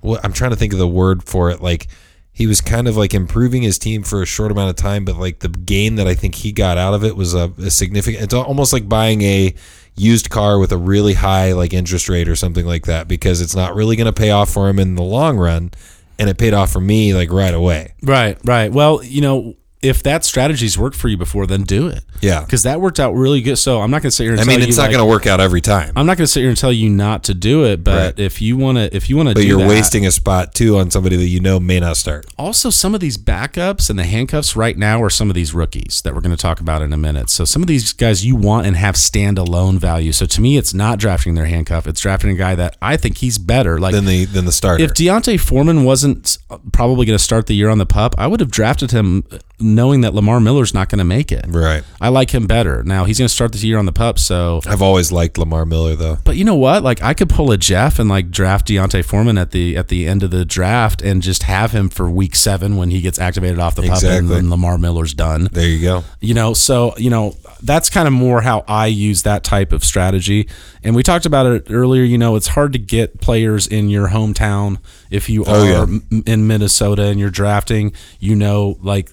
what I'm trying to think of the word for it, like. He was kind of like improving his team for a short amount of time, but like the gain that I think he got out of it was a, a significant. It's almost like buying a used car with a really high like interest rate or something like that because it's not really going to pay off for him in the long run, and it paid off for me like right away. right, right. Well, you know, if that strategy's worked for you before, then do it. Yeah. because that worked out really good. So I'm not going to sit here and I mean, it's not like- going to work out every time, I'm not going to sit here and tell you not to do it, but Right. if you want to, if you want to, but you're that, wasting a spot too on somebody that you know may not start. also some of these backups and the handcuffs right now are some of these rookies that we're going to talk about in a minute. So some of these guys you want and have standalone value. So to me, it's not drafting their handcuff; it's drafting a guy that I think he's better. Like Than the than the starter. if D'Onta Foreman wasn't uh, probably going to start the year on the pup, I would have drafted him uh, knowing that Lamar Miller's not going to make it. right. I like him better. Now he's going to start this year on the pup, so I've always liked Lamar Miller though. but you know what? Like I could pull a Jeff and like draft D'Onta Foreman at the at the end of the draft and just have him for week seven when he gets activated off the pup and then Lamar Miller's done. There you go. You know, so you know that's kind of more how I use that type of strategy. And we talked about it earlier. You know, it's hard to get players in your hometown if you Oh, are yeah. in Minnesota and you're drafting. You know, like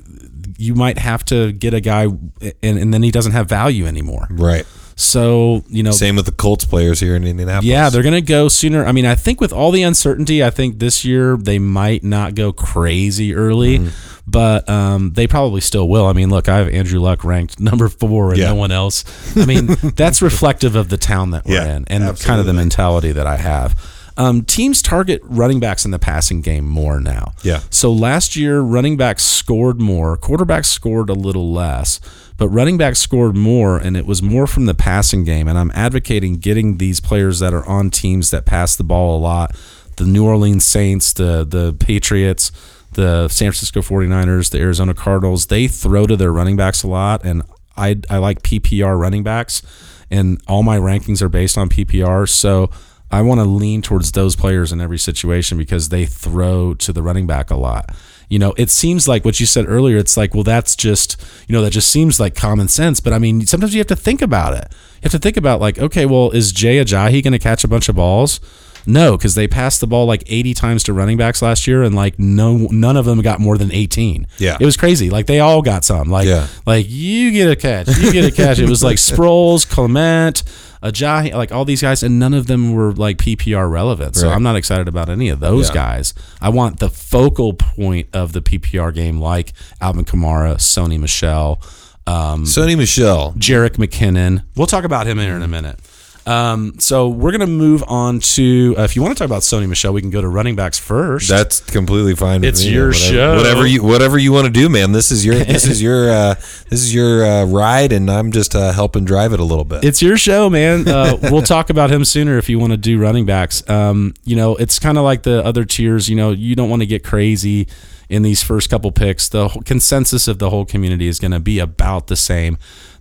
you might have to get a guy and, and then he doesn't have value anymore. Right. So you know, Same with the Colts players here in Indianapolis. yeah, they're going to go sooner. I mean, I think with all the uncertainty, I think this year they might not go crazy early, Mm-hmm. but um, they probably still will. I mean, look, I have Andrew Luck ranked [LAUGHS] number four and Yeah. no one else. I mean, that's [LAUGHS] reflective of the town that we're Yeah, in and kind of the mentality that I have. Um, teams target running backs in the passing game more now. Yeah. So last year, running backs scored more, quarterbacks scored a little less, but running backs scored more, and it was more from the passing game. And I'm advocating getting these players that are on teams that pass the ball a lot. The New Orleans Saints, the the Patriots, the San Francisco 49ers, the Arizona Cardinals, they throw to their running backs a lot, and I I like PPR running backs, and all my rankings are based on PPR. So I want to lean towards those players in every situation because they throw to the running back a lot. You know, it seems like what you said earlier. It's like, well, that's just, you know, that just seems like common sense. But I mean, sometimes you have to think about it. You have to think about, like, okay, well, is Jay Ajayi going to catch a bunch of balls? No, because they passed the ball like 80 times to running backs last year, and like no, none of them got more than 18. Yeah. it was crazy. Like they all got some. Like, Yeah. like you get a catch, you get a catch. it was like [LAUGHS] Sproles, Clement, Ajayi, like all these guys, and none of them were like PPR relevant. So Right. I'm not excited about any of those Yeah. guys. I want the focal point of the PPR game, like Alvin Kamara, Sony Michel, um, Sony Michel. Jerick McKinnon. We'll talk about him here in a minute. Um, so we're gonna move on to. Uh, if you want to talk about Sony Michel, we can go to running backs first. That's completely fine. with It's me, your whatever, show. Whatever you whatever you want to do, man. This is your this is your uh, this is your uh, ride, and I'm just uh, helping drive it a little bit. It's your show, man. Uh, we'll talk about him sooner if you want to do running backs. Um, you know, it's kind of like the other tiers. You know, you don't want to get crazy in these first couple picks. The whole consensus of the whole community is going to be about the same.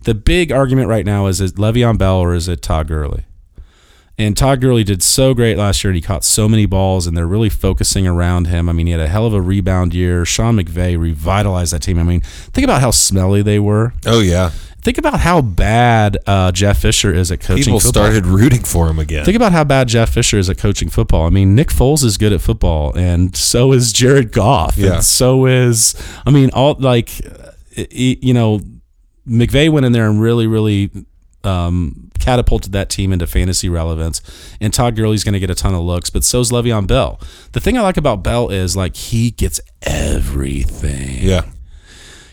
The big argument right now is: is it Le'Veon Bell or is it Todd Gurley? And Todd Gurley did so great last year, and he caught so many balls, and they're really focusing around him. I mean, he had a hell of a rebound year. Sean McVay revitalized that team. I mean, think about how smelly they were. Oh yeah, Think about how bad uh, Jeff Fisher is at coaching people football. started rooting for him again. Think about how bad Jeff Fisher is at coaching football. I mean, Nick Foles is good at football, and so is Jared Goff, Yeah. and so is I mean, all like you know, McVay went in there and really, really um, catapulted that team into fantasy relevance. And Todd Gurley's going to get a ton of looks, but so's Le'Veon Bell. The thing I like about Bell is like he gets everything. yeah,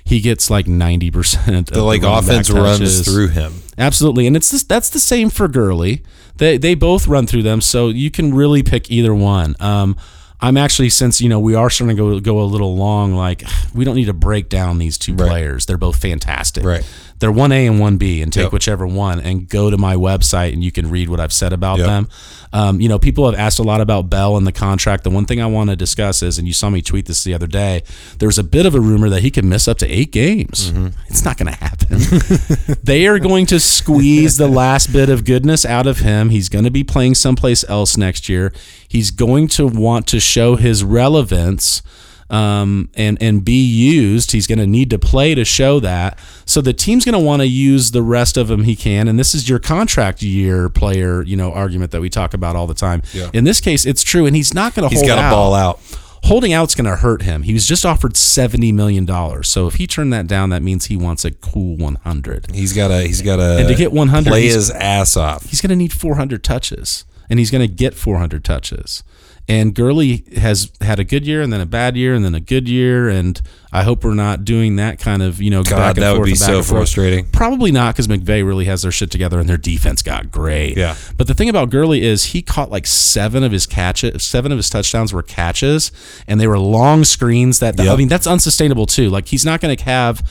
He gets like ninety percent. Of the like offense runs through him. Absolutely, and it's this, that's the same for Gurley. They they both run through them, so you can really pick either one. Um, I'm actually since you know we are starting to go go a little long. Like we don't need to break down these two Right. players. They're both fantastic. Right. They're one A and one B, and take Yep. whichever one and go to my website and you can read what I've said about Yep. them. Um, you know, people have asked a lot about Bell and the contract. The one thing I want to discuss is, and you saw me tweet this the other day. There was a bit of a rumor that he could miss up to eight games. Mm-hmm. It's not going to happen. [LAUGHS] they are going to squeeze the last bit of goodness out of him. He's going to be playing someplace else next year. He's going to want to show his relevance um, and and be used. He's going to need to play to show that. So the team's going to want to use the rest of him he can. And this is your contract year player, you know, argument that we talk about all the time. Yeah. In this case, it's true, and he's not going to He's hold got out to ball out. holding out's going to hurt him. He was just offered seventy million dollars. So if he turned that down, that means he wants a cool one hundred. He's got to. He's got to. And to get 100, play his ass off. He's going to need four hundred touches, and he's going to get four hundred touches. And Gurley has had a good year, and then a bad year, and then a good year. And I hope we're not doing that kind of you know God, back and that would be so forth. frustrating. Probably not because McVay really has their shit together and their defense got great. Yeah. But the thing about Gurley is he caught like seven of his catches, seven of his touchdowns were catches, and they were long screens. That I Yep. mean, that's unsustainable too. Like he's not going to have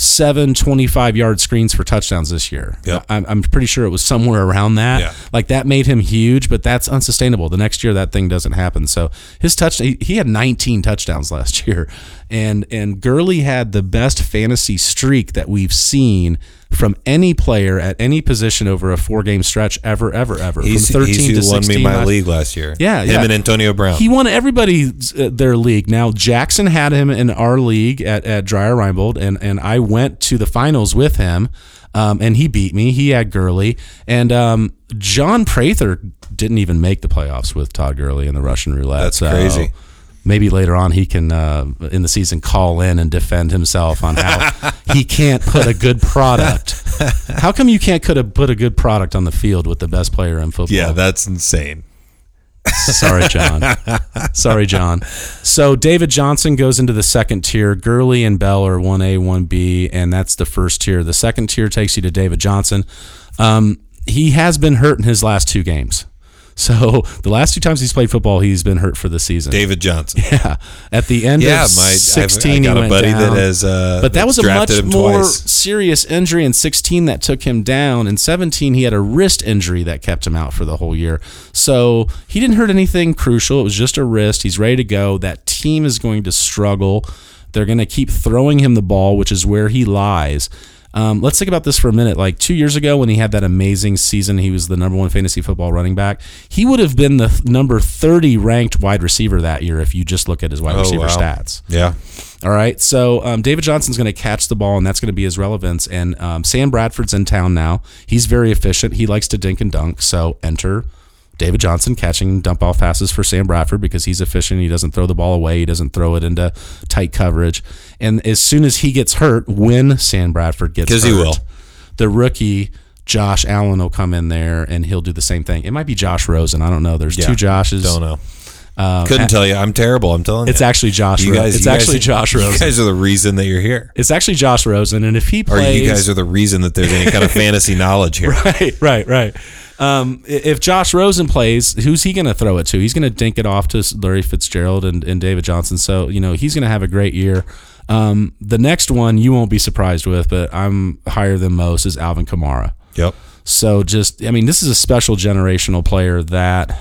seven 25 yard screens for touchdowns this year. Yep. I'm, I'm pretty sure it was somewhere around that. Yeah. Like that made him huge, but that's unsustainable. The next year that thing doesn't happen. So his touch he, he had 19 touchdowns last [LAUGHS] year. And and Gurley had the best fantasy streak that we've seen from any player at any position over a four game stretch ever ever ever. He's, from 13 he's to who won me my last- league last year. Yeah, him yeah. and Antonio Brown. he won everybody's uh, their league. Now Jackson had him in our league at, at Dreyer Reinbold, and and I went to the finals with him, um, and he beat me. He had Gurley, and um, John Prather didn't even make the playoffs with Todd Gurley in the Russian roulette. That's So crazy. Maybe later on he can uh, in the season call in and defend himself on how [LAUGHS] he can't put a good product. How come you can't put a put a good product on the field with the best player in football? yeah, that's insane. Sorry, John. [LAUGHS] Sorry, John. So David Johnson goes into the second tier. Gurley and Bell are 1A, 1B, and that's the first tier. The second tier takes you to David Johnson. Um, he has been hurt in his last two games. So [LAUGHS] the last two times he's played football, he's been hurt for the season. David Johnson. [LAUGHS] Yeah. At the end Yeah, of my I've- 16, I he got a buddy down. that has. Uh, But that was a much more twice. serious injury in 16 that took him down. In 17, he had a wrist injury that kept him out for the whole year. So he didn't hurt anything crucial. It was just a wrist. He's ready to go. That team is going to struggle. They're going to keep throwing him the ball, which is where he lies. Um, let's think about this for a minute. Like two years ago, when he had that amazing season, he was the number one fantasy football running back. He would have been the th- number 30 ranked wide receiver that year if you just look at his wide Oh, receiver wow. stats. Yeah. All right. So um, David Johnson's going to catch the ball, and that's going to be his relevance. And um, Sam Bradford's in town now. He's very efficient. He likes to dink and dunk. So enter David Johnson catching dump off passes for Sam Bradford because he's efficient. He doesn't throw the ball away. He doesn't throw it into tight coverage. And as soon as he gets hurt, when Sam Bradford gets hurt, he will. the rookie. Josh Allen will come in there and he'll do the same thing. It might be Josh Rosen. I don't know. There's Yeah. two Joshes. Don't know. Um, Couldn't tell you. I'm terrible. I'm telling you. It's actually Josh. You Ro- guys. it's you guys- actually Josh You Rosen. guys are the reason that you're here. It's actually Josh Rosen, and if he Or plays, you guys are the reason that there's any kind of [LAUGHS] fantasy knowledge here. right, right, right. Um, if Josh Rosen plays, who's he going to throw it to? He's going to dink it off to Larry Fitzgerald and, and David Johnson. So you know he's going to have a great year. Um, the next one you won't be surprised with, but I'm higher than most is Alvin Kamara. Yep. So just, I mean, this is a special generational player that.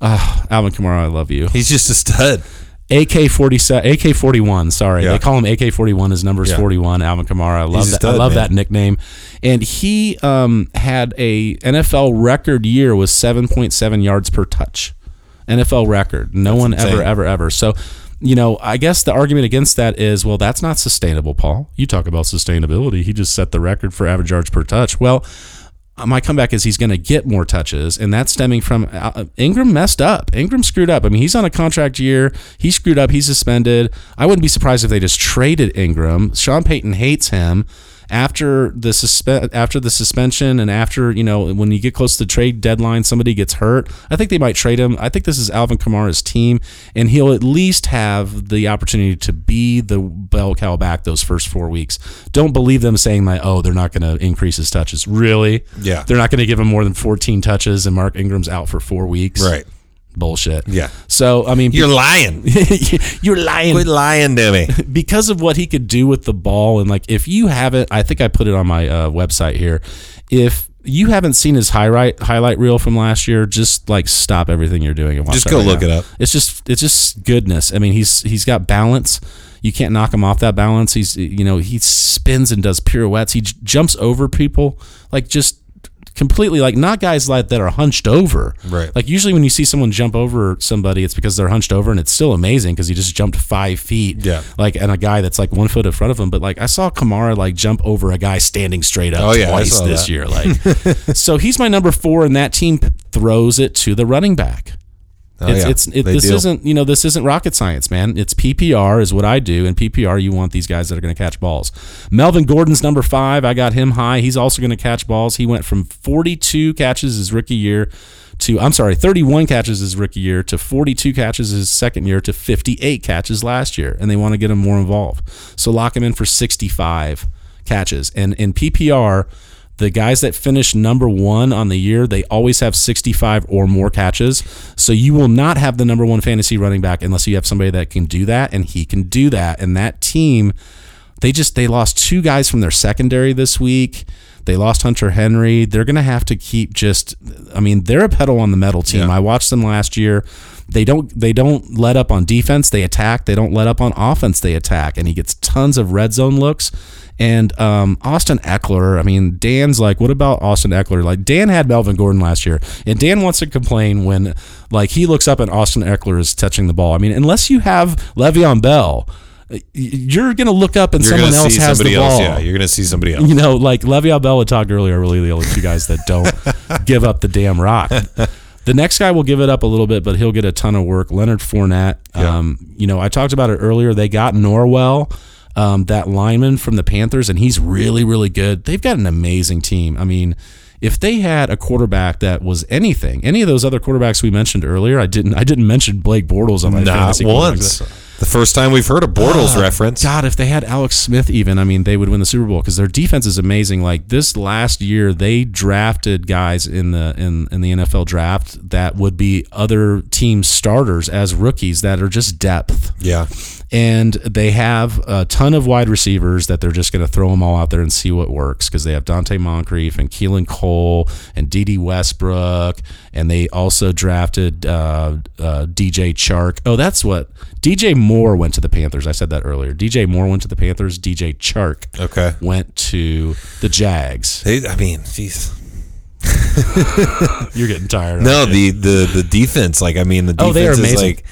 Uh, Alvin Kamara, I love you. He's just a stud. AK forty AK forty one. Sorry, Yeah. they call him AK forty one. His number is Yeah. forty one. Alvin Kamara. I love He's that. I love man. that nickname. And he um, had a NFL record year with seven point seven yards per touch. NFL record. No one ever, ever, ever. So. You know, I guess the argument against that is, well, that's not sustainable, Paul. You talk about sustainability. He just set the record for average yards per touch. Well, my comeback is he's going to get more touches, and that's stemming from uh, Ingram messed up. Ingram screwed up. I mean, he's on a contract year. He screwed up. He's suspended. I wouldn't be surprised if they just traded Ingram. Sean Payton hates him. After the suspe- after the suspension and after you know when you get close to the trade deadline, somebody gets hurt. I think they might trade him. I think this is Alvin Kamara's team, and he'll at least have the opportunity to be the bell cow back those first four weeks. Don't believe them saying that oh they're not going to increase his touches. Really? Yeah. They're not going to give him more than 14 touches, and Mark Ingram's out for four weeks. Right. Bullshit. Yeah. So I mean, You're lying. [LAUGHS] you're lying Quit lying to me. [LAUGHS] because of what he could do with the ball and like if you haven't i think i put it on my uh, website here if you haven't seen his highlight highlight reel from last year just like stop everything you're doing and watch Just go right look now. it up. it's just it's just goodness i mean he's he's got balance you can't knock him off that balance he's you know he spins and does pirouettes he j- jumps over people like just completely like not guys like that are hunched over Right. like usually when you see someone jump over somebody it's because they're hunched over and it's still amazing because he just jumped five feet Yeah. like and a guy that's like one foot in front of him. But like I saw Kamara like jump over a guy standing straight up Oh, yeah, twice this that. year. Like [LAUGHS] so he's my number four, and that team throws it to the running back. Oh, it's, yeah, it's it, this do. isn't you know this isn't rocket science, man. It's PPR is what I do, and PPR you want these guys that are going to catch balls. Melvin Gordon's number five. I got him high. He's also going to catch balls. He went from 42 catches his rookie year to I'm sorry, 31 catches his rookie year to 42 catches his second year to 58 catches last year, and they want to get him more involved. So lock him in for 65 catches. And in PPR, the guys that finish number one on the year, they always have 65 or more catches. So you will not have the number one fantasy running back unless you have somebody that can do that, and he can do that. And that team, they just they lost two guys from their secondary this week. They lost Hunter Henry. They're going to have to keep just. I mean, they're a pedal on the metal team. Yeah. I watched them last year. They don't. They don't let up on defense. They attack. They don't let up on offense. They attack, and he gets tons of red zone looks. And um, Austin Ekeler. I mean, Dan's like, what about Austin Ekeler? Like Dan had Melvin Gordon last year, and Dan wants to complain when like he looks up and Austin Ekeler is touching the ball. I mean, unless you have Le'Veon Bell. You're gonna look up and You're someone else see has somebody the else. ball. Yeah, you're gonna see somebody else. You know, like Le'Veon Bell and Todd earlier, really the only two guys that don't [LAUGHS] give up the damn rock. The next guy will give it up a little bit, but he'll get a ton of work. Leonard Fournette. Um, you know, I talked about it earlier. They got Norwell, um, that lineman from the Panthers, and he's really, really good. They've got an amazing team. I mean, if they had a quarterback that was anything, any of those other quarterbacks we mentioned earlier, I didn't. I didn't mention Blake Bortles on my Not fantasy once. quarterbacks. The first time we've heard a Bortles oh, reference. God, if they had Alex Smith, even I mean, they would win the Super Bowl because their defense is amazing. Like this last year, they drafted guys in the in in the NFL draft that would be other team starters as rookies that are just depth. Yeah. And they have a ton of wide receivers that they're just going to throw them all out there and see what works because they have Donte Moncrief and Keelan Cole and Dede Westbrook. And they also drafted uh, uh, DJ Chark. Oh, that's what DJ Moore went to the Panthers. I said that earlier. DJ Moore went to the Panthers. DJ Chark Okay. went to the Jags. They, I mean, jeez. [LAUGHS] You're getting tired. No, the the the defense. Like, I mean, the Oh, defense they are is amazing. like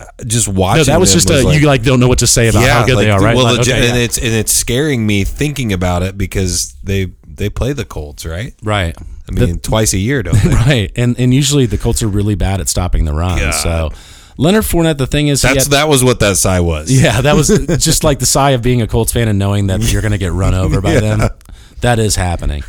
uh, just watching. no, that was just a, like, you like don't know what to say about how good like, they are, right? Well, Like, okay, and yeah. it's and it's scaring me thinking about it because they they play the Colts, right? right. I mean, twice a year, don't they? [LAUGHS] Right, and and usually the Colts are really bad at stopping the run. So Leonard Fournette, the thing is, That's had- that was what that sigh was. yeah, that was [LAUGHS] just like the sigh of being a Colts fan and knowing that you're going to get run over by [LAUGHS] them. That is happening.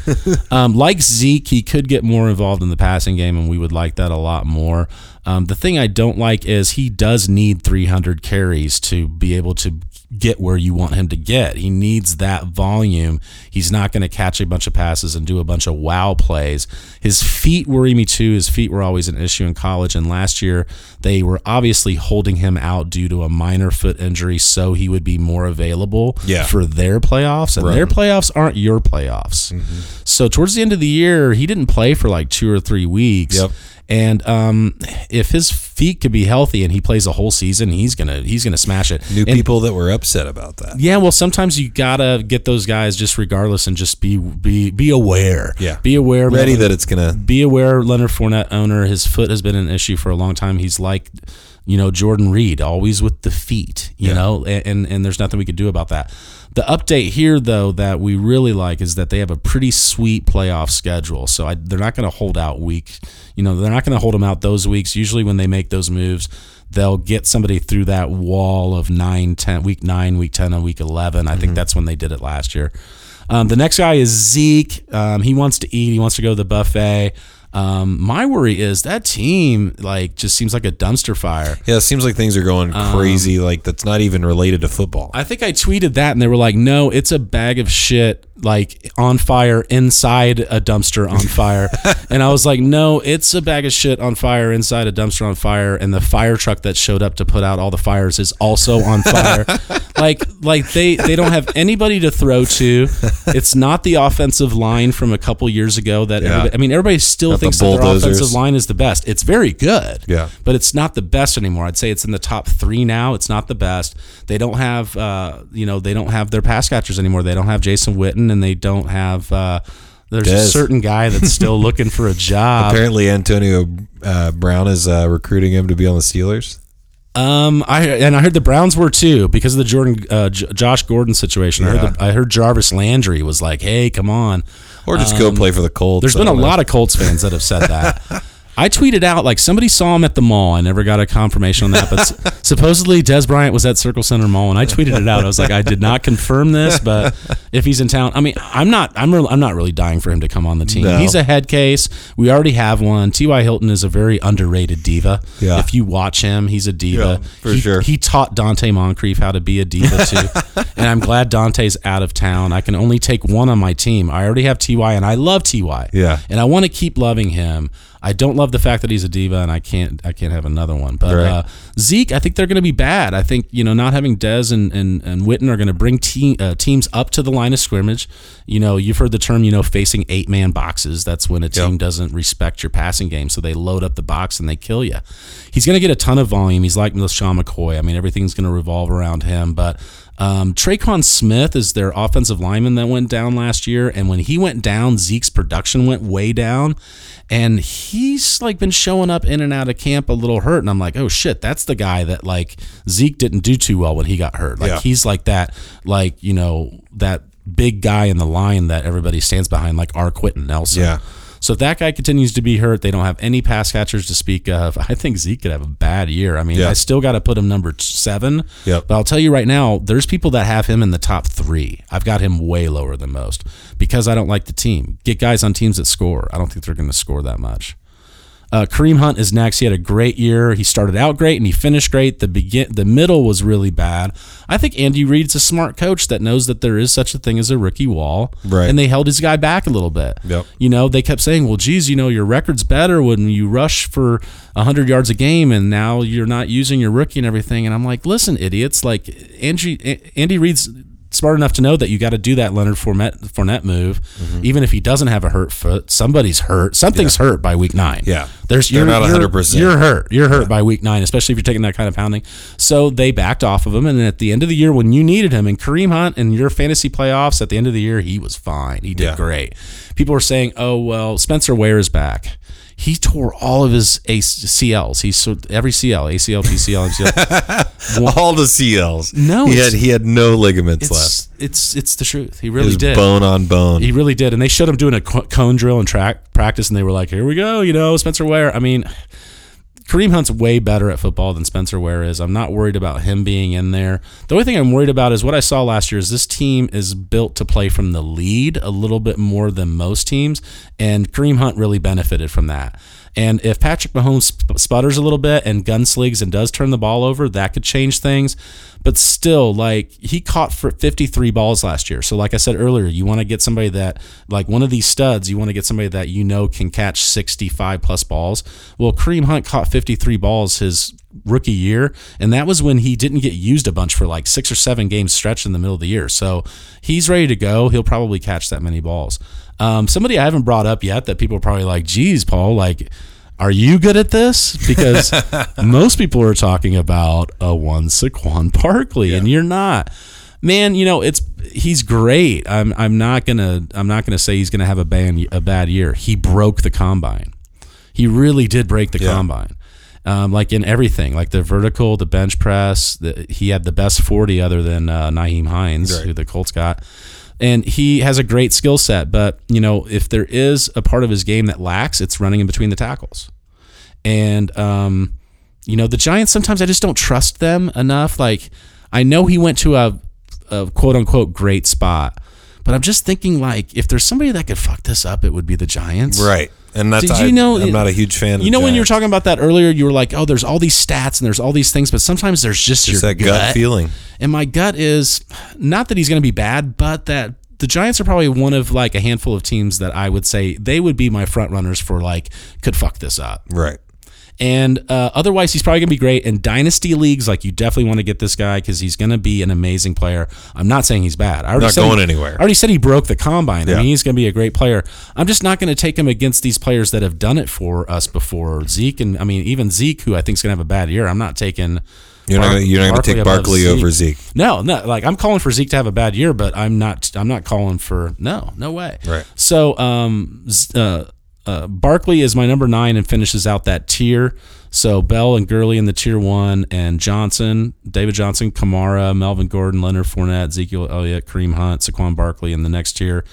Um, like Zeke, he could get more involved in the passing game, and we would like that a lot more. Um, the thing I don't like is he does need 300 carries to be able to get where you want him to get. He needs that volume. He's not going to catch a bunch of passes and do a bunch of wow plays. His feet worry me too. His feet were always an issue in college, and last year they were obviously holding him out due to a minor foot injury, so he would be more available Yeah. for their playoffs, and their playoffs aren't your playoffs. Mm-hmm. So towards the end of the year, he didn't play for like two or three weeks. Yep. And um, if his feet could be healthy and he plays a whole season, he's gonna he's gonna smash it. New And- people that were upset about that. yeah, well, sometimes you gotta get those guys just regardless, and just be be be aware. Yeah. be aware. Ready that it's gonna. be aware. Leonard Fournette owner, his foot has been an issue for a long time. He's like, you know, Jordan Reed, always with the feet. You Yeah. know, and, and and there's nothing we could do about that. The update here, though, that we really like is that they have a pretty sweet playoff schedule. So I, they're not going to hold out week. You know, they're not going to hold them out those weeks. Usually, when they make those moves, they'll get somebody through that wall of nine, ten, week 9, week 10, and week 11. I think that's when they did it last year. Um, the next guy is Zeke. Um, he wants to eat. He wants to go to the buffet. Um, my worry is that team like just seems like a dumpster fire. Yeah, it seems like things are going Um, crazy. Like that's not even related to football. I think I tweeted that and they were like, no, it's a bag of shit like on fire inside a dumpster on fire. [LAUGHS] and I was like, no, it's a bag of shit on fire inside a dumpster on fire. And the fire truck that showed up to put out all the fires is also on fire. [LAUGHS] like, like they, they don't have anybody to throw to. It's not the offensive line from a couple years ago that, Yeah. everybody, I mean, everybody still Not the thinks that their offensive line is the best. It's very good Yeah. but it's not the best anymore. I'd say it's in the top three now. It's not the best. They don't have, uh, you know, they don't have their pass catchers anymore. They don't have Jason Witten, and they don't have. Uh, there's a certain guy that's still [LAUGHS] looking for a job. Apparently, Antonio uh, Brown is uh, recruiting him to be on the Steelers. Um, I and I heard the Browns were too because of the Jordan, uh, J- Josh Gordon situation. I, heard the, I heard Jarvis Landry was like, "Hey, come on." Or just go play for the Colts. There's been a know. lot of Colts fans that have said that. [LAUGHS] I tweeted out like somebody saw him at the mall. I never got a confirmation on that, but s- [LAUGHS] supposedly Dez Bryant was at Circle Center Mall, and I tweeted it out. I was like, I did not confirm this, but if he's in town, I mean, I'm not, I'm, real I'm not really dying for him to come on the team. No. He's a head case. We already have one. T.Y. Hilton is a very underrated diva. Yeah. If you watch him, he's a diva. Yeah, for he, sure. He taught Donte Moncrief how to be a diva too, [LAUGHS] and I'm glad Dante's out of town. I can only take one on my team. I already have Ty, and I love Ty. Yeah. and I want to keep loving him. I don't love the fact that he's a diva, and I can't I can't have another one. But Right. uh, Zeke, I think they're going to be bad. I think you know not having Dez and and, and Witten are going to bring team, uh, teams up to the line of scrimmage. You know, you've heard the term, you know, facing eight man boxes. That's when a team Yep. doesn't respect your passing game, so they load up the box and they kill you. He's going to get a ton of volume. He's like LeSean McCoy. I mean, everything's going to revolve around him. But um, Traquan Smith is their offensive lineman that went down last year, and when he went down, Zeke's production went way down, and he's like been showing up in and out of camp a little hurt. And I'm like, oh shit, that's the guy that like Zeke didn't do too well when he got hurt. Like Yeah. he's like that, like you know that big guy in the line that everybody stands behind, like R. Quenton Nelson. Yeah. So if that guy continues to be hurt, they don't have any pass catchers to speak of. I think Zeke could have a bad year. I mean, Yeah. I still got to put him number seven. Yep. But I'll tell you right now, there's people that have him in the top three. I've got him way lower than most because I don't like the team. Get guys on teams that score. I don't think they're going to score that much. Uh, Kareem Hunt is next. He had a great year. He started out great and he finished great. The begin, the middle was really bad. I think Andy Reid's a smart coach that knows that there is such a thing as a rookie wall, Right. And they held his guy back a little bit. Yep. You know, they kept saying, "Well, geez, you know, your record's better when you rush for hundred yards a game, and now you're not using your rookie and everything." And I'm like, "Listen, idiots! Like Andy, Andy Reid's." Smart enough to know that you got to do that Leonard Fournette, Fournette move, Mm-hmm. even if he doesn't have a hurt foot. Somebody's hurt. Something's hurt by week nine. Yeah. there's They're you're not you're- 100%. You're hurt. You're hurt by week nine, especially if you're taking that kind of pounding. So they backed off of him, and at the end of the year, when you needed him, and Kareem Hunt in your fantasy playoffs, at the end of the year, he was fine. He did Yeah. great. People were saying, "Oh well, Spencer Ware is back." He tore all of his ACLs. He so every CL, ACL, PCL, MCL. [LAUGHS] All the CLs. No, he had he had no ligaments left. It's it's it's the truth. He really did. bone on bone. He really did, and they showed him doing a cone drill and track practice, and they were like, "Here we go," you know, Spencer Ware. I mean, Kareem Hunt's way better at football than Spencer Ware is. I'm not worried about him being in there. The only thing I'm worried about is what I saw last year. Is this team is built to play from the lead a little bit more than most teams, and Kareem Hunt really benefited from that. And if Patrick Mahomes sputters a little bit and gunsligs and does turn the ball over, that could change things. But still, like he caught for 53 balls last year. So, like I said earlier, you want to get somebody that, like one of these studs, you want to get somebody that you know can catch 65 plus balls. Well, Kareem Hunt caught 53 balls his rookie year, and that was when he didn't get used a bunch for like six or seven games stretched in the middle of the year. So he's ready to go. He'll probably catch that many balls. Um, somebody I haven't brought up yet that people are probably like, geez, Paul, like, are you good at this? Because [LAUGHS] most people are talking about a one Saquon Barkley, and you're not. Man, you know it's he's great. I'm I'm not gonna I'm not gonna say he's gonna have a bad a bad year. He broke the combine. He really did break the Yeah. combine. Um, like in everything, like the vertical, the bench press. The, he had the best forty other than uh, Nyheim Hines, Right. who the Colts got and he has a great skill set. But you know, if there is a part of his game that lacks, it's running in between the tackles. And um, you know, the Giants sometimes I just don't trust them enough. Like I know he went to a, a quote unquote great spot, but I'm just thinking like if there's somebody that could fuck this up, it would be the Giants. Right. And that's Did you I, know- I'm not a huge fan. of You know when you were talking about that earlier, you were like, "Oh, there's all these stats and there's all these things," but sometimes there's just, just your that gut, feeling. and my gut is not that he's going to be bad, but that the Giants are probably one of like a handful of teams that I would say they would be my front runners for like could fuck this up. Right. And uh, otherwise, he's probably going to be great in dynasty leagues. Like you definitely want to get this guy because he's going to be an amazing player. I'm not saying he's bad. I already Not said going he- anywhere. I already said he broke the combine. I mean, he's going to be a great player. I'm just not going to take him against these players that have done it for us before. Zeke and I mean even Zeke, who I think is going to have a bad year. I'm not taking. You're not Bar- gonna, you're not going to take Barkley over Zeke. No, no. Like I'm calling for Zeke to have a bad year, but I'm not. I'm not calling for no, no way. Right. So, um, uh, uh, Barkley is my number nine and finishes out that tier. So Bell and Gurley in the tier one, and Johnson, David Johnson, Kamara, Melvin Gordon, Leonard Fournette, Ezekiel Elliott, Kareem Hunt, Saquon Barkley in the next tier.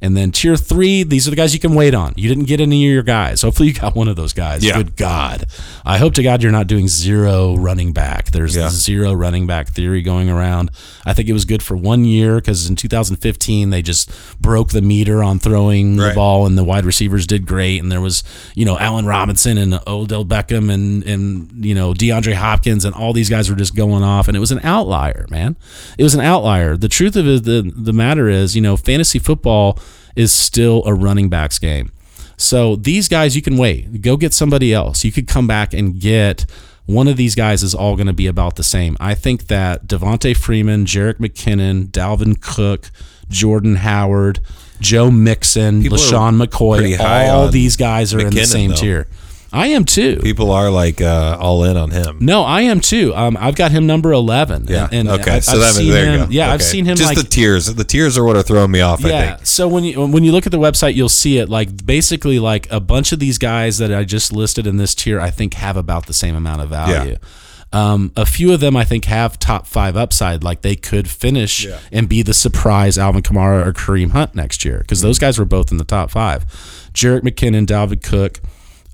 And then tier three, these are the guys you can wait on. You didn't get any of your guys. Hopefully, you got one of those guys. Yeah. Good God. I hope to God you're not doing zero running back. There's Yeah. zero running back theory going around. I think it was good for one year because in 2015 they just broke the meter on throwing the ball, and the wide receivers did great. And there was you know Allen Robinson and Odell Beckham and and you know DeAndre Hopkins and all these guys were just going off, and it was an outlier, man. It was an outlier. The truth of it, the the matter is, you know, fantasy football is still a running backs game. So these guys, you can wait. Go get somebody else. You could come back and get one of these guys is all going to be about the same. I think that Devonta Freeman, Jerick McKinnon, Dalvin Cook, Jordan Howard, Joe Mixon, People LeSean McCoy, all these guys are in the same though. tier. I am too. People are like uh, all in on him. No, I am too. Um, I've got him number eleven. Yeah. and, and okay. I've, so I've that seen there you go. Yeah, I've seen him Just like the tiers. The tiers are what are throwing me off. I yeah. think. So when you when you look at the website, you'll see it like basically like a bunch of these guys that I just listed in this tier. I think have about the same amount of value. Um, a few of them I think have top five upside. Like they could finish Yeah. and be the surprise Alvin Kamara or Kareem Hunt next year because those guys were both in the top five. Jerick McKinnon, Dalvin Cook,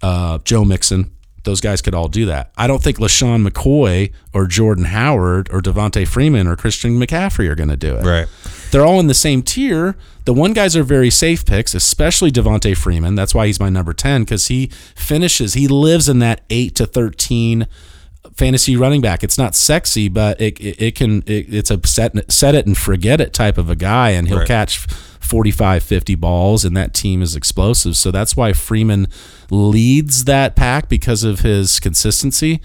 uh, Joe Mixon. Those guys could all do that. I don't think LeSean McCoy or Jordan Howard or Devonta Freeman or Christian McCaffrey are going to do it Right. they're all in the same tier. The one guys are very safe picks, especially Devonta Freeman. That's why he's my number 10 because he finishes, he lives in that 8 to 13 fantasy running back. It's not sexy, but it, it, it can, it, it's a set, set it and forget it type of a guy, and he'll Right. catch 45, 50 balls, and that team is explosive. So that's why Freeman leads that pack because of his consistency.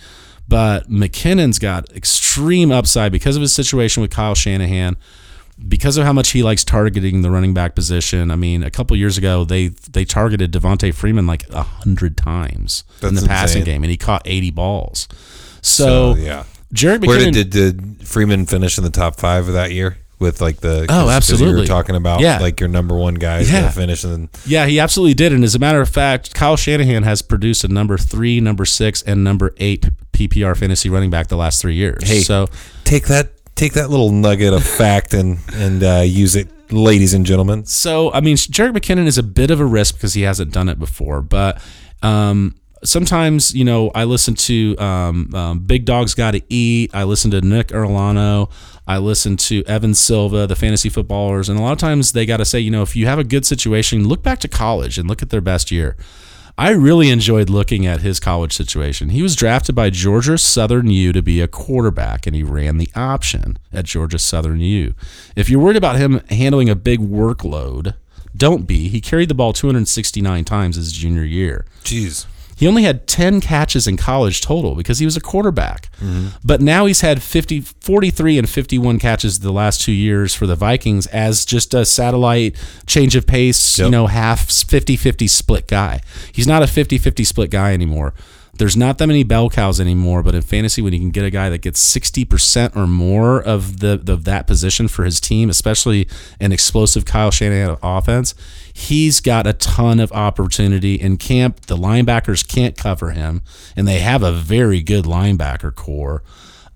But McKinnon's got extreme upside because of his situation with Kyle Shanahan because of how much he likes targeting the running back position. I mean, a couple years ago they they targeted Devonta Freeman like a hundred times in That's the passing game, and he caught eighty balls. So, So, yeah. Jared Where did, did did Freeman finish in the top five of that year with like the? Oh, 'cause You absolutely. were talking about Yeah. like your number one guy Yeah. gonna finish and then yeah, he absolutely did. And as a matter of fact, Kyle Shanahan has produced a number three, number six, and number eight PPR fantasy running back the last three years. Hey. so take that take that little nugget of fact and and uh, use it, ladies and gentlemen. So, I mean, Jerick McKinnon is a bit of a risk because he hasn't done it before. But um, sometimes, you know, I listen to um, um, Big Dog's Got to Eat. I listen to Nick Erlano. I listen to Evan Silva, the fantasy footballers. And a lot of times they got to say, you know, if you have a good situation, look back to college and look at their best year. I really enjoyed looking at his college situation. He was drafted by Georgia Southern U to be a quarterback, and he ran the option at Georgia Southern U. If you're worried about him handling a big workload, don't be. He carried the ball 269 times his junior year. Jeez. He only had 10 catches in college total because he was a quarterback. Mm-hmm. But now he's had 50, 43 and 51 catches the last two years for the Vikings as just a satellite change of pace, you know, half 50 50 split guy. He's not a 50 50 split guy anymore. There's not that many bell cows anymore, but in fantasy, when you can get a guy that gets 60% or more of the of that position for his team, especially an explosive Kyle Shanahan offense, he's got a ton of opportunity in camp. The linebackers can't cover him, and they have a very good linebacker core.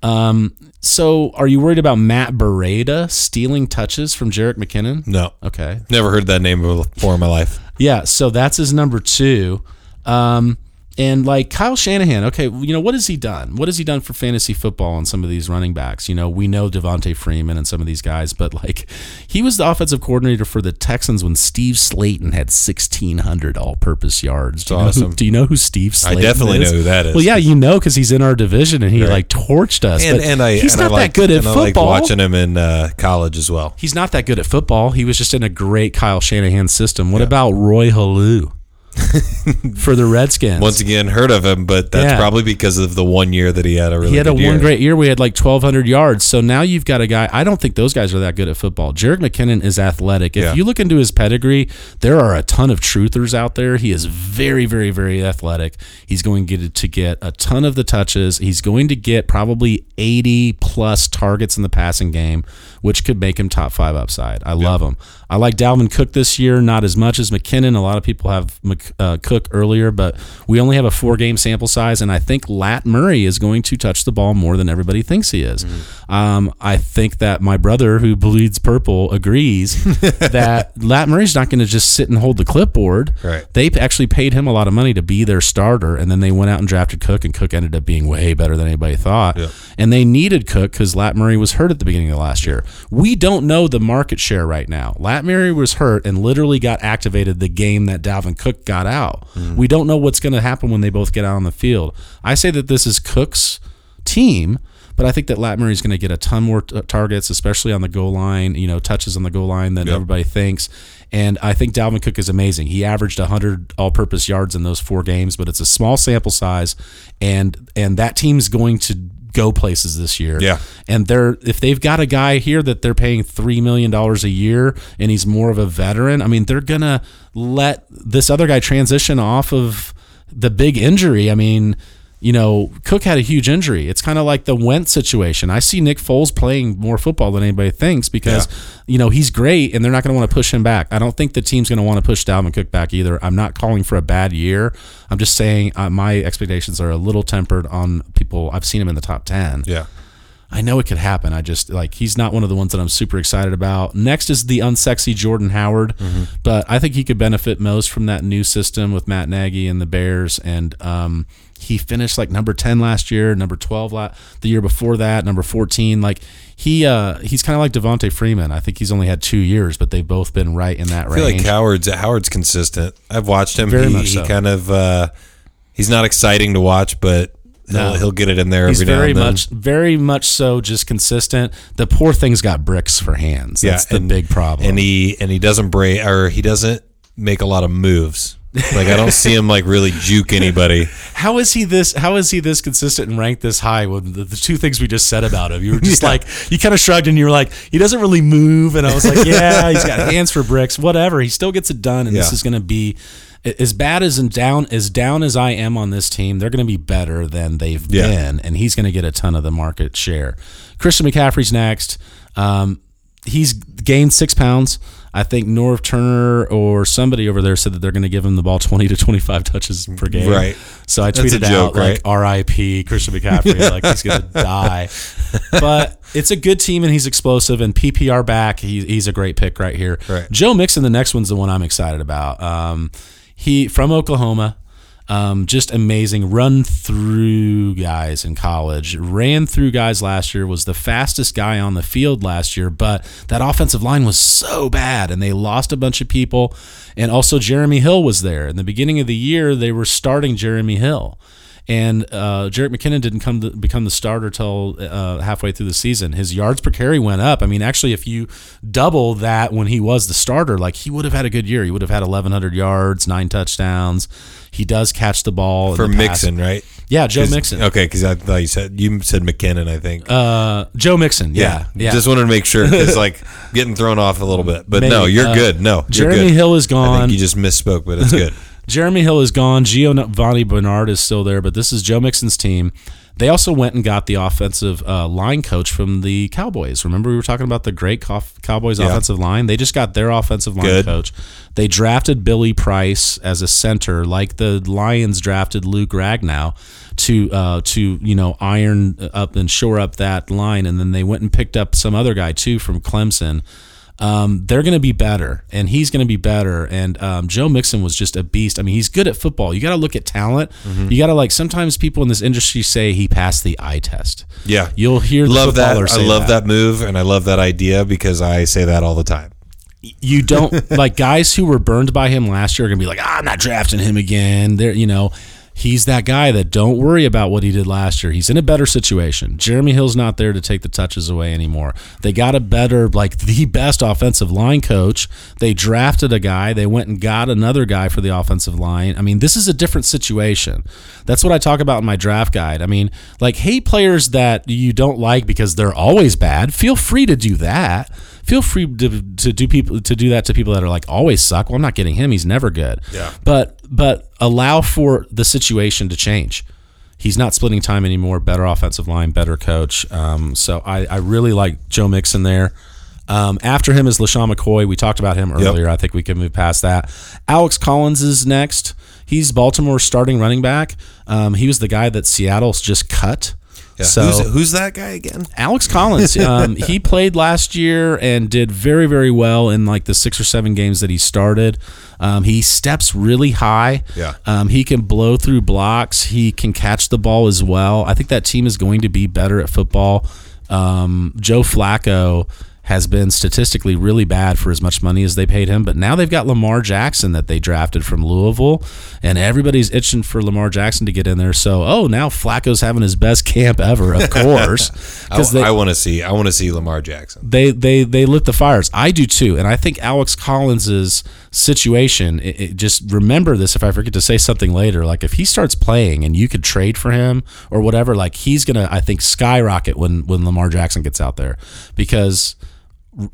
Um, so, are you worried about Matt Breida stealing touches from Jerick McKinnon? No, Okay, never heard that name before in my life. yeah, so that's his number two. Um, and like Kyle Shanahan, okay, you know, what has he done? What has he done for fantasy football and some of these running backs? You know, we know Devonta Freeman and some of these guys, but like [LAUGHS] he was the offensive coordinator for the Texans when Steve Slaton had 1,600 all purpose yards. Do you, know who, do you know who Steve Slaton is? I definitely is? know who that is. Well, yeah, you know, because he's in our division and he like torched us. And but and I he's and not I liked, that good at and I football. liked watching him in uh, college as well. He's not that good at football. He was just in a great Kyle Shanahan system. What about Roy Helu [LAUGHS] for the Redskins? Once again, heard of him, but that's Yeah. probably because of the one year that he had a really he had a one year. great year. We had like 1,200 yards. So now you've got a guy. I don't think those guys are that good at football. Jerick McKinnon is athletic. If Yeah. you look into his pedigree, there are a ton of truthers out there. He is very, very, very athletic. He's going to to get a ton of the touches. He's going to get probably 80 plus targets in the passing game, which could make him top five upside. I love him. I like Dalvin Cook this year, not as much as McKinnon. A lot of people have Mc- uh, Cook earlier, but we only have a four game sample size, and I think Lat Murray is going to touch the ball more than everybody thinks he is. Um, I think that my brother, who bleeds purple, agrees [LAUGHS] that Lat Murray's not going to just sit and hold the clipboard. Right. They actually paid him a lot of money to be their starter, and then they went out and drafted Cook, and Cook ended up being way better than anybody thought. Yep. And they needed Cook because Lat Murray was hurt at the beginning of last year. We don't know the market share right now. Lat Murray was hurt and literally got activated the game that Dalvin Cook got out. Mm-hmm. We don't know what's going to happen when they both get out on the field. I say that this is Cook's team. But I think that Lat is going to get a ton more t- uh, targets, especially on the goal line, you know, touches on the goal line than Yep. everybody thinks. And I think Dalvin Cook is amazing. He averaged 100 all-purpose yards in those four games, but it's a small sample size, and and that team's going to go places this year. Yeah. And they're if they've got a guy here that they're paying three million dollars a year and he's more of a veteran, I mean, they're gonna let this other guy transition off of the big injury. I mean, you know, Cook had a huge injury. It's kind of like the Wentz situation. I see Nick Foles playing more football than anybody thinks because, you know, he's great and they're not going to want to push him back. I don't think the team's going to want to push Dalvin Cook back either. I'm not calling for a bad year. I'm just saying uh, my expectations are a little tempered on people. I've seen him in the top 10. Yeah. I know it could happen. I just like he's not one of the ones that I'm super excited about. Next is the unsexy Jordan Howard, but I think he could benefit most from that new system with Matt Nagy and the Bears. And um, he finished like number ten last year, number twelve la- the year before that, number fourteen. Like he uh, he's kind of like Devonta Freeman. I think he's only had two years, but they've both been right in that I feel range. like Howard's Howard's consistent. I've watched him. Very he, much he kind of uh, he's not exciting to watch, but No. he'll get it in there He's very much, very much so, just consistent. The poor thing's got bricks for hands. That's the and- big problem. And he and he doesn't break or he doesn't make a lot of moves. Like I don't see him like really juke anybody. [LAUGHS] How is he this? How is he this consistent and ranked this high? When the, the two things we just said about him, you were just [LAUGHS] Yeah. like you kind of shrugged and you were like, he doesn't really move, and I was like, [LAUGHS] yeah, he's got hands for bricks, whatever. He still gets it done, and this is going to be as bad as and down as down as I am on this team. They're going to be better than they've Yeah. been, and he's going to get a ton of the market share. Christian McCaffrey's next. Um, he's gained six pounds. I think Norv Turner or somebody over there said that they're going to give him the ball 20 to 25 touches per game. Right. So I tweeted joke, out like R.I.P. Christian McCaffrey, [LAUGHS] like he's gonna die. But it's a good team and he's explosive and PPR back. He, he's a great pick right here. Right. Joe Mixon, the next one's the one I'm excited about. Um, he from Oklahoma. Um, just amazing. Run through guys in college. Ran through guys last year. Was the fastest guy on the field last year. But that offensive line was so bad, and they lost a bunch of people. And also Jeremy Hill was there. In the beginning of the year, they were starting Jeremy Hill. And uh, Jerick McKinnon didn't come to become the starter till uh, halfway through the season. His yards per carry went up. I mean, actually, if you double that when he was the starter, like he would have had a good year. He would have had 1,100 yards, nine touchdowns. He does catch the ball For the pass. Mixon, right? Yeah, Joe Mixon. Okay, because I thought you said you said McKinnon. I think. Uh, Joe Mixon. Yeah, yeah. Just wanted to make sure it's [LAUGHS] like getting thrown off a little bit, but no, you're Uh, good. No, you're Jeremy good. Hill is I gone. think you just misspoke, but it's good. [LAUGHS] Jeremy Hill is gone. Giovani Bernard is still there, but this is Joe Mixon's team. They also went and got the offensive uh, line coach from the Cowboys. Remember, we were talking about the great Cowboys Yeah. offensive line? They just got their offensive line Good. coach. They drafted Billy Price as a center, like the Lions drafted Luke Ragnow to uh, to you know iron up and shore up that line, and then they went and picked up some other guy too from Clemson um, they're going to be better, and he's going to be better. And um, Joe Mixon was just a beast. I mean, he's good at football. You got to look at talent. Mm-hmm. You got to like. Sometimes people in this industry say he passed the eye test. Yeah, You'll hear the love that. I love that. move, and I love that idea because I say that all the time. You don't like guys who were burned by him last year are going to be like, ah, I'm not drafting him again. There, you know. He's that guy that don't worry about what he did last year. He's in a better situation. Jeremy Hill's not there to take the touches away anymore. They got a better, like the best offensive line coach. They drafted a guy. They went and got another guy for the offensive line. I mean, this is a different situation. That's what I talk about in my draft guide. I mean, like hate players that you don't like because they're always bad. Feel free to do that. Feel free to, to do people to do that to people that are like always suck. Well, I'm not getting him. He's never good. Yeah. But but allow for the situation to change. He's not splitting time anymore. Better offensive line, better coach. Um, so I, I really like Joe Mixon there. Um, after him is LaShawn McCoy. We talked about him earlier. I think we can move past that. Alex Collins is next. He's Baltimore's starting running back. Um, he was the guy that Seattle's just cut. Yeah. So who's, who's that guy again? Alex Collins, [LAUGHS] um, he played last year and did very, very well in like the six or seven games that he started. Um, he steps really high. Yeah. Um, he can blow through blocks. He can catch the ball as well. I think that team is going to be better at football. Um, Joe Flacco has been statistically really bad for as much money as they paid him, but now they've got Lamar Jackson that they drafted from Louisville, and everybody's itching for Lamar Jackson to get in there. So, oh, now Flacco's having his best camp ever, of [LAUGHS] course, I, because they, want to see. I want to see Lamar Jackson. they they they lit the fires. I do too, and I think Alex Collins's situation. It, it- just remember this. If I forget to say something later, like if he starts playing and you could trade for him or whatever, like he's gonna, I think, skyrocket when when Lamar Jackson gets out there because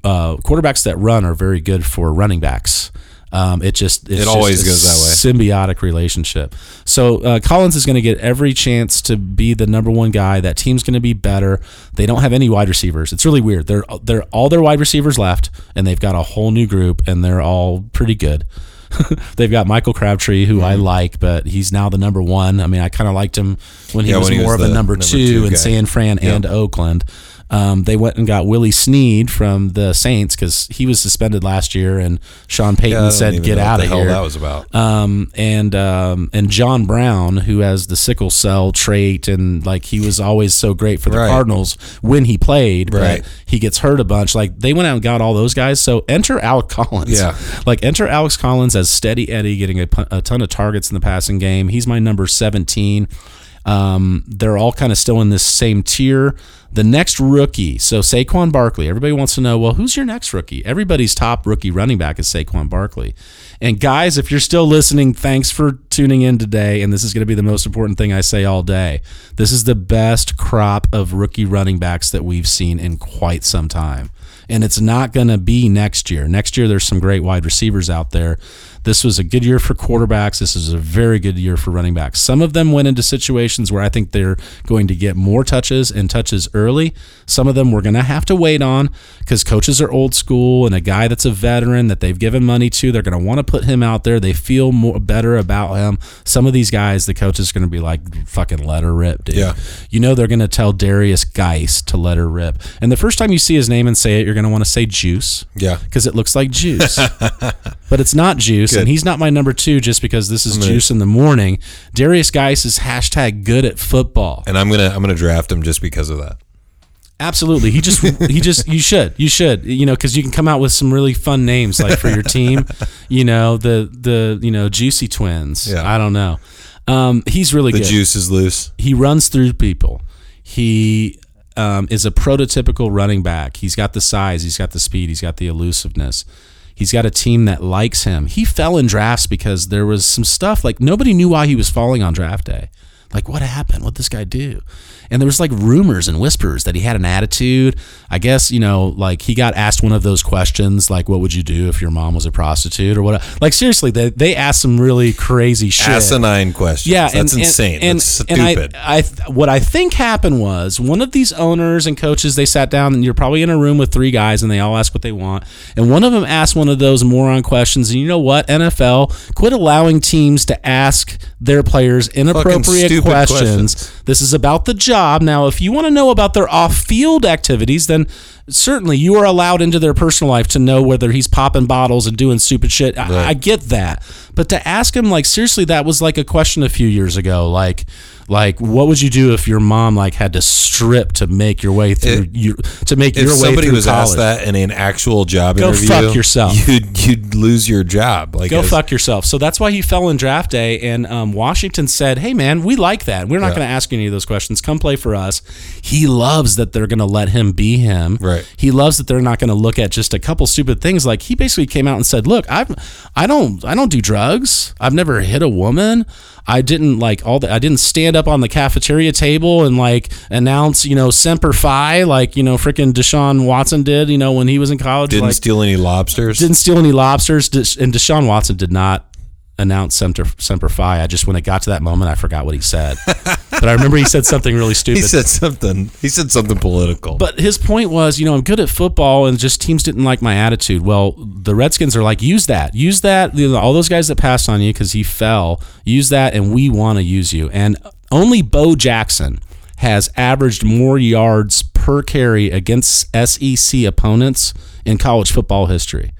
uh, quarterbacks that run are very good for running backs. Um, it just it's It just always a goes that way. symbiotic relationship. So uh, Collins is going to get every chance to be the number one guy. That team's going to be better. They don't have any wide receivers. It's really weird. They're they're all their wide receivers left, and they've got a whole new group, and they're all pretty good. [LAUGHS] they've got Michael Crabtree, who Mm-hmm. I like, but he's now the number one. I mean, I kind of liked him when he Yeah, was when he more was of a number, number two, two in. San Fran and Oakland. Um, they went and got Willie Snead from the Saints because he was suspended last year, and Sean Payton Yeah, said, "Get out of here." that was about. um, and um, and John Brown, who has the sickle cell trait, and like he was always so great for the Right. Cardinals when he played, Right. but he gets hurt a bunch. Like they went out and got all those guys. So enter Alex Collins. Yeah. like enter Alex Collins as steady Eddie, getting a, a ton of targets in the passing game. He's my number seventeen. Um, they're all kind of still in this same tier. The next rookie, so Saquon Barkley. Everybody wants to know, well, who's your next rookie? Everybody's top rookie running back is Saquon Barkley. And guys, if you're still listening, thanks for tuning in today. And this is going to be the most important thing I say all day. This is the best crop of rookie running backs that we've seen in quite some time. And it's not going to be next year. Next year, there's some great wide receivers out there. This was a good year for quarterbacks. This is a very good year for running backs. Some of them went into situations where I think they're going to get more touches and touches early. Some of them we're going to have to wait on because coaches are old school and a guy that's a veteran that they've given money to, they're going to want to put him out there. They feel more better about him. Some of these guys, the coach is going to be like, fucking let her rip, dude. Yeah. You know they're going to tell Derrius Guice to let her rip. And the first time you see his name and say it, you're going to want to say juice Yeah. because it looks like juice. [LAUGHS] but it's not juice, and he's not my number two just because this is juice in the morning. Derrius Guice is hashtag good at football. And I'm gonna I'm gonna draft him just because of that. Absolutely, he just [LAUGHS] he just you should you should you know because you can come out with some really fun names like for your team, [LAUGHS] you know the the you know juicy twins. Yeah. I don't know. Um, he's really The good. juice is loose. He runs through people. He um, is a prototypical running back. He's got the size, he's got the speed, he's got the elusiveness. He's got a team that likes him. He fell in drafts because there was some stuff like nobody knew why he was falling on draft day. Like what happened? What this guy do? And there was like rumors and whispers that he had an attitude. I guess you know, like he got asked one of those questions, like "What would you do if your mom was a prostitute?" or what? Like seriously, they they asked some really crazy shit. Asinine questions. Yeah, that's and, insane. And, that's and I- stupid. I, what I think happened was one of these owners and coaches they sat down and you're probably in a room with three guys and they all ask what they want and one of them asked one of those moron questions and you know what NFL quit allowing teams to ask their players inappropriate stupid questions. questions. This is about the job. Now, if you want to know about their off-field activities, then certainly you are allowed into their personal life to know whether he's popping bottles and doing stupid shit. I, I get that, but to ask him like seriously, that was like a question a few years ago. Like, like what would you do if your mom like had to strip to make your way through It- your to make your way through somebody was college? asked that in an actual job Go interview, fuck yourself. You'd you'd lose your job. Like Go as- fuck yourself. So that's why he fell in draft day, and um, Washington said, "Hey, man, we like that. We're not Yeah. going to ask any of those questions. Come play for us." He loves that they're going to let him be him. Right. He loves that they're not going to look at just a couple stupid things. Like he basically came out and said, "Look, I, I don't, I don't do drugs. I've never hit a woman. I didn't like all that. I didn't stand up on the cafeteria table and like announce, you know, Semper Fi, like you know, freaking Deshaun Watson did, you know, when he was in college. Didn't like, steal any lobsters. didn't steal any lobsters. And Deshaun Watson did not announce Semper, Semper Fi. I just, when it got to that moment, I forgot what he said. [LAUGHS] but I remember he said something really stupid. he said something. He said something political. but his point was, you know, I'm good at football, and just teams didn't like my attitude. Well, the Redskins are like, use that, use that. You know, all those guys that passed on you because he fell, use that, and we want to use you. And only Bo Jackson has averaged more yards per carry against SEC opponents in college football history.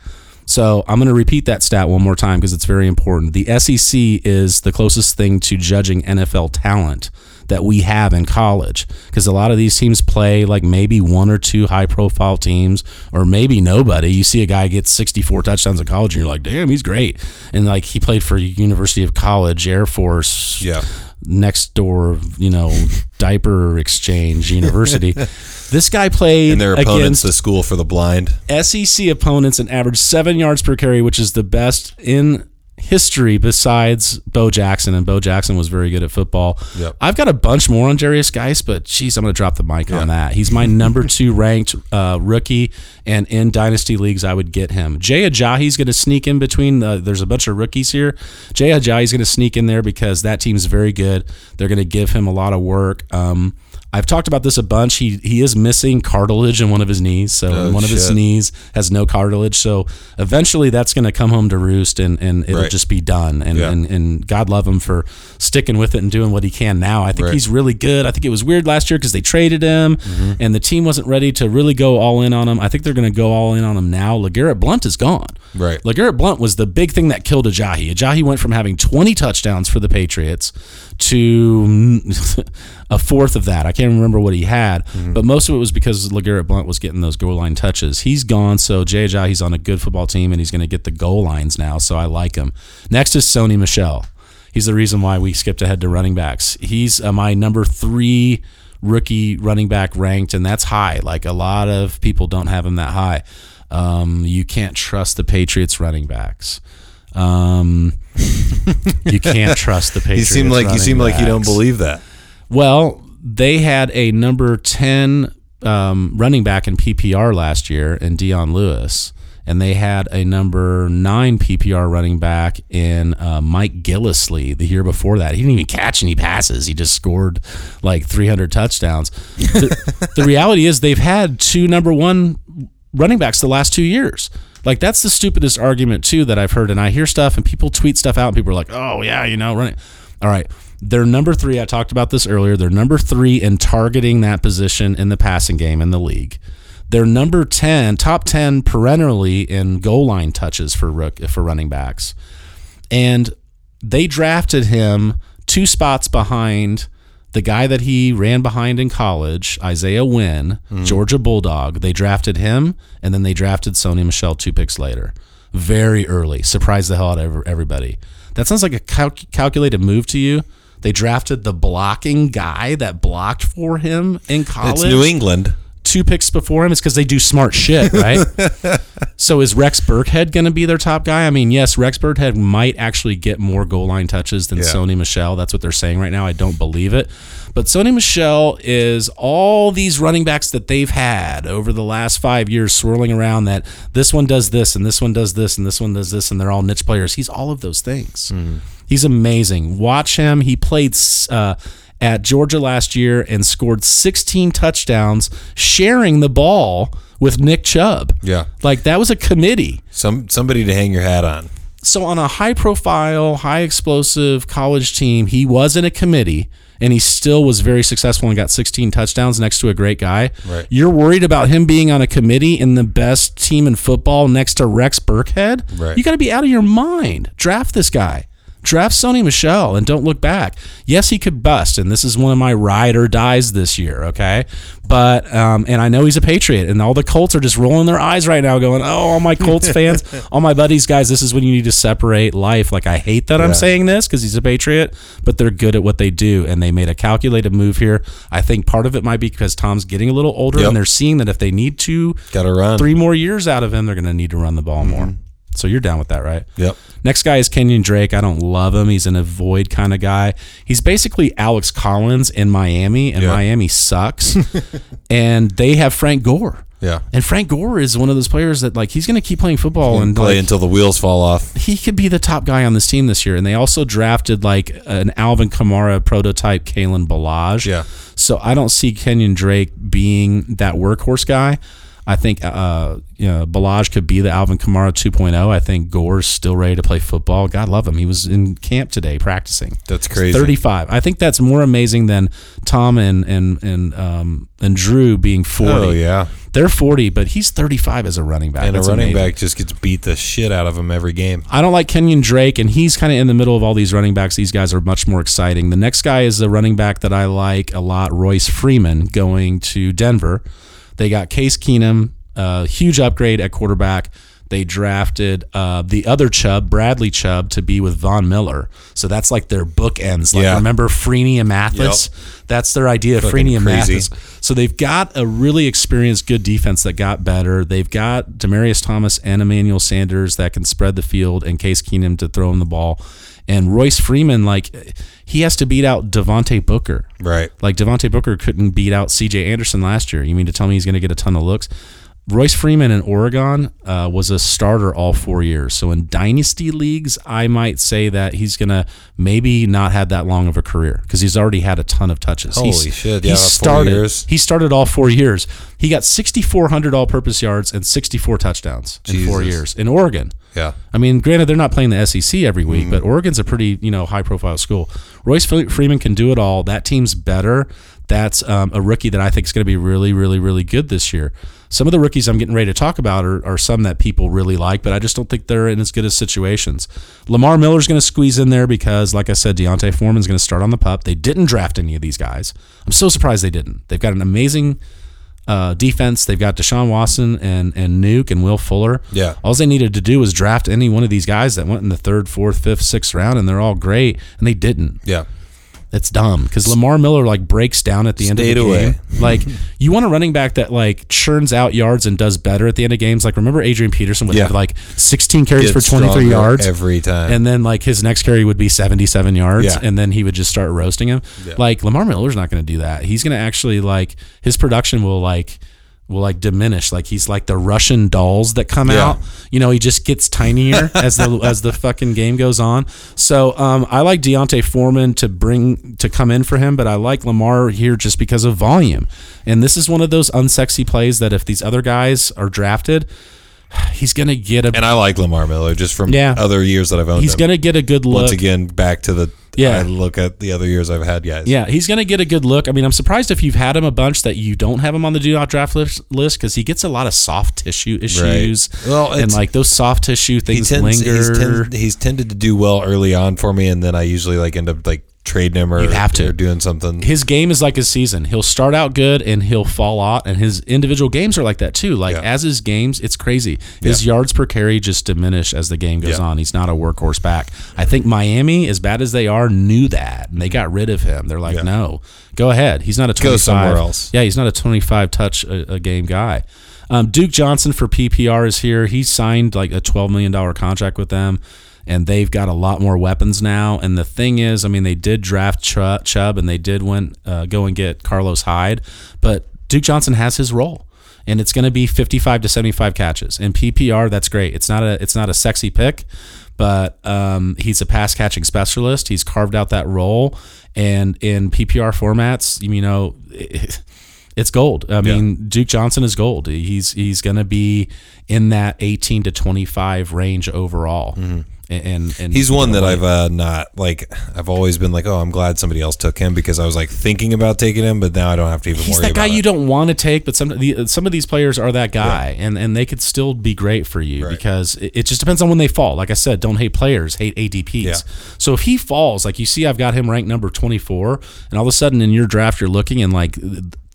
So I'm going to repeat that stat one more time because it's very important. The SEC is the closest thing to judging NFL talent that we have in college because a lot of these teams play like maybe one or two high profile teams or maybe nobody. You see a guy get 64 touchdowns in college and you're like, damn, he's great. And like he played for University of College, Air Force, yeah. Next door, you know, diaper exchange university. [LAUGHS] this guy played And their opponents, against the school for the blind. SEC opponents and averaged seven yards per carry, which is the best in history besides Bo Jackson. And Bo Jackson was very good at football. Yep. I've got a bunch more on Derrius Guice, but geez, I'm going to drop the mic on that. He's my number [LAUGHS] two ranked uh, rookie, and in dynasty leagues, I would get him. Jay Ajayi's going to sneak in between. The, there's a bunch of rookies here. Jay Ajayi's going to sneak in there because that team's very good. They're going to give him a lot of work. Um, I've talked about this a bunch. He he is missing cartilage in one of his knees, so Oh, one of his knees has no cartilage. So eventually, that's going to come home to roost, and, and it'll Right. just be done. And, Yeah. and and God love him for sticking with it and doing what he can now. I think Right. he's really good. I think it was weird last year because they traded him, Mm-hmm. and the team wasn't ready to really go all in on him. I think they're going to go all in on him now. LeGarrette Blount is gone. Right. LeGarrette Blount was the big thing that killed Ajayi. Ajayi went from having 20 touchdowns for the Patriots to [LAUGHS] a fourth of that. I can't remember what he had, but most of it was because LeGarrette Blount was getting those goal line touches. He's gone, so Jay he's on a good football team, and he's going to get the goal lines now, so I like him. Next is Sony Michel. He's the reason why we skipped ahead to running backs. He's uh, my number three rookie running back ranked, and that's high. Like a lot of people don't have him that high. Um, you can't trust the Patriots running backs. Um, [LAUGHS] you can't trust the Patriots. You seem like you seem like you don't believe that. Well, they had a number 10 um, running back in PPR last year in Dion Lewis, and they had a number 9 PPR running back in uh, Mike Gillislee the year before that. He didn't even catch any passes. He just scored like 300 touchdowns. the, [LAUGHS] the reality is they've had two number 1 running backs the last 2 years. Like that's the stupidest argument too that I've heard and I hear stuff and people tweet stuff out and people are like, "Oh, yeah, you know, running all right. They're number three. I talked about this earlier. They're number three in targeting that position in the passing game in the league. They're number 10, top 10 perennially in goal line touches for rook, for running backs. And they drafted him two spots behind the guy that he ran behind in college, Isaiah Wynn, mm-hmm. Georgia Bulldog. They drafted him, and then they drafted Sony Michel two picks later. Very early. Surprised the hell out of everybody. That sounds like a cal- calculated move to you. They drafted the blocking guy that blocked for him in college. It's New England. Two picks before him is because they do smart shit, right? [LAUGHS] so is Rex Burkhead going to be their top guy? I mean, yes, Rex Burkhead might actually get more goal line touches than Yeah. Sony Michel. That's what they're saying right now. I don't believe it. But Sony Michel is all these running backs that they've had over the last five years swirling around that this one does this and this one does this and this one does this and they're all niche players. He's all of those things. Hmm. He's amazing. Watch him. He played uh, at Georgia last year and scored 16 touchdowns sharing the ball with Nick Chubb. Yeah. Like that was a committee. Some somebody to hang your hat on. So on a high profile, high explosive college team, he was in a committee and he still was very successful and got 16 touchdowns next to a great guy. Right. You're worried about him being on a committee in the best team in football next to Rex Burkhead? Right. You got to be out of your mind. Draft this guy. Draft Sony Michel and don't look back. Yes, he could bust, and this is one of my ride or dies this year. Okay, but um, and I know he's a Patriot, and all the Colts are just rolling their eyes right now, going, "Oh, all my Colts [LAUGHS] fans, all my buddies, guys, this is when you need to separate life." Like I hate that I'm saying this because he's a Patriot, but they're good at what they do, and they made a calculated move here. I think part of it might be because Tom's getting a little older, Yep. and they're seeing that if they need to Got to run. three more years out of him, they're going to need to run the ball more. So you're down with that, right? Yep. Next guy is Kenyan Drake. I don't love him. He's an avoid kind of guy. He's basically Alex Collins in Miami, and Yeah. Miami sucks. [LAUGHS] and they have Frank Gore. Yeah. And Frank Gore is one of those players that like he's going to keep playing football and play like, until the wheels fall off. he could be the top guy on this team this year. And they also drafted like an Alvin Kamara prototype, Kalen Ballage. Yeah. So I don't see Kenyan Drake being that workhorse guy. I think uh, you know Ballage could be the Alvin Kamara 2.0. I think Gore's still ready to play football. God love him. He was in camp today practicing. That's crazy. 35. I think that's more amazing than Tom and and and um and Drew being 40. Oh yeah. They're 40, but he's 35 as a running back. And That's a running amazing. back just gets beat the shit out of him every game. I don't like Kenyan Drake, and he's kind of in the middle of all these running backs. These guys are much more exciting. The next guy is the running back that I like a lot, Royce Freeman, going to Denver. They got Case Keenum, a huge upgrade at quarterback. They drafted uh, the other Chubb, Bradley Chubb, to be with Von Miller. So that's like their bookends. Like Yeah. remember Freeney and Mathis? Yep. That's their idea, Freeney and. Mathis. So they've got a really experienced, good defense that got better. They've got Demaryius Thomas and Emmanuel Sanders that can spread the field, and Case Keenum to throw him the ball. And Royce Freeman, like he has to beat out Devontae Booker. Right. Like Devontae Booker couldn't beat out C.J. Anderson last year. You mean to tell me he's going to get a ton of looks? Royce Freeman in Oregon uh, was a starter all four years. So in dynasty leagues, I might say that he's going to maybe not have that long of a career because he's already had a ton of touches. Holy He's- shit, He yeah, four started. years. He started all four years. He got 6,400 all-purpose yards and 64 touchdowns in four years in Oregon. Yeah. I mean, granted, they're not playing the SEC every Mm-hmm. week, but Oregon's a pretty you know high profile school. Royce Freeman can do it all. That team's better. That's um, a rookie that I think is going to be really, really, really good this year. Some of the rookies I'm getting ready to talk about are, are some that people really like, but I just don't think they're in as good as situations. Lamar Miller's going to squeeze in there because, like I said, D'Onta Foreman's going to start on the pup. They didn't draft any of these guys. I'm so surprised they didn't. They've got an amazing uh, defense. They've got Deshaun Watson and and Nuke and Will Fuller. Yeah. All they needed to do was draft any one of these guys that went in the third, fourth, fifth, sixth round, and they're all great, and they didn't. Yeah. It's dumb because Lamar Miller like breaks down at the end of the away. game. Like [LAUGHS] you want a running back that like churns out yards and does better at the end of games. Like remember Adrian Peterson would Yeah. have like 16 carries for 23 yards every time. and then like his next carry would be 77 yards Yeah. and then he would just start roasting him like lamar miller's not going to do that he's going to actually like his production will like will like diminish. Like he's like the russian dolls that come Yeah. out. You know he just gets tinier [LAUGHS] as the as the fucking game goes on. So um i like D'Onta foreman to bring to come in for him but i like lamar here just because of volume. And this is one of those unsexy plays that if these other guys are drafted he's going to get a and I like Lamar Miller just from Yeah. other years that I've owned he's him. going to get a good look Once again, back to the Yeah. I look at the other years I've had guys. Yeah, he's going to get a good look. I mean, I'm surprised if you've had him a bunch that you don't have him on the do not draft list because he gets a lot of soft tissue issues. Well, and it's- like those soft tissue He things tends, linger. he's, tend, he's tended to do well early on for me, and then I usually like end up like trading him or You have to. or doing something. his game is like his season. He'll start out good and he'll fall out, and his individual games are like that too. Like Yeah. as his games, it's crazy. His yards per carry just diminish as the game goes Yeah. on. He's not a workhorse back. I think Miami, as bad as they are, knew that and they got rid of him. They're like, Yeah. no, go ahead. He's not a twenty-five. somewhere else. Yeah, he's not a twenty-five touch a, a game guy. Um, Duke Johnson for PPR is here. He signed like a twelve million dollar contract with them and they've got a lot more weapons now. And the thing is, I mean, they did draft Ch- Chubb and they did went uh, go and get Carlos Hyde, but Duke Johnson has his role, and it's going to be 55 to 75 catches. In PPR, that's great. It's not a it's not a sexy pick, but um, he's a pass catching specialist. He's carved out that role, and in PPR formats, you know. It, [LAUGHS] it's gold. I mean, Duke Johnson is gold. He's he's going to be in that 18 to 25 range overall. And, and. He's one that I've uh, not like. I've always been like, oh, I'm glad somebody else took him because I was like thinking about taking him, but now I don't have to even worry about. He's that guy you it. don't want to take, but some the, some of these players are that guy, and and they could still be great for you Right. because it, it just depends on when they fall. Like I said, don't hate players, hate ADPs. Yeah. So if he falls, like you see, I've got him ranked number twenty four, and all of a sudden in your draft you're looking and like.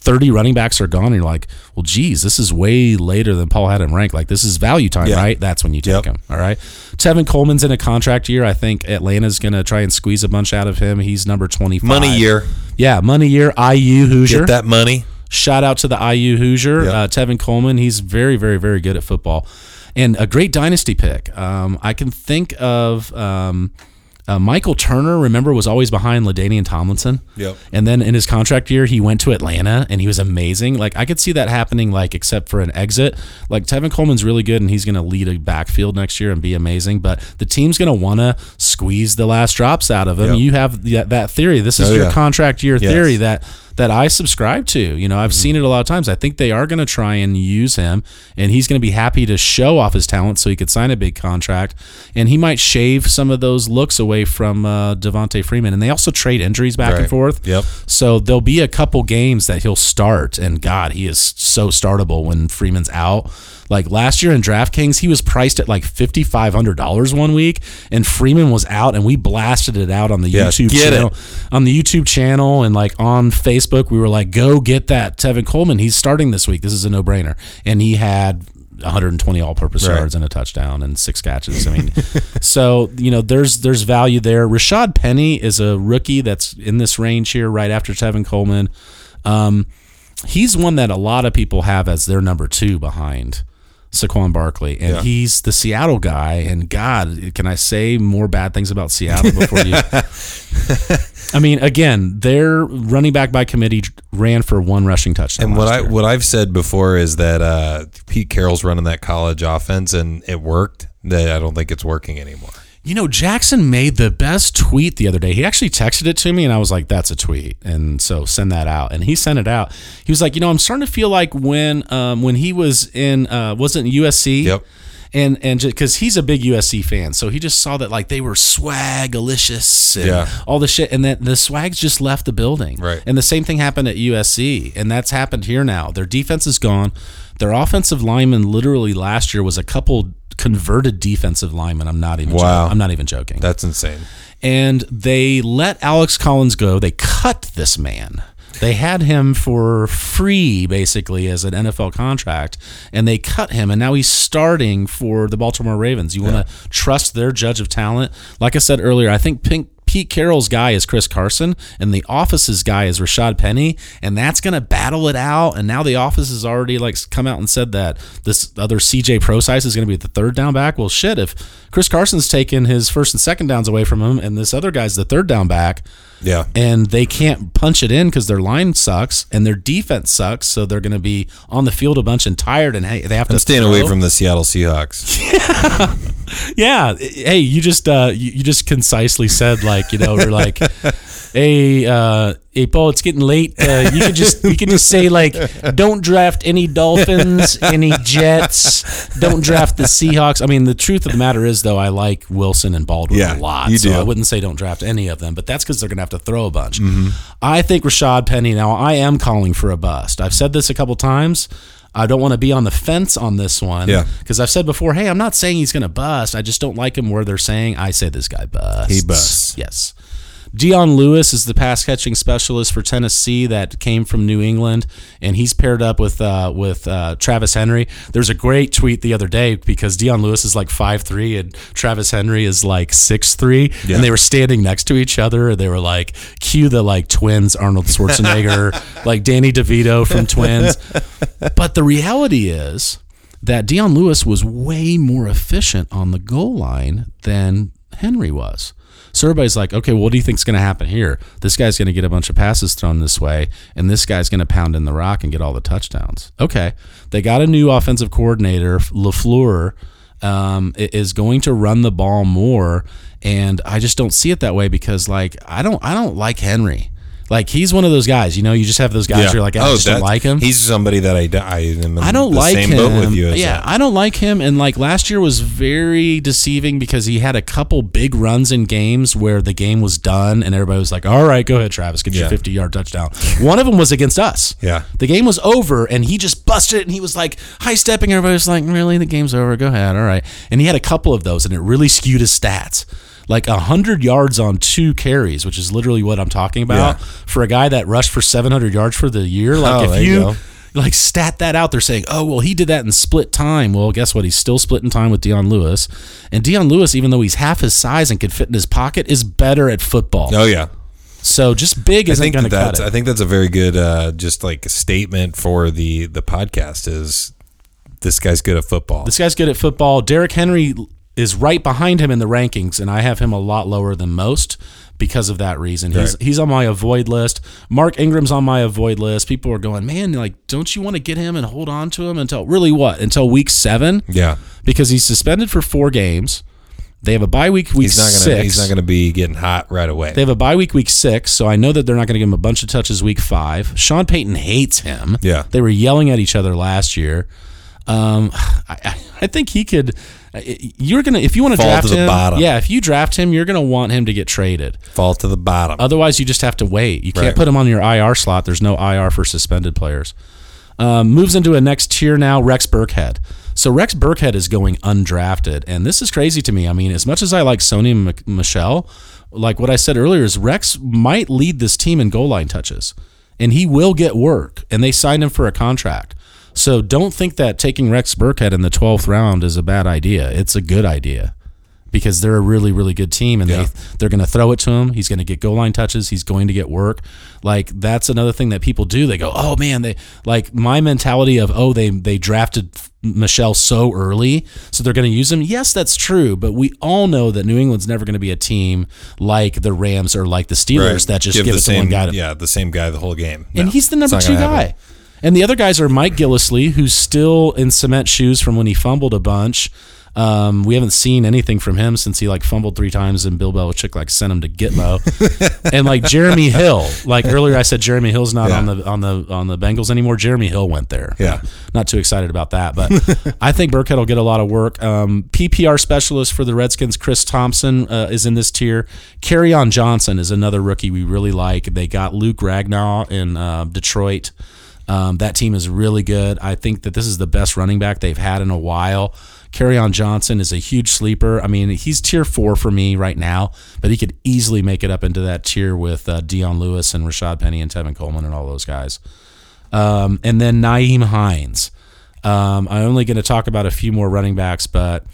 30 running backs are gone, and you're like, well, geez, this is way later than Paul had him ranked. Like, this is value time, Yeah. right? That's when you take Yep. him. All right. Tevin Coleman's in a contract year. I think Atlanta's going to try and squeeze a bunch out of him. He's number 25. Money year, Yeah, money year. IU Hoosier. get that money. Shout out to the IU Hoosier, Yeah. uh, Tevin Coleman. He's very, very, very good at football, and a great dynasty pick. Um, I can think of um, uh, Michael Turner. Remember, was always behind LaDainian Tomlinson. Yep. And then in his contract year, he went to Atlanta, and he was amazing. Like I could see that happening. Like except for an exit, like Tevin Coleman's really good, and he's going to lead a backfield next year and be amazing. But the team's going to want to squeeze the last drops out of him. Yep. You have the, that theory. This is Oh, your yeah. contract year Yes. theory that that I subscribe to. You know, I've seen it a lot of times. I think they are going to try and use him, and he's going to be happy to show off his talent so he could sign a big contract, and he might shave some of those looks away from uh, Devonta Freeman. And they also trade injuries back and forth. Yep. So there'll be a couple games that he'll start, and God, he is so startable when Freeman's out. Like last year in DraftKings, he was priced at like fifty five hundred dollars one week, and Freeman was out, and we blasted it out on the Yeah, YouTube get it. channel, on the YouTube channel, and like on Facebook. We were like, "Go get that Tevin Coleman. He's starting this week. This is a no brainer." And he had 120 all-purpose Right. yards and a touchdown and six catches. I mean, [LAUGHS] so you know, there's there's value there. Rashaad Penny is a rookie that's in this range here, right after Tevin Coleman. Um, he's one that a lot of people have as their number two behind Saquon Barkley, and Yeah. he's the Seattle guy. And God, can I say more bad things about Seattle before you? [LAUGHS] I mean, again, their running back by committee ran for one rushing touchdown. And what I year. what I've said before is that uh, Pete Carroll's running that college offense and it worked. That I don't think it's working anymore. You know, Jackson made the best tweet the other day. He actually texted it to me, and I was like, "That's a tweet," and so send that out. And he sent it out. He was like, "You know, I'm starting to feel like when um, when he was in uh, wasn't USC, Yep. and and because he's a big USC fan, so he just saw that like they were swagalicious and Yeah. all the shit, and that the swags just left the building. Right. And the same thing happened at USC, and that's happened here now. Their defense is gone. Their offensive lineman literally last year was a couple converted defensive linemen. I'm not even. Wow. joking. I'm not even joking. That's insane. and they let Alex Collins go. They cut this man. They had him for free, basically, as an NFL contract, and they cut him, and now he's starting for the Baltimore Ravens. You want to trust their judge of talent? Like I said earlier, I think Pink. Pete Carroll's guy is Chris Carson, and the Office's guy is Rashaad Penny, and that's going to battle it out. And now the Office has already like come out and said that this other CJ Prosise is going to be the third down back. Well, shit, if Chris Carson's taken his first and second downs away from him, and this other guy's the third down back, Yeah. and they can't punch it in because their line sucks and their defense sucks, so they're going to be on the field a bunch and tired, and hey, they have to staying away from the Seattle Seahawks. Yeah. [LAUGHS] [LAUGHS] [LAUGHS] Hey, you just uh you, you just concisely said like, you know, we're like [LAUGHS] Hey, uh, hey, Paul, it's getting late. Uh, you could just you can just say like, don't draft any Dolphins, any Jets. Don't draft the Seahawks. I mean, the truth of the matter is, though, I like Wilson and Baldwin Yeah, a lot. you so do. I wouldn't say don't draft any of them, but that's because they're going to have to throw a bunch. I think Rashaad Penny. Now, I am calling for a bust. I've said this a couple times. I don't want to be on the fence on this one. Yeah. Because I've said before, hey, I'm not saying he's going to bust. I just don't like him where they're saying I say this guy busts. He busts. Yes. Dion Lewis is the pass catching specialist for Tennessee that came from New England, and he's paired up with uh, with uh, Travis Henry. There's a great tweet the other day because Dion Lewis is like five three and Travis Henry is like six three, Yeah. and they were standing next to each other. and They were like, cue the like twins, Arnold Schwarzenegger, [LAUGHS] like Danny DeVito from Twins. But the reality is that Dion Lewis was way more efficient on the goal line than Henry was. So everybody's like, okay, well, what do you think's going to happen here? This guy's going to get a bunch of passes thrown this way, and this guy's going to pound in the rock and get all the touchdowns. Okay, they got a new offensive coordinator, LaFleur, um, is going to run the ball more, and I just don't see it that way because, like, I don't, I don't like Henry. Like he's one of those guys, you know. You just have those guys. You're like, I oh, just don't like him. Oh, He's somebody that I, I am I don't the like same him. boat with you. As yeah, that. I don't like him. And like last year was very deceiving because he had a couple big runs in games where the game was done and everybody was like, "All right, go ahead, Travis, get your 50 yard touchdown." One of them was against us. Yeah. the game was over and he just busted it and he was like high stepping. Everybody was like, "Really, the game's over? Go ahead, all right." And he had a couple of those and it really skewed his stats. Like hundred yards on two carries, which is literally what I'm talking about Yeah. for a guy that rushed for 700 yards for the year. Like Oh, if you you like stat that out. They're saying, oh, well, he did that in split time. Well, guess what? He's still splitting time with Dion Lewis. And Dion Lewis, even though he's half his size and could fit in his pocket, is better at football. Oh yeah. So just big I isn't think going to cut it. I think that's a very good uh, just like statement for the the podcast is this guy's good at football. This guy's good at football. Derrick Henry is right behind him in the rankings, and I have him a lot lower than most because of that reason. He's he's on my avoid list. Mark Ingram's on my avoid list. People are going, man, like, don't you want to get him and hold on to him until really what? Until week seven? yeah. Because he's suspended for four games. They have a bye week week He's not gonna six. he's not gonna be getting hot right away. They have a bye week week six, so I know that they're not going to give him a bunch of touches week five. Sean Payton hates him. Yeah. they were yelling at each other last year. Um, [SIGHS] I, I- I think he could. You're gonna if you want to draft to him. bottom. Yeah, if you draft him, you're gonna want him to get traded. Fall to the bottom. Otherwise, you just have to wait. You can't Right. put him on your IR slot. There's no IR for suspended players. Um, moves into a next tier now. Rex Burkhead. So Rex Burkhead is going undrafted, and this is crazy to me. I mean, as much as I like Sony Michel, like what I said earlier, is Rex might lead this team in goal line touches, and he will get work. And they signed him for a contract. So don't think that taking Rex Burkhead in the 12th round is a bad idea. It's a good idea because they're a really really good team and Yeah. they they're going to throw it to him. He's going to get goal line touches. He's going to get work. Like that's another thing that people do. They go, "Oh man, they like my mentality of oh they they drafted Michel so early, so they're going to use him." Yes, that's true, but we all know that New England's never going to be a team like the Rams or like the Steelers Right. that just give, the it to same one guy. To, yeah the same guy the whole game. and he's the number two guy. happen. And the other guys are Mike Gillislee, who's still in cement shoes from when he fumbled a bunch. Um, we haven't seen anything from him since he like fumbled three times and Bill Belichick like sent him to Gitmo. [LAUGHS] and like Jeremy Hill, like earlier I said Jeremy Hill's not Yeah. on the on the on the Bengals anymore. Jeremy Hill went there. Yeah. Not too excited about that, but [LAUGHS] I think Burkhead will get a lot of work. Um, PPR specialist for the Redskins, Chris Thompson, uh, is in this tier. on Johnson is another rookie we really like. They got Luke Ragnow in uh, Detroit. Um, that team is really good. I think that this is the best running back they've had in a while. on Johnson is a huge sleeper. I mean, he's tier four for me right now, but he could easily make it up into that tier with uh, Dion Lewis and Rashaad Penny and Tevin Coleman and all those guys. Um, and then Nyheim Hines. Um, I'm only going to talk about a few more running backs, but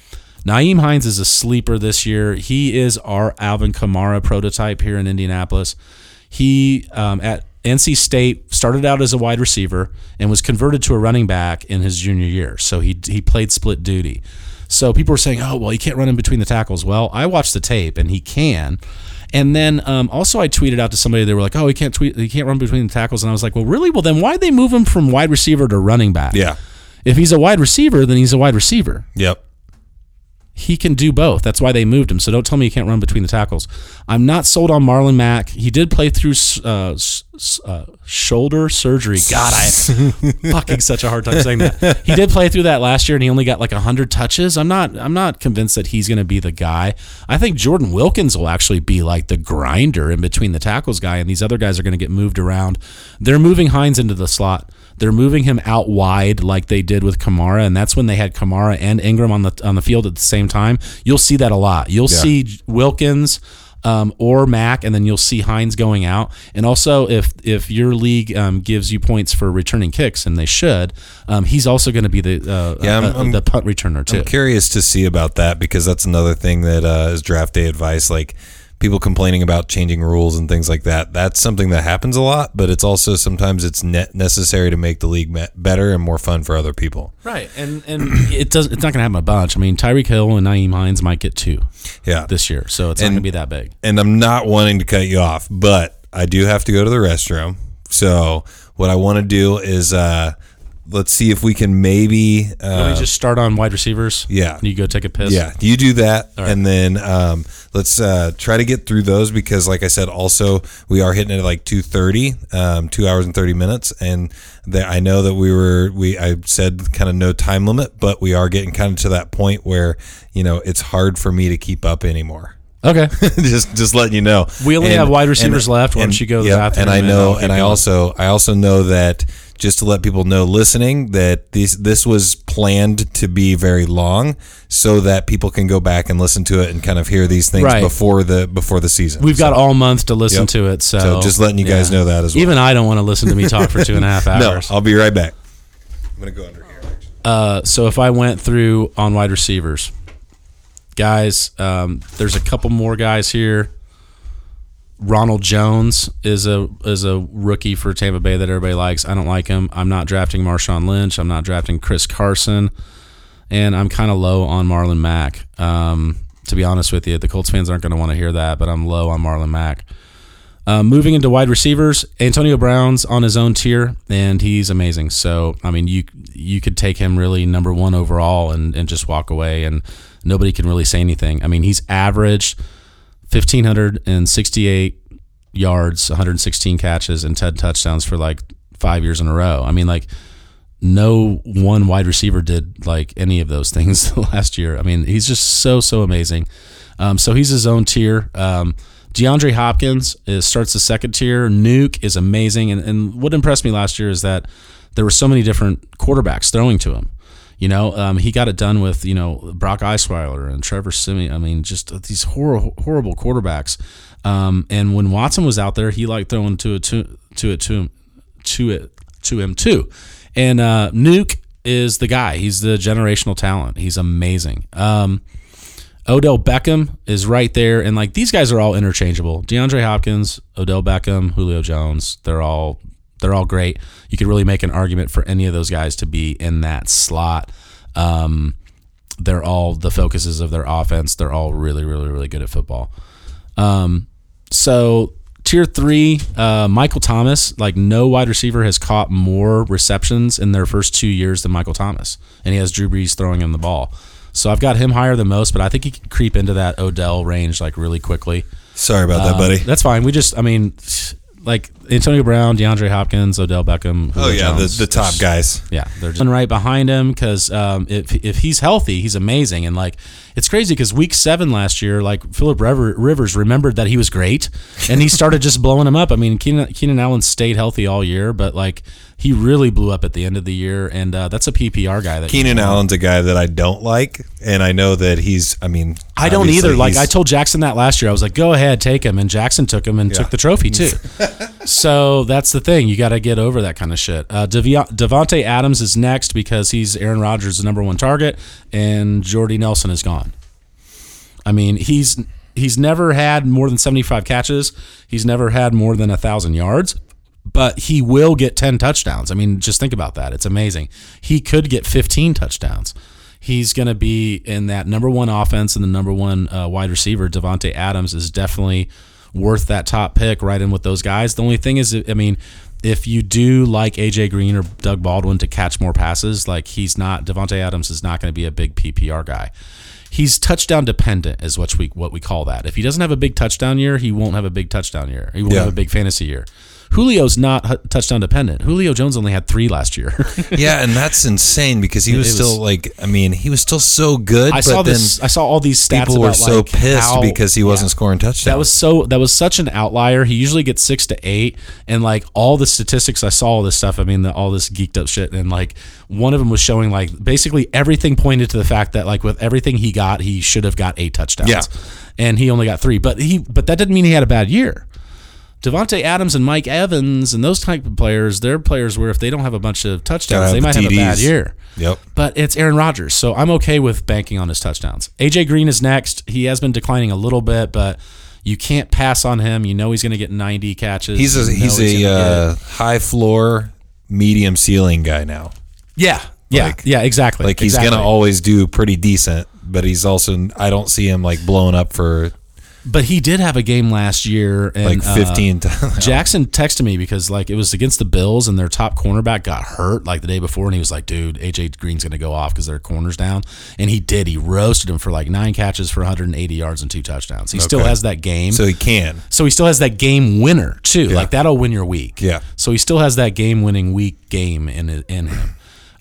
Nyheim Hines is a sleeper this year. He is our Alvin Kamara prototype here in Indianapolis. He um, at NC State started out as a wide receiver and was converted to a running back in his junior year. So he he played split duty. So people were saying, "Oh, well, he can't run in between the tackles." Well, I watched the tape and he can. And then um, also I tweeted out to somebody they were like, "Oh, he can't tweet, he can't run between the tackles." And I was like, "Well, really? Well, then why'd they move him from wide receiver to running back?" Yeah. If he's a wide receiver, then he's a wide receiver. Yep. He can do both. That's why they moved him. So don't tell me he can't run between the tackles. I'm not sold on Marlon Mack. He did play through uh, uh, shoulder surgery. God, I [LAUGHS] fucking such a hard time saying that. He did play through that last year, and he only got like hundred touches. I'm not. I'm not convinced that he's going to be the guy. I think Jordan Wilkins will actually be like the grinder in between the tackles guy, and these other guys are going to get moved around. They're moving Hines into the slot. They're moving him out wide like they did with Kamara, and that's when they had Kamara and Ingram on the on the field at the same time. You'll see that a lot. You'll Yeah. see Wilkins um, or Mack, and then you'll see Hines going out. And also, if if your league um, gives you points for returning kicks, and they should, um, he's also going to be the uh, Yeah, uh, the punt returner too. I'm curious to see about that because that's another thing that uh, is draft day advice. Like people complaining about changing rules and things like that. That's something that happens a lot, but it's also sometimes it's necessary to make the league better and more fun for other people. Right, and and [CLEARS THROAT] it does. It's not going to happen a bunch. I mean, Tyreek Hill and Nyheim Hines might get two Yeah. this year, so it's not going to be that big. and I'm not wanting to cut you off, but I do have to go to the restroom. So what I want to do is uh, let's see if we can maybe uh, me just start on wide receivers. yeah. you go take a piss. Yeah, you do that, right. and then um, let's uh, try to get through those because, like I said, also we are hitting it at like two thirty, um, two hours and thirty minutes, and that I know that we were we I said kind of no time limit, but we are getting kind of to that point where you know it's hard for me to keep up anymore. Okay. [LAUGHS] just just letting you know, We only have wide receivers left. Why don't you go the bathroom and I know, and I also I also know that just to let people know listening that this this was planned to be very long, so that people can go back and listen to it and kind of hear these things Right. before the before the season. We've got all month to listen Yep. to it. So, So just letting you guys know that as well. Even I don't want to listen to me talk for two and a half [LAUGHS] hours. no. I'll be right back. I'm gonna go under here. Uh, so if I went through on wide receivers, guys, um, there's a couple more guys here. Ronald Jones is a is a rookie for Tampa Bay that everybody likes. I don't like him. I'm not drafting Marshawn Lynch. I'm not drafting Chris Carson, and I'm kind of low on Marlon Mack. Um, to be honest with you, the Colts fans aren't going to want to hear that, but I'm low on Marlon Mack. Uh, moving into wide receivers, Antonio Brown's on his own tier, and he's amazing. So, I mean, you you could take him really number one overall and, and just walk away, and nobody can really say anything. I mean, he's averaged 1,568 yards, 116 catches, and 10 touchdowns for like five years in a row. I mean, like, no one wide receiver did like any of those [LAUGHS] things last year. I mean, he's just so so amazing. Um, so he's his own tier. Um, DeAndre Hopkins is, starts the second tier. Nuke is amazing, and, and what impressed me last year is that there were so many different quarterbacks throwing to him. You know, um, he got it done with you know Brock Osweiler and Trevor Siemian. I mean, just these horrible horrible quarterbacks. Um, and when Watson was out there, he liked throwing to it to to it to him to it to him too. And uh, Nuke is the guy. He's the generational talent. He's amazing. Um, Odell Beckham is right there, and like these guys are all interchangeable. DeAndre Hopkins, Odell Beckham, Julio Jones. They're all they're all great. You could really make an argument for any of those guys to be in that slot. Um, they're all the focuses of their offense. They're all really, really, really good at football. Um, so tier three, uh, Michael Thomas. Like no wide receiver has caught more receptions in their first two years than Michael Thomas, and he has Drew Brees throwing him the ball. So I've got him higher than most, but I think he can creep into that Odell range like really quickly. Sorry about that, Um, buddy. That's fine. We just, I mean, like Antonio Brown, DeAndre Hopkins, Odell Beckham. Oh yeah, the, Jones. the top guys. yeah, they're just right behind him because um, if if he's healthy, he's amazing. And like, it's crazy because week seven last year, like Philip River, Rivers remembered that he was great, and he started just [LAUGHS] blowing him up. I mean, Keenan, Keenan Allen stayed healthy all year, but like he really blew up at the end of the year, and uh, that's a PPR guy. That Keenan. Allen's a guy that I don't like, and I know that he's. I mean, I don't either. Like I told Jackson that last year. I was like, "Go ahead, take him," and Jackson took him and took the trophy too. [LAUGHS] so that's the thing. You got to get over that kind of shit. Uh, Devi- Davante Adams is next because he's Aaron Rodgers' number one target, and Jordy Nelson is gone. I mean, he's he's never had more than seventy five catches. He's never had more than a thousand yards. But he will get ten touchdowns. I mean, just think about that. It's amazing. He could get fifteen touchdowns he's going to be in that number one offense and the number one uh, wide receiver. Davante Adams is definitely worth that top pick right in with those guys. The only thing is, I mean, if you do like AJ Green or Doug Baldwin to catch more passes, like he's not Davante Adams is not going to be a big PPR guy. He's touchdown dependent, is what we what we call that. If he doesn't have a big touchdown year, he won't have a big touchdown year. He won't Yeah. have a big fantasy year. Julio's not touchdown dependent. Julio Jones only had three last year. [LAUGHS] yeah, and that's insane because he was it still like, I mean, he was still so good. I saw this. I saw all these stats. people were so like, pissed how- because he wasn't yeah. scoring touchdowns. That was so. That was such an outlier. He usually gets six to eight, and like all the statistics, I saw all this stuff. I mean, the, all this geeked up shit, and like one of them was showing like basically everything pointed to the fact that like with everything he got, he should have got eight touchdowns. Yeah. and he only got three. But he, but that didn't mean he had a bad year. Davante Adams and Mike Evans and those type of players, they're players where if they don't have a bunch of touchdowns, they might have a bad year. Yep. But it's Aaron Rodgers, so I'm okay with banking on his touchdowns. AJ Green is next. He has been declining a little bit, but you can't pass on him. You know he's going to get 90 catches. He's a You know he's a uh, high floor, medium ceiling guy now. yeah, yeah, like- yeah, exactly. Like he's exactly. gonna always do pretty decent, but he's also I don't see him like blowing up for But he did have a game last year, and like uh, 15 times. [LAUGHS] Jackson texted me because like it was against the Bills and their top cornerback got hurt like the day before and he was like, dude, AJ Green's gonna go off because their corner's down, and he did. He roasted him for like nine catches for 180 yards and two touchdowns. He still has that game. so he can. So he still has that game winner too. Like that'll win your week. Yeah. So he still has that game winning week game in in him.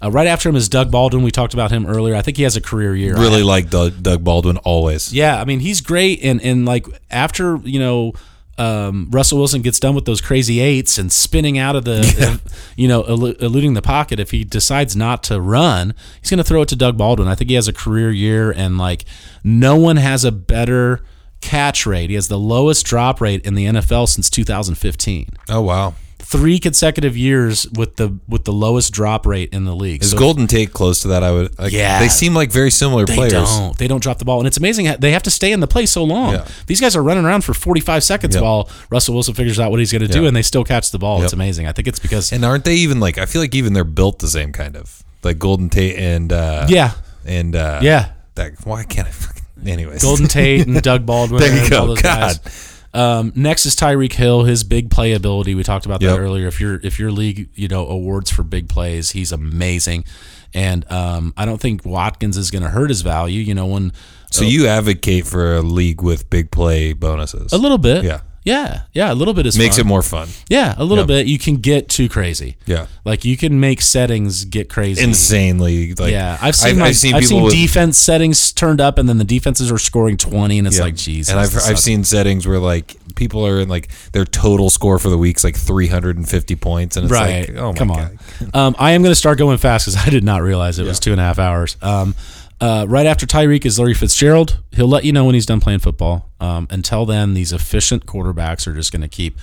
Uh, right after him is Doug Baldwin. We talked about him earlier. I think he has a career year. Really like Doug, Doug Baldwin always. Yeah, I mean he's great, and and like after you know. Um, Russell Wilson gets done with those crazy eights and spinning out of the, [LAUGHS] you know, eluding the pocket. If he decides not to run, he's going to throw it to Doug Baldwin. I think he has a career year, and like no one has a better catch rate. He has the lowest drop rate in the NFL since 2015 Oh wow. Three consecutive years with the with the lowest drop rate in the league. Is So Golden Tate close to that? I would. Like, Yeah. They seem like very similar players. they players. don't. They don't drop the ball, and it's amazing. They have to stay in the play so long. Yeah. These guys are running around for forty five seconds Yep. while Russell Wilson figures out what he's going to do, and they still catch the ball. It's amazing. I think it's because And aren't they even like? I feel like even they're built the same kind of like Golden Tate and uh, yeah, and uh, yeah. That why can't I? Fucking, anyways, Golden Tate and [LAUGHS] Doug Baldwin. There you go. God. guys. Um, next is Tyreek Hill. His big playability. We talked about that Yep. earlier. If your if your league, you know, awards for big plays, he's amazing. And um, I don't think Watkins is going to hurt his value. You know, when So you advocate for a league with big play bonuses? a little bit, Yeah. Yeah, yeah, a little bit is Makes fun. it more fun. Yeah, a little Yeah. bit. You can get too crazy. Yeah. Like you can make settings get crazy. Insanely like yeah, I've seen I've, like, I've seen I've seen with, defense settings turned up, and then the defenses are scoring twenty, and it's yeah. like, Jesus. And I've I've seen settings where like people are in like their total score for the week's like 350 points, and it's right. like, oh my Come god, on. Um, I am going to start going fast because [LAUGHS] I did not realize it was two and a half hours. Um, uh, right after Tyreek is Larry Fitzgerald. He'll let you know when he's done playing football. Um, until then, these efficient quarterbacks are just going to keep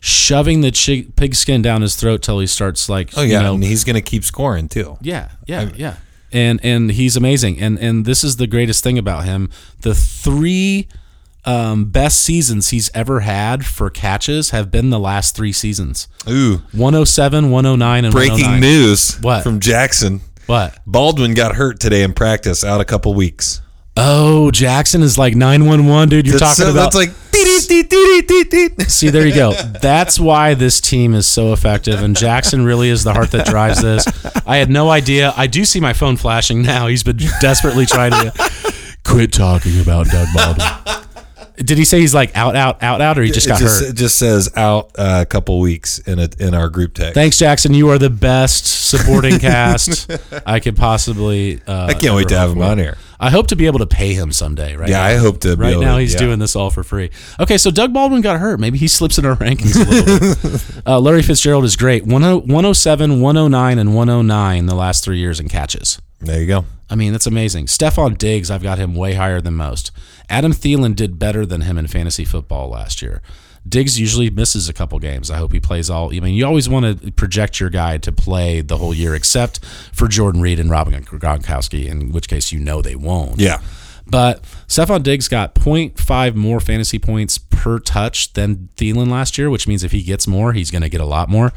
shoving the chi- pigskin down his throat till he starts like, oh yeah, you know, and he's gonna keep scoring too. Yeah, yeah, yeah. And and he's amazing. And and this is the greatest thing about him. The three um, best seasons he's ever had for catches have been the last three seasons. Ooh, 107, 109, and breaking 109. news! What? from Jackson? What? Baldwin got hurt today in practice, out a couple weeks. Oh, Jackson is like 911, dude. You're That's, talking so about that's like. [LAUGHS] See, there you go. That's why this team is so effective, and Jackson really is the heart that drives this. I had no idea. I do see my phone flashing now. He's been desperately trying to [LAUGHS] quit talking about Doug Baldwin. Did he say he's like out, out, out, out, or he just it got just, hurt? It just says out uh, a couple weeks in a, in our group text. Thanks, Jackson. You are the best supporting [LAUGHS] cast I could possibly. Uh, I can't wait to have him on here. I hope to be able to pay him someday. Right? Yeah, now. I hope to. Be Right now, to- he's yeah. doing this all for free. Okay, so Doug Baldwin got hurt. Maybe he slips in our [LAUGHS] rankings a little bit. [LAUGHS] Uh, Larry Fitzgerald is great. 10 107, 109, and 109 the last three years in catches. There you go. I mean, that's amazing. Stefon Diggs, I've got him way higher than most. Adam Thielen did better than him in fantasy football last year. Diggs usually misses a couple games. I hope he plays all. I mean, you always want to project your guy to play the whole year, except for Jordan Reed and Robin Gronkowski, in which case you know they won't. Yeah. But Stefon Diggs got 0.5 more fantasy points per touch than Thielen last year, which means if he gets more, he's going to get a lot more.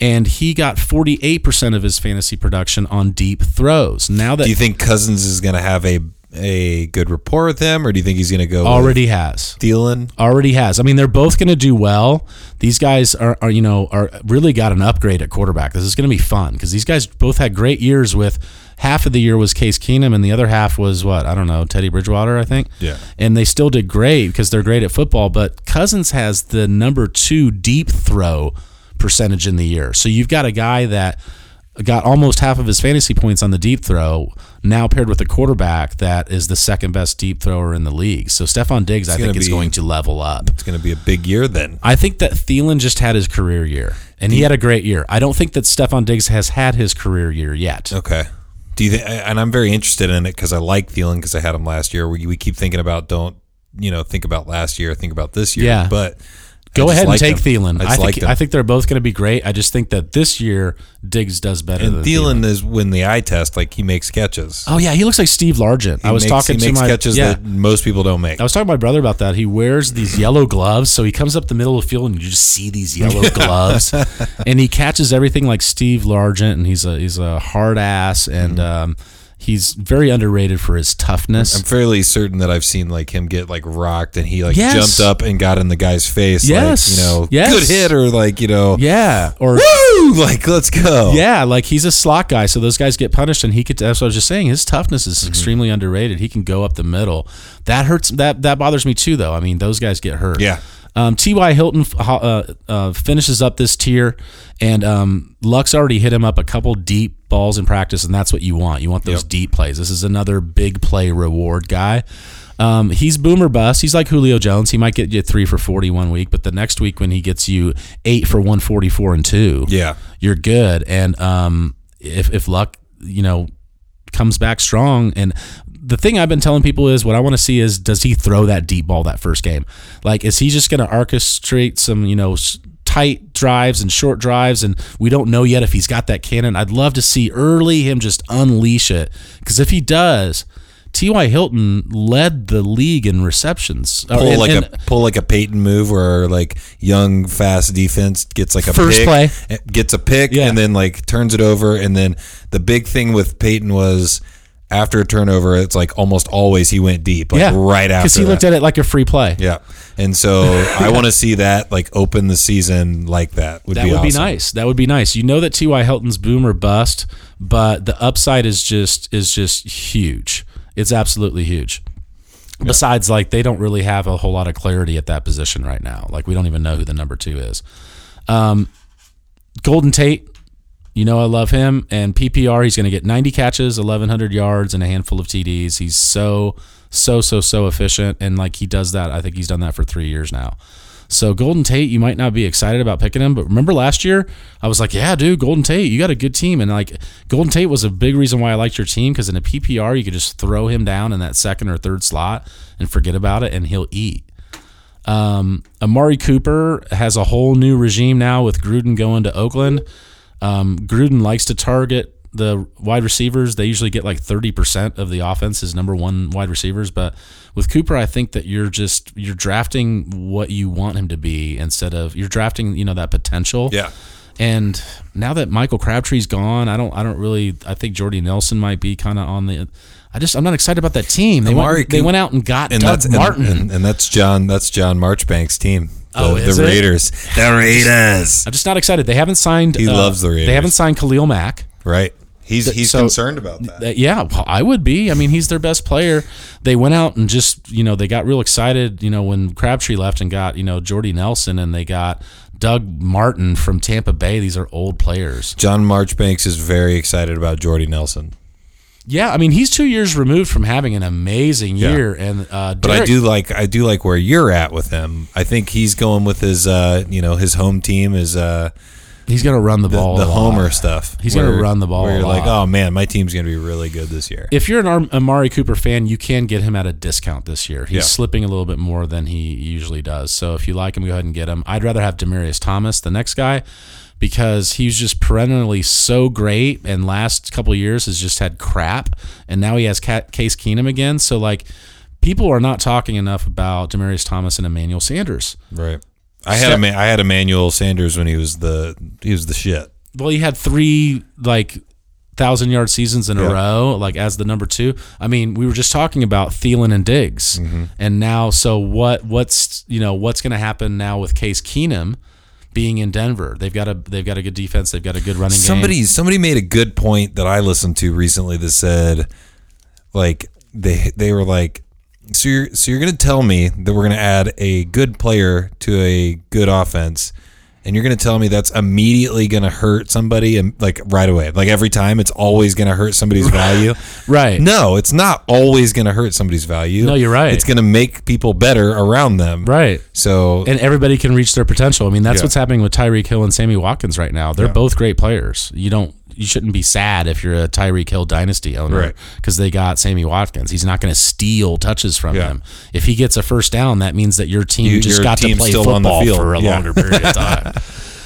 And he got 48% of his fantasy production on deep throws. Now that Do you think Cousins is going to have a a good rapport with him, or do you think he's going to go already has. Thielen? Already has. I mean, they're both going to do well. These guys are, are, you know, are really got an upgrade at quarterback. This is going to be fun because these guys both had great years. With half of the year was Case Keenum, and the other half was what I don't know, Teddy Bridgewater, I think. Yeah. And they still did great because they're great at football. But Cousins has the number two deep throw percentage in the year. So you've got a guy that got almost half of his fantasy points on the deep throw, now paired with a quarterback that is the second best deep thrower in the league. So Stefon Diggs, I think, is going to level up. It's going to be a big year then. I think that Thielen just had his career year, and he had a great year. I don't think that Stefon Diggs has had his career year yet. Okay. Do you think? And I'm very interested in it because I like Thielen because I had him last year. We, we keep thinking about don't you know think about last year, think about this year. Yeah. But Go just ahead and liked take him. Thielen. I I, think him. I think they're both going to be great. I just think that this year Diggs does better and than Thielen is when the eye test, like he makes catches. Oh yeah, he looks like Steve Largent. He I was makes, talking he to makes my catches yeah. that most people don't make. I was talking to my brother about that. He wears these yellow gloves, so he comes up the middle of the field and you just see these yellow [LAUGHS] gloves, and he catches everything like Steve Largent, and he's a he's a hard ass, and um, he's very underrated for his toughness. Mm-hmm. I'm fairly certain that I've seen like him get like rocked and he like Yes. jumped up and got in the guy's face. Yes. Like, you know, Yes. good hit or like, you know, yeah, or woo, [LAUGHS] like let's go. Yeah, like he's a slot guy, so those guys get punished, and he could. That's what I was just saying. His toughness is extremely underrated. He can go up the middle. That hurts. That that bothers me too, though. I mean, those guys get hurt. Yeah. Um, T.Y. Hilton uh, uh, finishes up this tier, and um, Lux already hit him up a couple deep balls in practice, and that's what you want. You want those Yep. deep plays. This is another big play reward guy. Um, he's boomer bust. He's like Julio Jones. He might get you three for forty one week, but the next week when he gets you eight for one forty four and two, Yeah. you're good. And um, if if Luck, you know, comes back strong, and the thing I've been telling people is what I want to see is does he throw that deep ball that first game? Like, is he just going to orchestrate some, you know, tight drives and short drives? And we don't know yet if he's got that cannon. I'd love to see early him just unleash it because if he does. T.Y. Hilton led the league in receptions. Uh, Pull and- like and- a pull like a Peyton move where like young fast defense gets like a First pick, play. gets a pick Yeah. and then like turns it over and then the big thing with Peyton was after a turnover it's like almost always he went deep like yeah, right after because he that. looked at it like a free play. Yeah. And so I want to see that like open the season like that. Would That be would be nice. That would be nice. You know that T.Y. Hilton's boom or bust, but the upside is just is just huge. It's absolutely huge. Besides, like they don't really have a whole lot of clarity at that position right now. Like we don't even know who the number two is. Um, Golden Tate, you know I love him. And PPR, he's going to get 90 catches, 1,100 yards, and a handful of TDs. He's so so so so efficient, and like he does that. I think he's done that for three years now. So Golden Tate, you might not be excited about picking him, but remember last year, I was like, yeah, dude, Golden Tate, you got a good team, and like Golden Tate was a big reason why I liked your team because in a PPR you could just throw him down in that second or third slot and forget about it, and he'll eat. Um, Amari Cooper has a whole new regime now with Gruden going to Oakland. Um, Gruden likes to target the wide receivers. They usually get like 30% of the offense as number one wide receivers. But with Cooper, I think that you're just, you're drafting what you want him to be instead of, you're drafting, you know, that potential. Yeah. And now that Michael Crabtree's gone, I don't, I don't really, I think Jordy Nelson might be kind of on the, I just, I'm not excited about that team. They, Amari went, they went out and got And Doug that's Martin. And, and that's John that's John Marchbank's team. The, Oh, is the it? Raiders. The Raiders. I'm just not excited. They haven't signed. He uh, loves the Raiders. They haven't signed Khalil Mack. Right. He's he's so- concerned about that. Yeah, well, I would be. I mean, he's their best player. They went out and just, you know, they got real excited, you know, when Crabtree left and got, you know, Jordy Nelson and they got Doug Martin from Tampa Bay. These are old players. John Marchbanks is very excited about Jordy Nelson. Yeah, I mean, he's two years removed from having an amazing Yeah. year. And uh, But I do like I do like where you're at with him. I think he's going with his uh you know his home team is uh he's going to run the the, ball. the lot. homer stuff. He's gonna run the ball Where you're like, oh man, my team's gonna be really good this year. If you're an Ar- Amari Cooper fan, you can get him at a discount this year. He's Yeah. slipping a little bit more than he usually does. So if you like him, go ahead and get him. I'd rather have Demaryius Thomas, the next guy, because he's just perennially so great. And last couple of years has just had crap, and now he has Case Keenum again. So like, people are not talking enough about Demaryius Thomas and Emmanuel Sanders. right. I had a I had Emmanuel Sanders when he was the he was the shit. Well, he had three like thousand yard seasons in a row, like as the number two. I mean, we were just talking about Thielen and Diggs, Mm-hmm. and now, so what? What's you know what's going to happen now with Case Keenum being in Denver? They've got a they've got a good defense. They've got a good running game. Somebody somebody made a good point that I listened to recently that said like they they were like so you're so you're going to tell me that we're going to add a good player to a good offense And you're going to tell me that's immediately going to hurt somebody and like right away. Like every time it's always going to hurt somebody's value. [LAUGHS] Right. No, it's not always going to hurt somebody's value. No, you're right. It's going to make people better around them. Right. So and everybody can reach their potential. I mean, that's Yeah. what's happening with Tyreek Hill and Sammy Watkins right now. They're both great players. You don't you shouldn't be sad if you're a Tyreek Hill dynasty owner Right. because they got Sammy Watkins. He's not going to steal touches from Yeah. him. If he gets a first down, that means that your team You- just your got to play still on the football for a Yeah. longer period of [LAUGHS] time.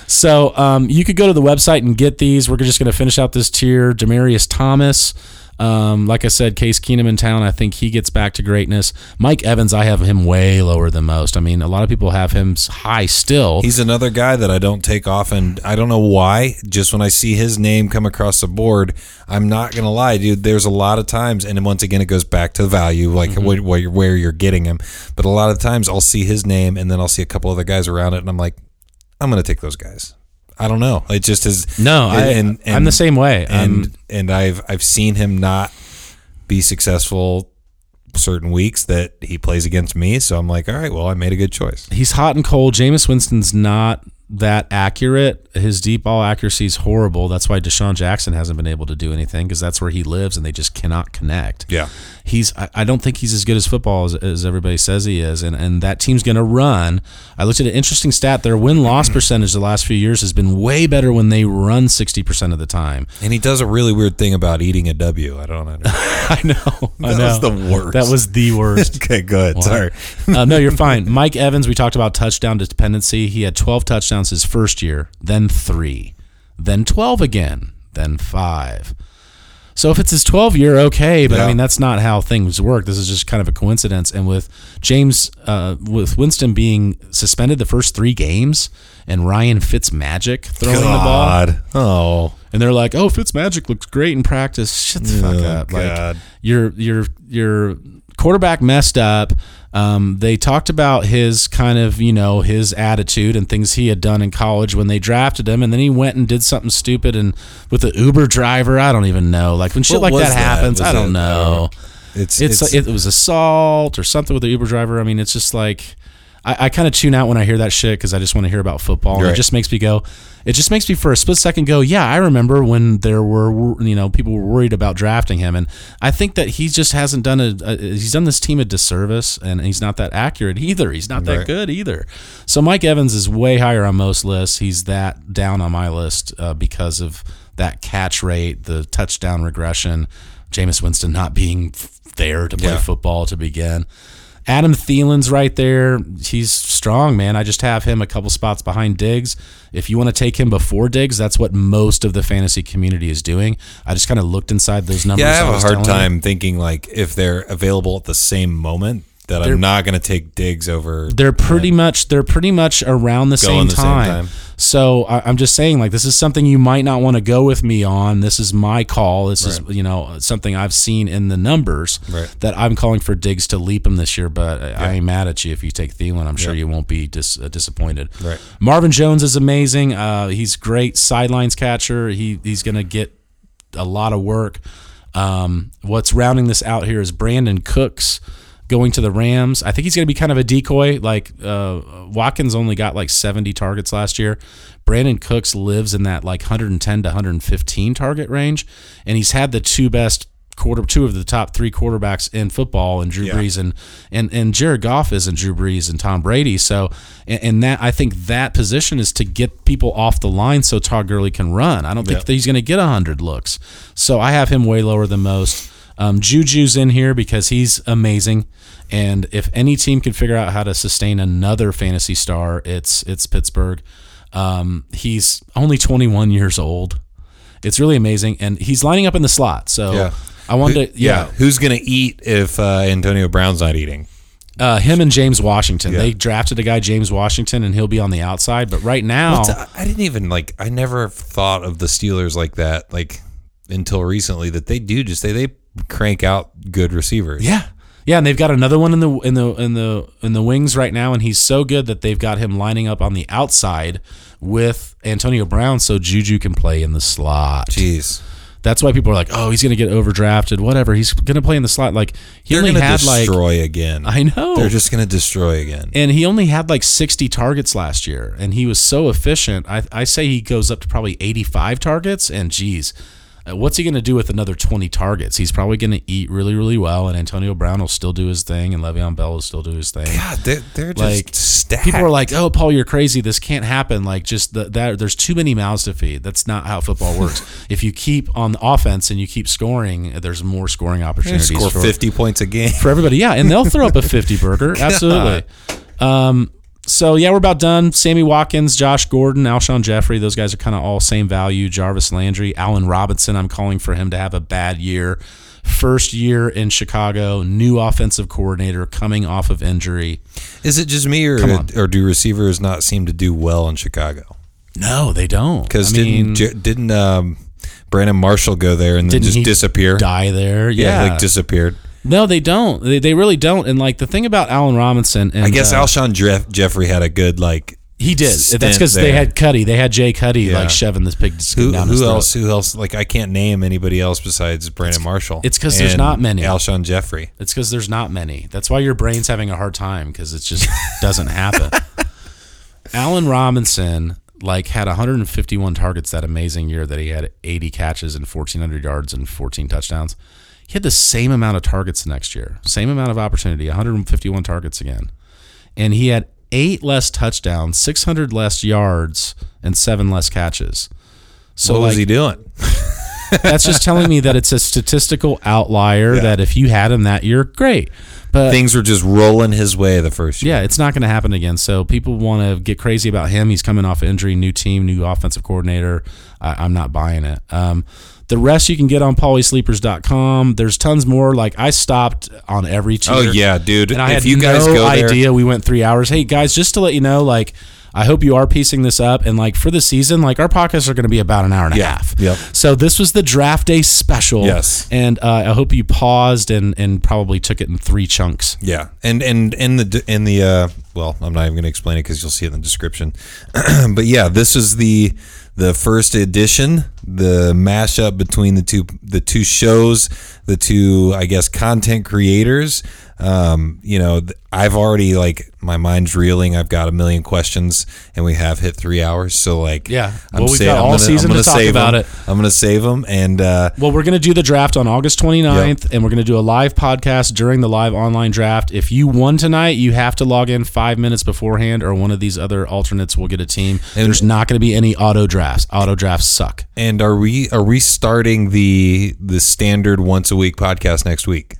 So um, you could go to the website and get these. We're just going to finish out this tier. Demaryius Thomas. Um, like I said, Case Keenum in town. I think he gets back to greatness. Mike Evans, I have him way lower than most. I mean, a lot of people have him high still. He's another guy that I don't take off, and I don't know why. Just when I see his name come across the board, I'm not gonna lie, dude. There's a lot of times, and once again, it goes back to the value, like Mm-hmm. what, what you're, where you're getting him. But a lot of times, I'll see his name, and then I'll see a couple other guys around it, and I'm like, I'm gonna take those guys. I don't know. It just is. no, I, and, and I'm the same way. and Um, and I've I've seen him not be successful certain weeks that he plays against me. So I'm like, all right, well, I made a good choice. he's hot and cold. Jameis Winston's not that accurate. His deep ball accuracy is horrible. That's why DeSean Jackson hasn't been able to do anything because that's where he lives and they just cannot connect. Yeah. He's I, I don't think he's as good as football as, as everybody says he is. And and that team's gonna run. I looked at an interesting stat. Their win loss percentage the last few years has been way better when they run sixty percent of the time. And he does a really weird thing about eating a W. I don't understand. [LAUGHS] I know. I That know. was the worst. That was the worst. [LAUGHS] okay, good. Sorry. uh, no, you're fine. Mike Evans, we talked about touchdown dependency. He had 12 touchdowns his first year, then three, then 12 again, then five. So if it's his 12 year, okay, but I mean that's not how things work. This is just kind of a coincidence. And with James, uh, with Winston being suspended the first three games, and Ryan Fitzmagic throwing the ball, Oh. and they're like, "Oh, Fitzmagic looks great in practice." Shut the fuck Oh, up! God. Like your your your quarterback messed up. Um, they talked about his kind of you know his attitude and things he had done in college when they drafted him, and then he went and did something stupid and with the Uber driver. I don't even know. Like when shit What like that, that? happens, Was I don't it- know. know. It's It's, it's, it was assault or something with the Uber driver. I mean, it's just like I, I kind of tune out when I hear that shit because I just want to hear about football. And it just makes me go. It just makes me for a split second go. Yeah, I remember when there were you know people were worried about drafting him, and I think that he just hasn't done a, a he's done this team a disservice, and he's not that accurate either. He's not that Right. good either. So Mike Evans is way higher on most lists. He's that down on my list uh, because of that catch rate, the touchdown regression, Jameis Winston not being there to play Yeah. football to begin. Adam Thielen's right there. He's strong, man. I just have him a couple spots behind Diggs. If you want to take him before Diggs, that's what most of the fantasy community is doing. I just kind of looked inside those numbers. yeah, I have a hard telling you. time thinking like if they're available at the same moment that They're- I'm not going to take Diggs over. They're pretty much they're pretty much around the, same, the same time. time. So I, I'm just saying, like this is something you might not want to go with me on. This is my call. This is you know something I've seen in the numbers Right. that I'm calling for Diggs to leap him this year. But I I ain't mad at you if you take Thielen. I'm sure Yeah. you won't be dis, uh, disappointed. Right. Marvin Jones is amazing. Uh, he's great sidelines catcher. He he's gonna get a lot of work. Um, what's rounding this out here is Brandin Cooks going to the Rams. I think he's going to be kind of a decoy. Like uh, Watkins only got like 70 targets last year. Brandin Cooks lives in that like 110 to 115 target range, and he's had the two best quarter, two of the top three quarterbacks in football, and Drew Yeah. Brees and and and Jared Goff is and Drew Brees and Tom Brady. So, and, and that I think that position is to get people off the line so Todd Gurley can run. I don't think Yeah. that he's going to get hundred looks. So I have him way lower than most. Um, Juju's in here because he's amazing, and if any team can figure out how to sustain another fantasy star, it's it's Pittsburgh. Um, he's only 21 years old. It's really amazing, and he's lining up in the slot. So Yeah. I wanted to, yeah, Who's going to eat if uh, Antonio Brown's not eating? uh, him and James Washington. Yeah. They drafted a guy, James Washington, and he'll be on the outside. But right now, I didn't even like. I never thought of the Steelers like that. Like until recently, that they do just they they crank out good receivers. yeah, yeah, and they've got another one in the in the in the in the wings right now, and he's so good that they've got him lining up on the outside with Antonio Brown, so Juju can play in the slot. Jeez. That's why people are like, "Oh, he's going to get overdrafted. Whatever. He's going to play in the slot." Like he They're only had like destroy again. I know. They're just going to destroy again. and he only had like 60 targets last year and he was so efficient i, I say he goes up to probably 85 targets and geez uh, what's he going to do with another 20 targets he's probably going to eat really really well and antonio brown will still do his thing and le'veon bell will still do his thing God, they're, they're just like stacked. people are like oh paul you're crazy this can't happen like just the, that there's too many mouths to feed that's not how football [LAUGHS] works if you keep on the offense and you keep scoring there's more scoring opportunities score for, 50 points a game. for everybody. Yeah, and they'll throw up a 50 burger. [LAUGHS] Absolutely. Um, so yeah, we're about done. Sammy Watkins, Josh Gordon, Alshon Jeffery, those guys are kind of all same value. Jarvis Landry, Allen Robinson, I'm calling for him to have a bad year. First year in Chicago, new offensive coordinator coming off of injury. Is it just me, or, or do receivers not seem to do well in Chicago? No, they don't. Because didn't J- didn't um, Brandon Marshall go there and then just disappear? die there. Yeah, Yeah, like disappeared. No, they don't. They, they really don't. And like the thing about Allen Robinson, and I guess uh, Alshon Jeff- Jeffery had a good like. he did. That's because they had Cuddy. They had Jay Cuddy Yeah. like shoving this pig Who, down his who throat. else? Who else? Like I can't name anybody else besides Brandon Marshall. It's because there's not many. Alshon Jeffery. It's because there's not many. That's why your brain's having a hard time because it just [LAUGHS] doesn't happen. Allen Robinson like had 151 targets that amazing year that he had 80 catches and 1400 yards and 14 touchdowns. He had the same amount of targets the next year, same amount of opportunity, 151 targets again, and he had eight less touchdowns, 600 less yards, and seven less catches. So what like, was he doing? [LAUGHS] that's just telling me that it's a statistical outlier. That if you had him that year, great. But Things were just rolling his way the first year. yeah, it's not going to happen again. So people want to get crazy about him. He's coming off injury, new team, new offensive coordinator. I, I'm not buying it. Um, the rest you can get on paulysleepers.com. There's tons more. Like I stopped on every tier. Oh yeah, dude. And I if had you guys no go there, idea we went three hours. Hey guys, just to let you know, like I hope you are piecing this up. And like for the season, like our podcasts are going to be about an hour and a Yeah. half. Yep. So this was the draft day special. Yes. And uh, I hope you paused and and probably took it in three chunks. Yeah, and and in the in the uh, well, I'm not even going to explain it because you'll see it in the description. [CLEARS THROAT] but yeah, this is the the first edition, the mashup between the two the two shows, the two I guess content creators. Um, you know, I've already like my mind's reeling. I've got a million questions, and we have hit three hours. So like, Yeah. I'm Well, we've sa- got I'm all gonna- season I'm to gonna talk save about 'em. it. I'm gonna save them, and uh, Well, we're going to do the draft on August 29th, and we're going to do a live podcast during the live online draft. If you won tonight, you have to log in five minutes beforehand, or one of these other alternates will get a team. And There's not going to be any auto drafts. Auto drafts suck. And are we are we starting the the standard once a week podcast next week?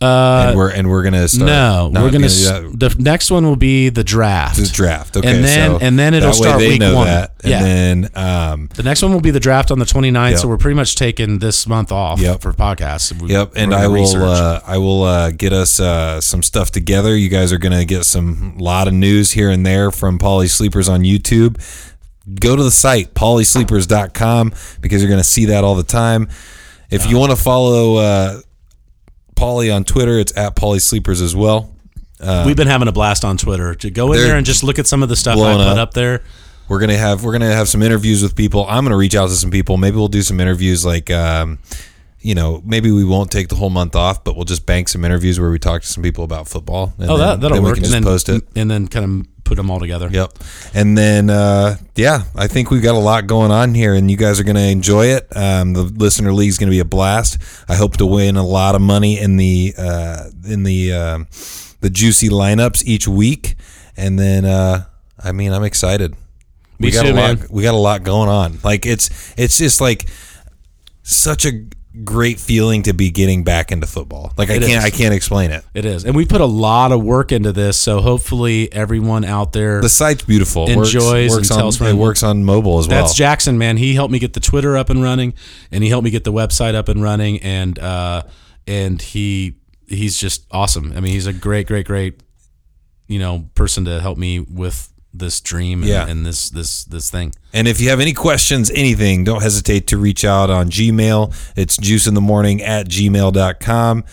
Uh, and we're and we're gonna start. no, we're gonna. s- the next one will be the draft. The draft. Okay, and then so and then it'll start week know one. That. And yeah. then um, the next one will be the draft on the 29th, Yep. so we're pretty much taking this month off Yep. for podcasts. We- Yep, and I will. Uh, I will uh, get us uh, some stuff together. You guys are gonna get some lot of news here and there from Pauly Sleepers on YouTube. Go to the site paulysleepers.com because you're gonna see that all the time. If you want to follow uh, Pauly on Twitter, it's at Pauly Sleepers as well. We've been having a blast on Twitter. To go in uh, there and just look at some of the stuff I put up. up there. We're gonna have we're gonna have some interviews with people. I'm gonna reach out to some people. Maybe we'll do some interviews like um, you know, maybe we won't take the whole month off, but we'll just bank some interviews where we talk to some people about football. And Oh, then- that that'll then work. We can and just then post it. and then kind of put them all together. Yep. And then uh, yeah, I think we've got a lot going on here, and you guys are gonna enjoy it. Um, the listener league is gonna be a blast. I hope to win a lot of money in the uh, in the um the juicy lineups each week, and then uh, I mean I'm excited. Me we got too, a lot. man. We got a lot going on. Like it's it's just like such a great feeling to be getting back into football. Like I It can't is. I can't explain it. It is, and we put a lot of work into this. So hopefully, everyone out there. The site's beautiful. It works- Enjoys works, and on it works on mobile as well. that's Jackson, man. He helped me get the Twitter up and running, and he helped me get the website up and running, and uh, and he he's just awesome. I mean, he's a great, great, great, you know, person to help me with this dream and, Yeah. and this this this thing. And if you have any questions, anything, don't hesitate to reach out on Gmail. It's juice in the morning at gmail.com.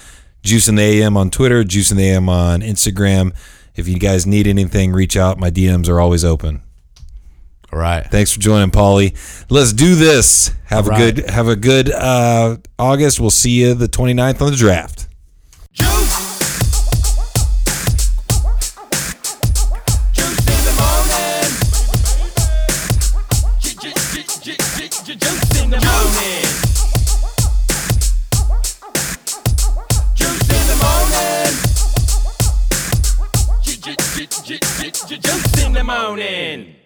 Juice in the AM on Twitter, Juice in the AM on Instagram. If you guys need anything, reach out. My DMs are always open. All right. Thanks for joining, Paulie. Let's do this. Have All a right. good have a good uh, August. We'll see you the 29th on the draft. Juice. Juice J-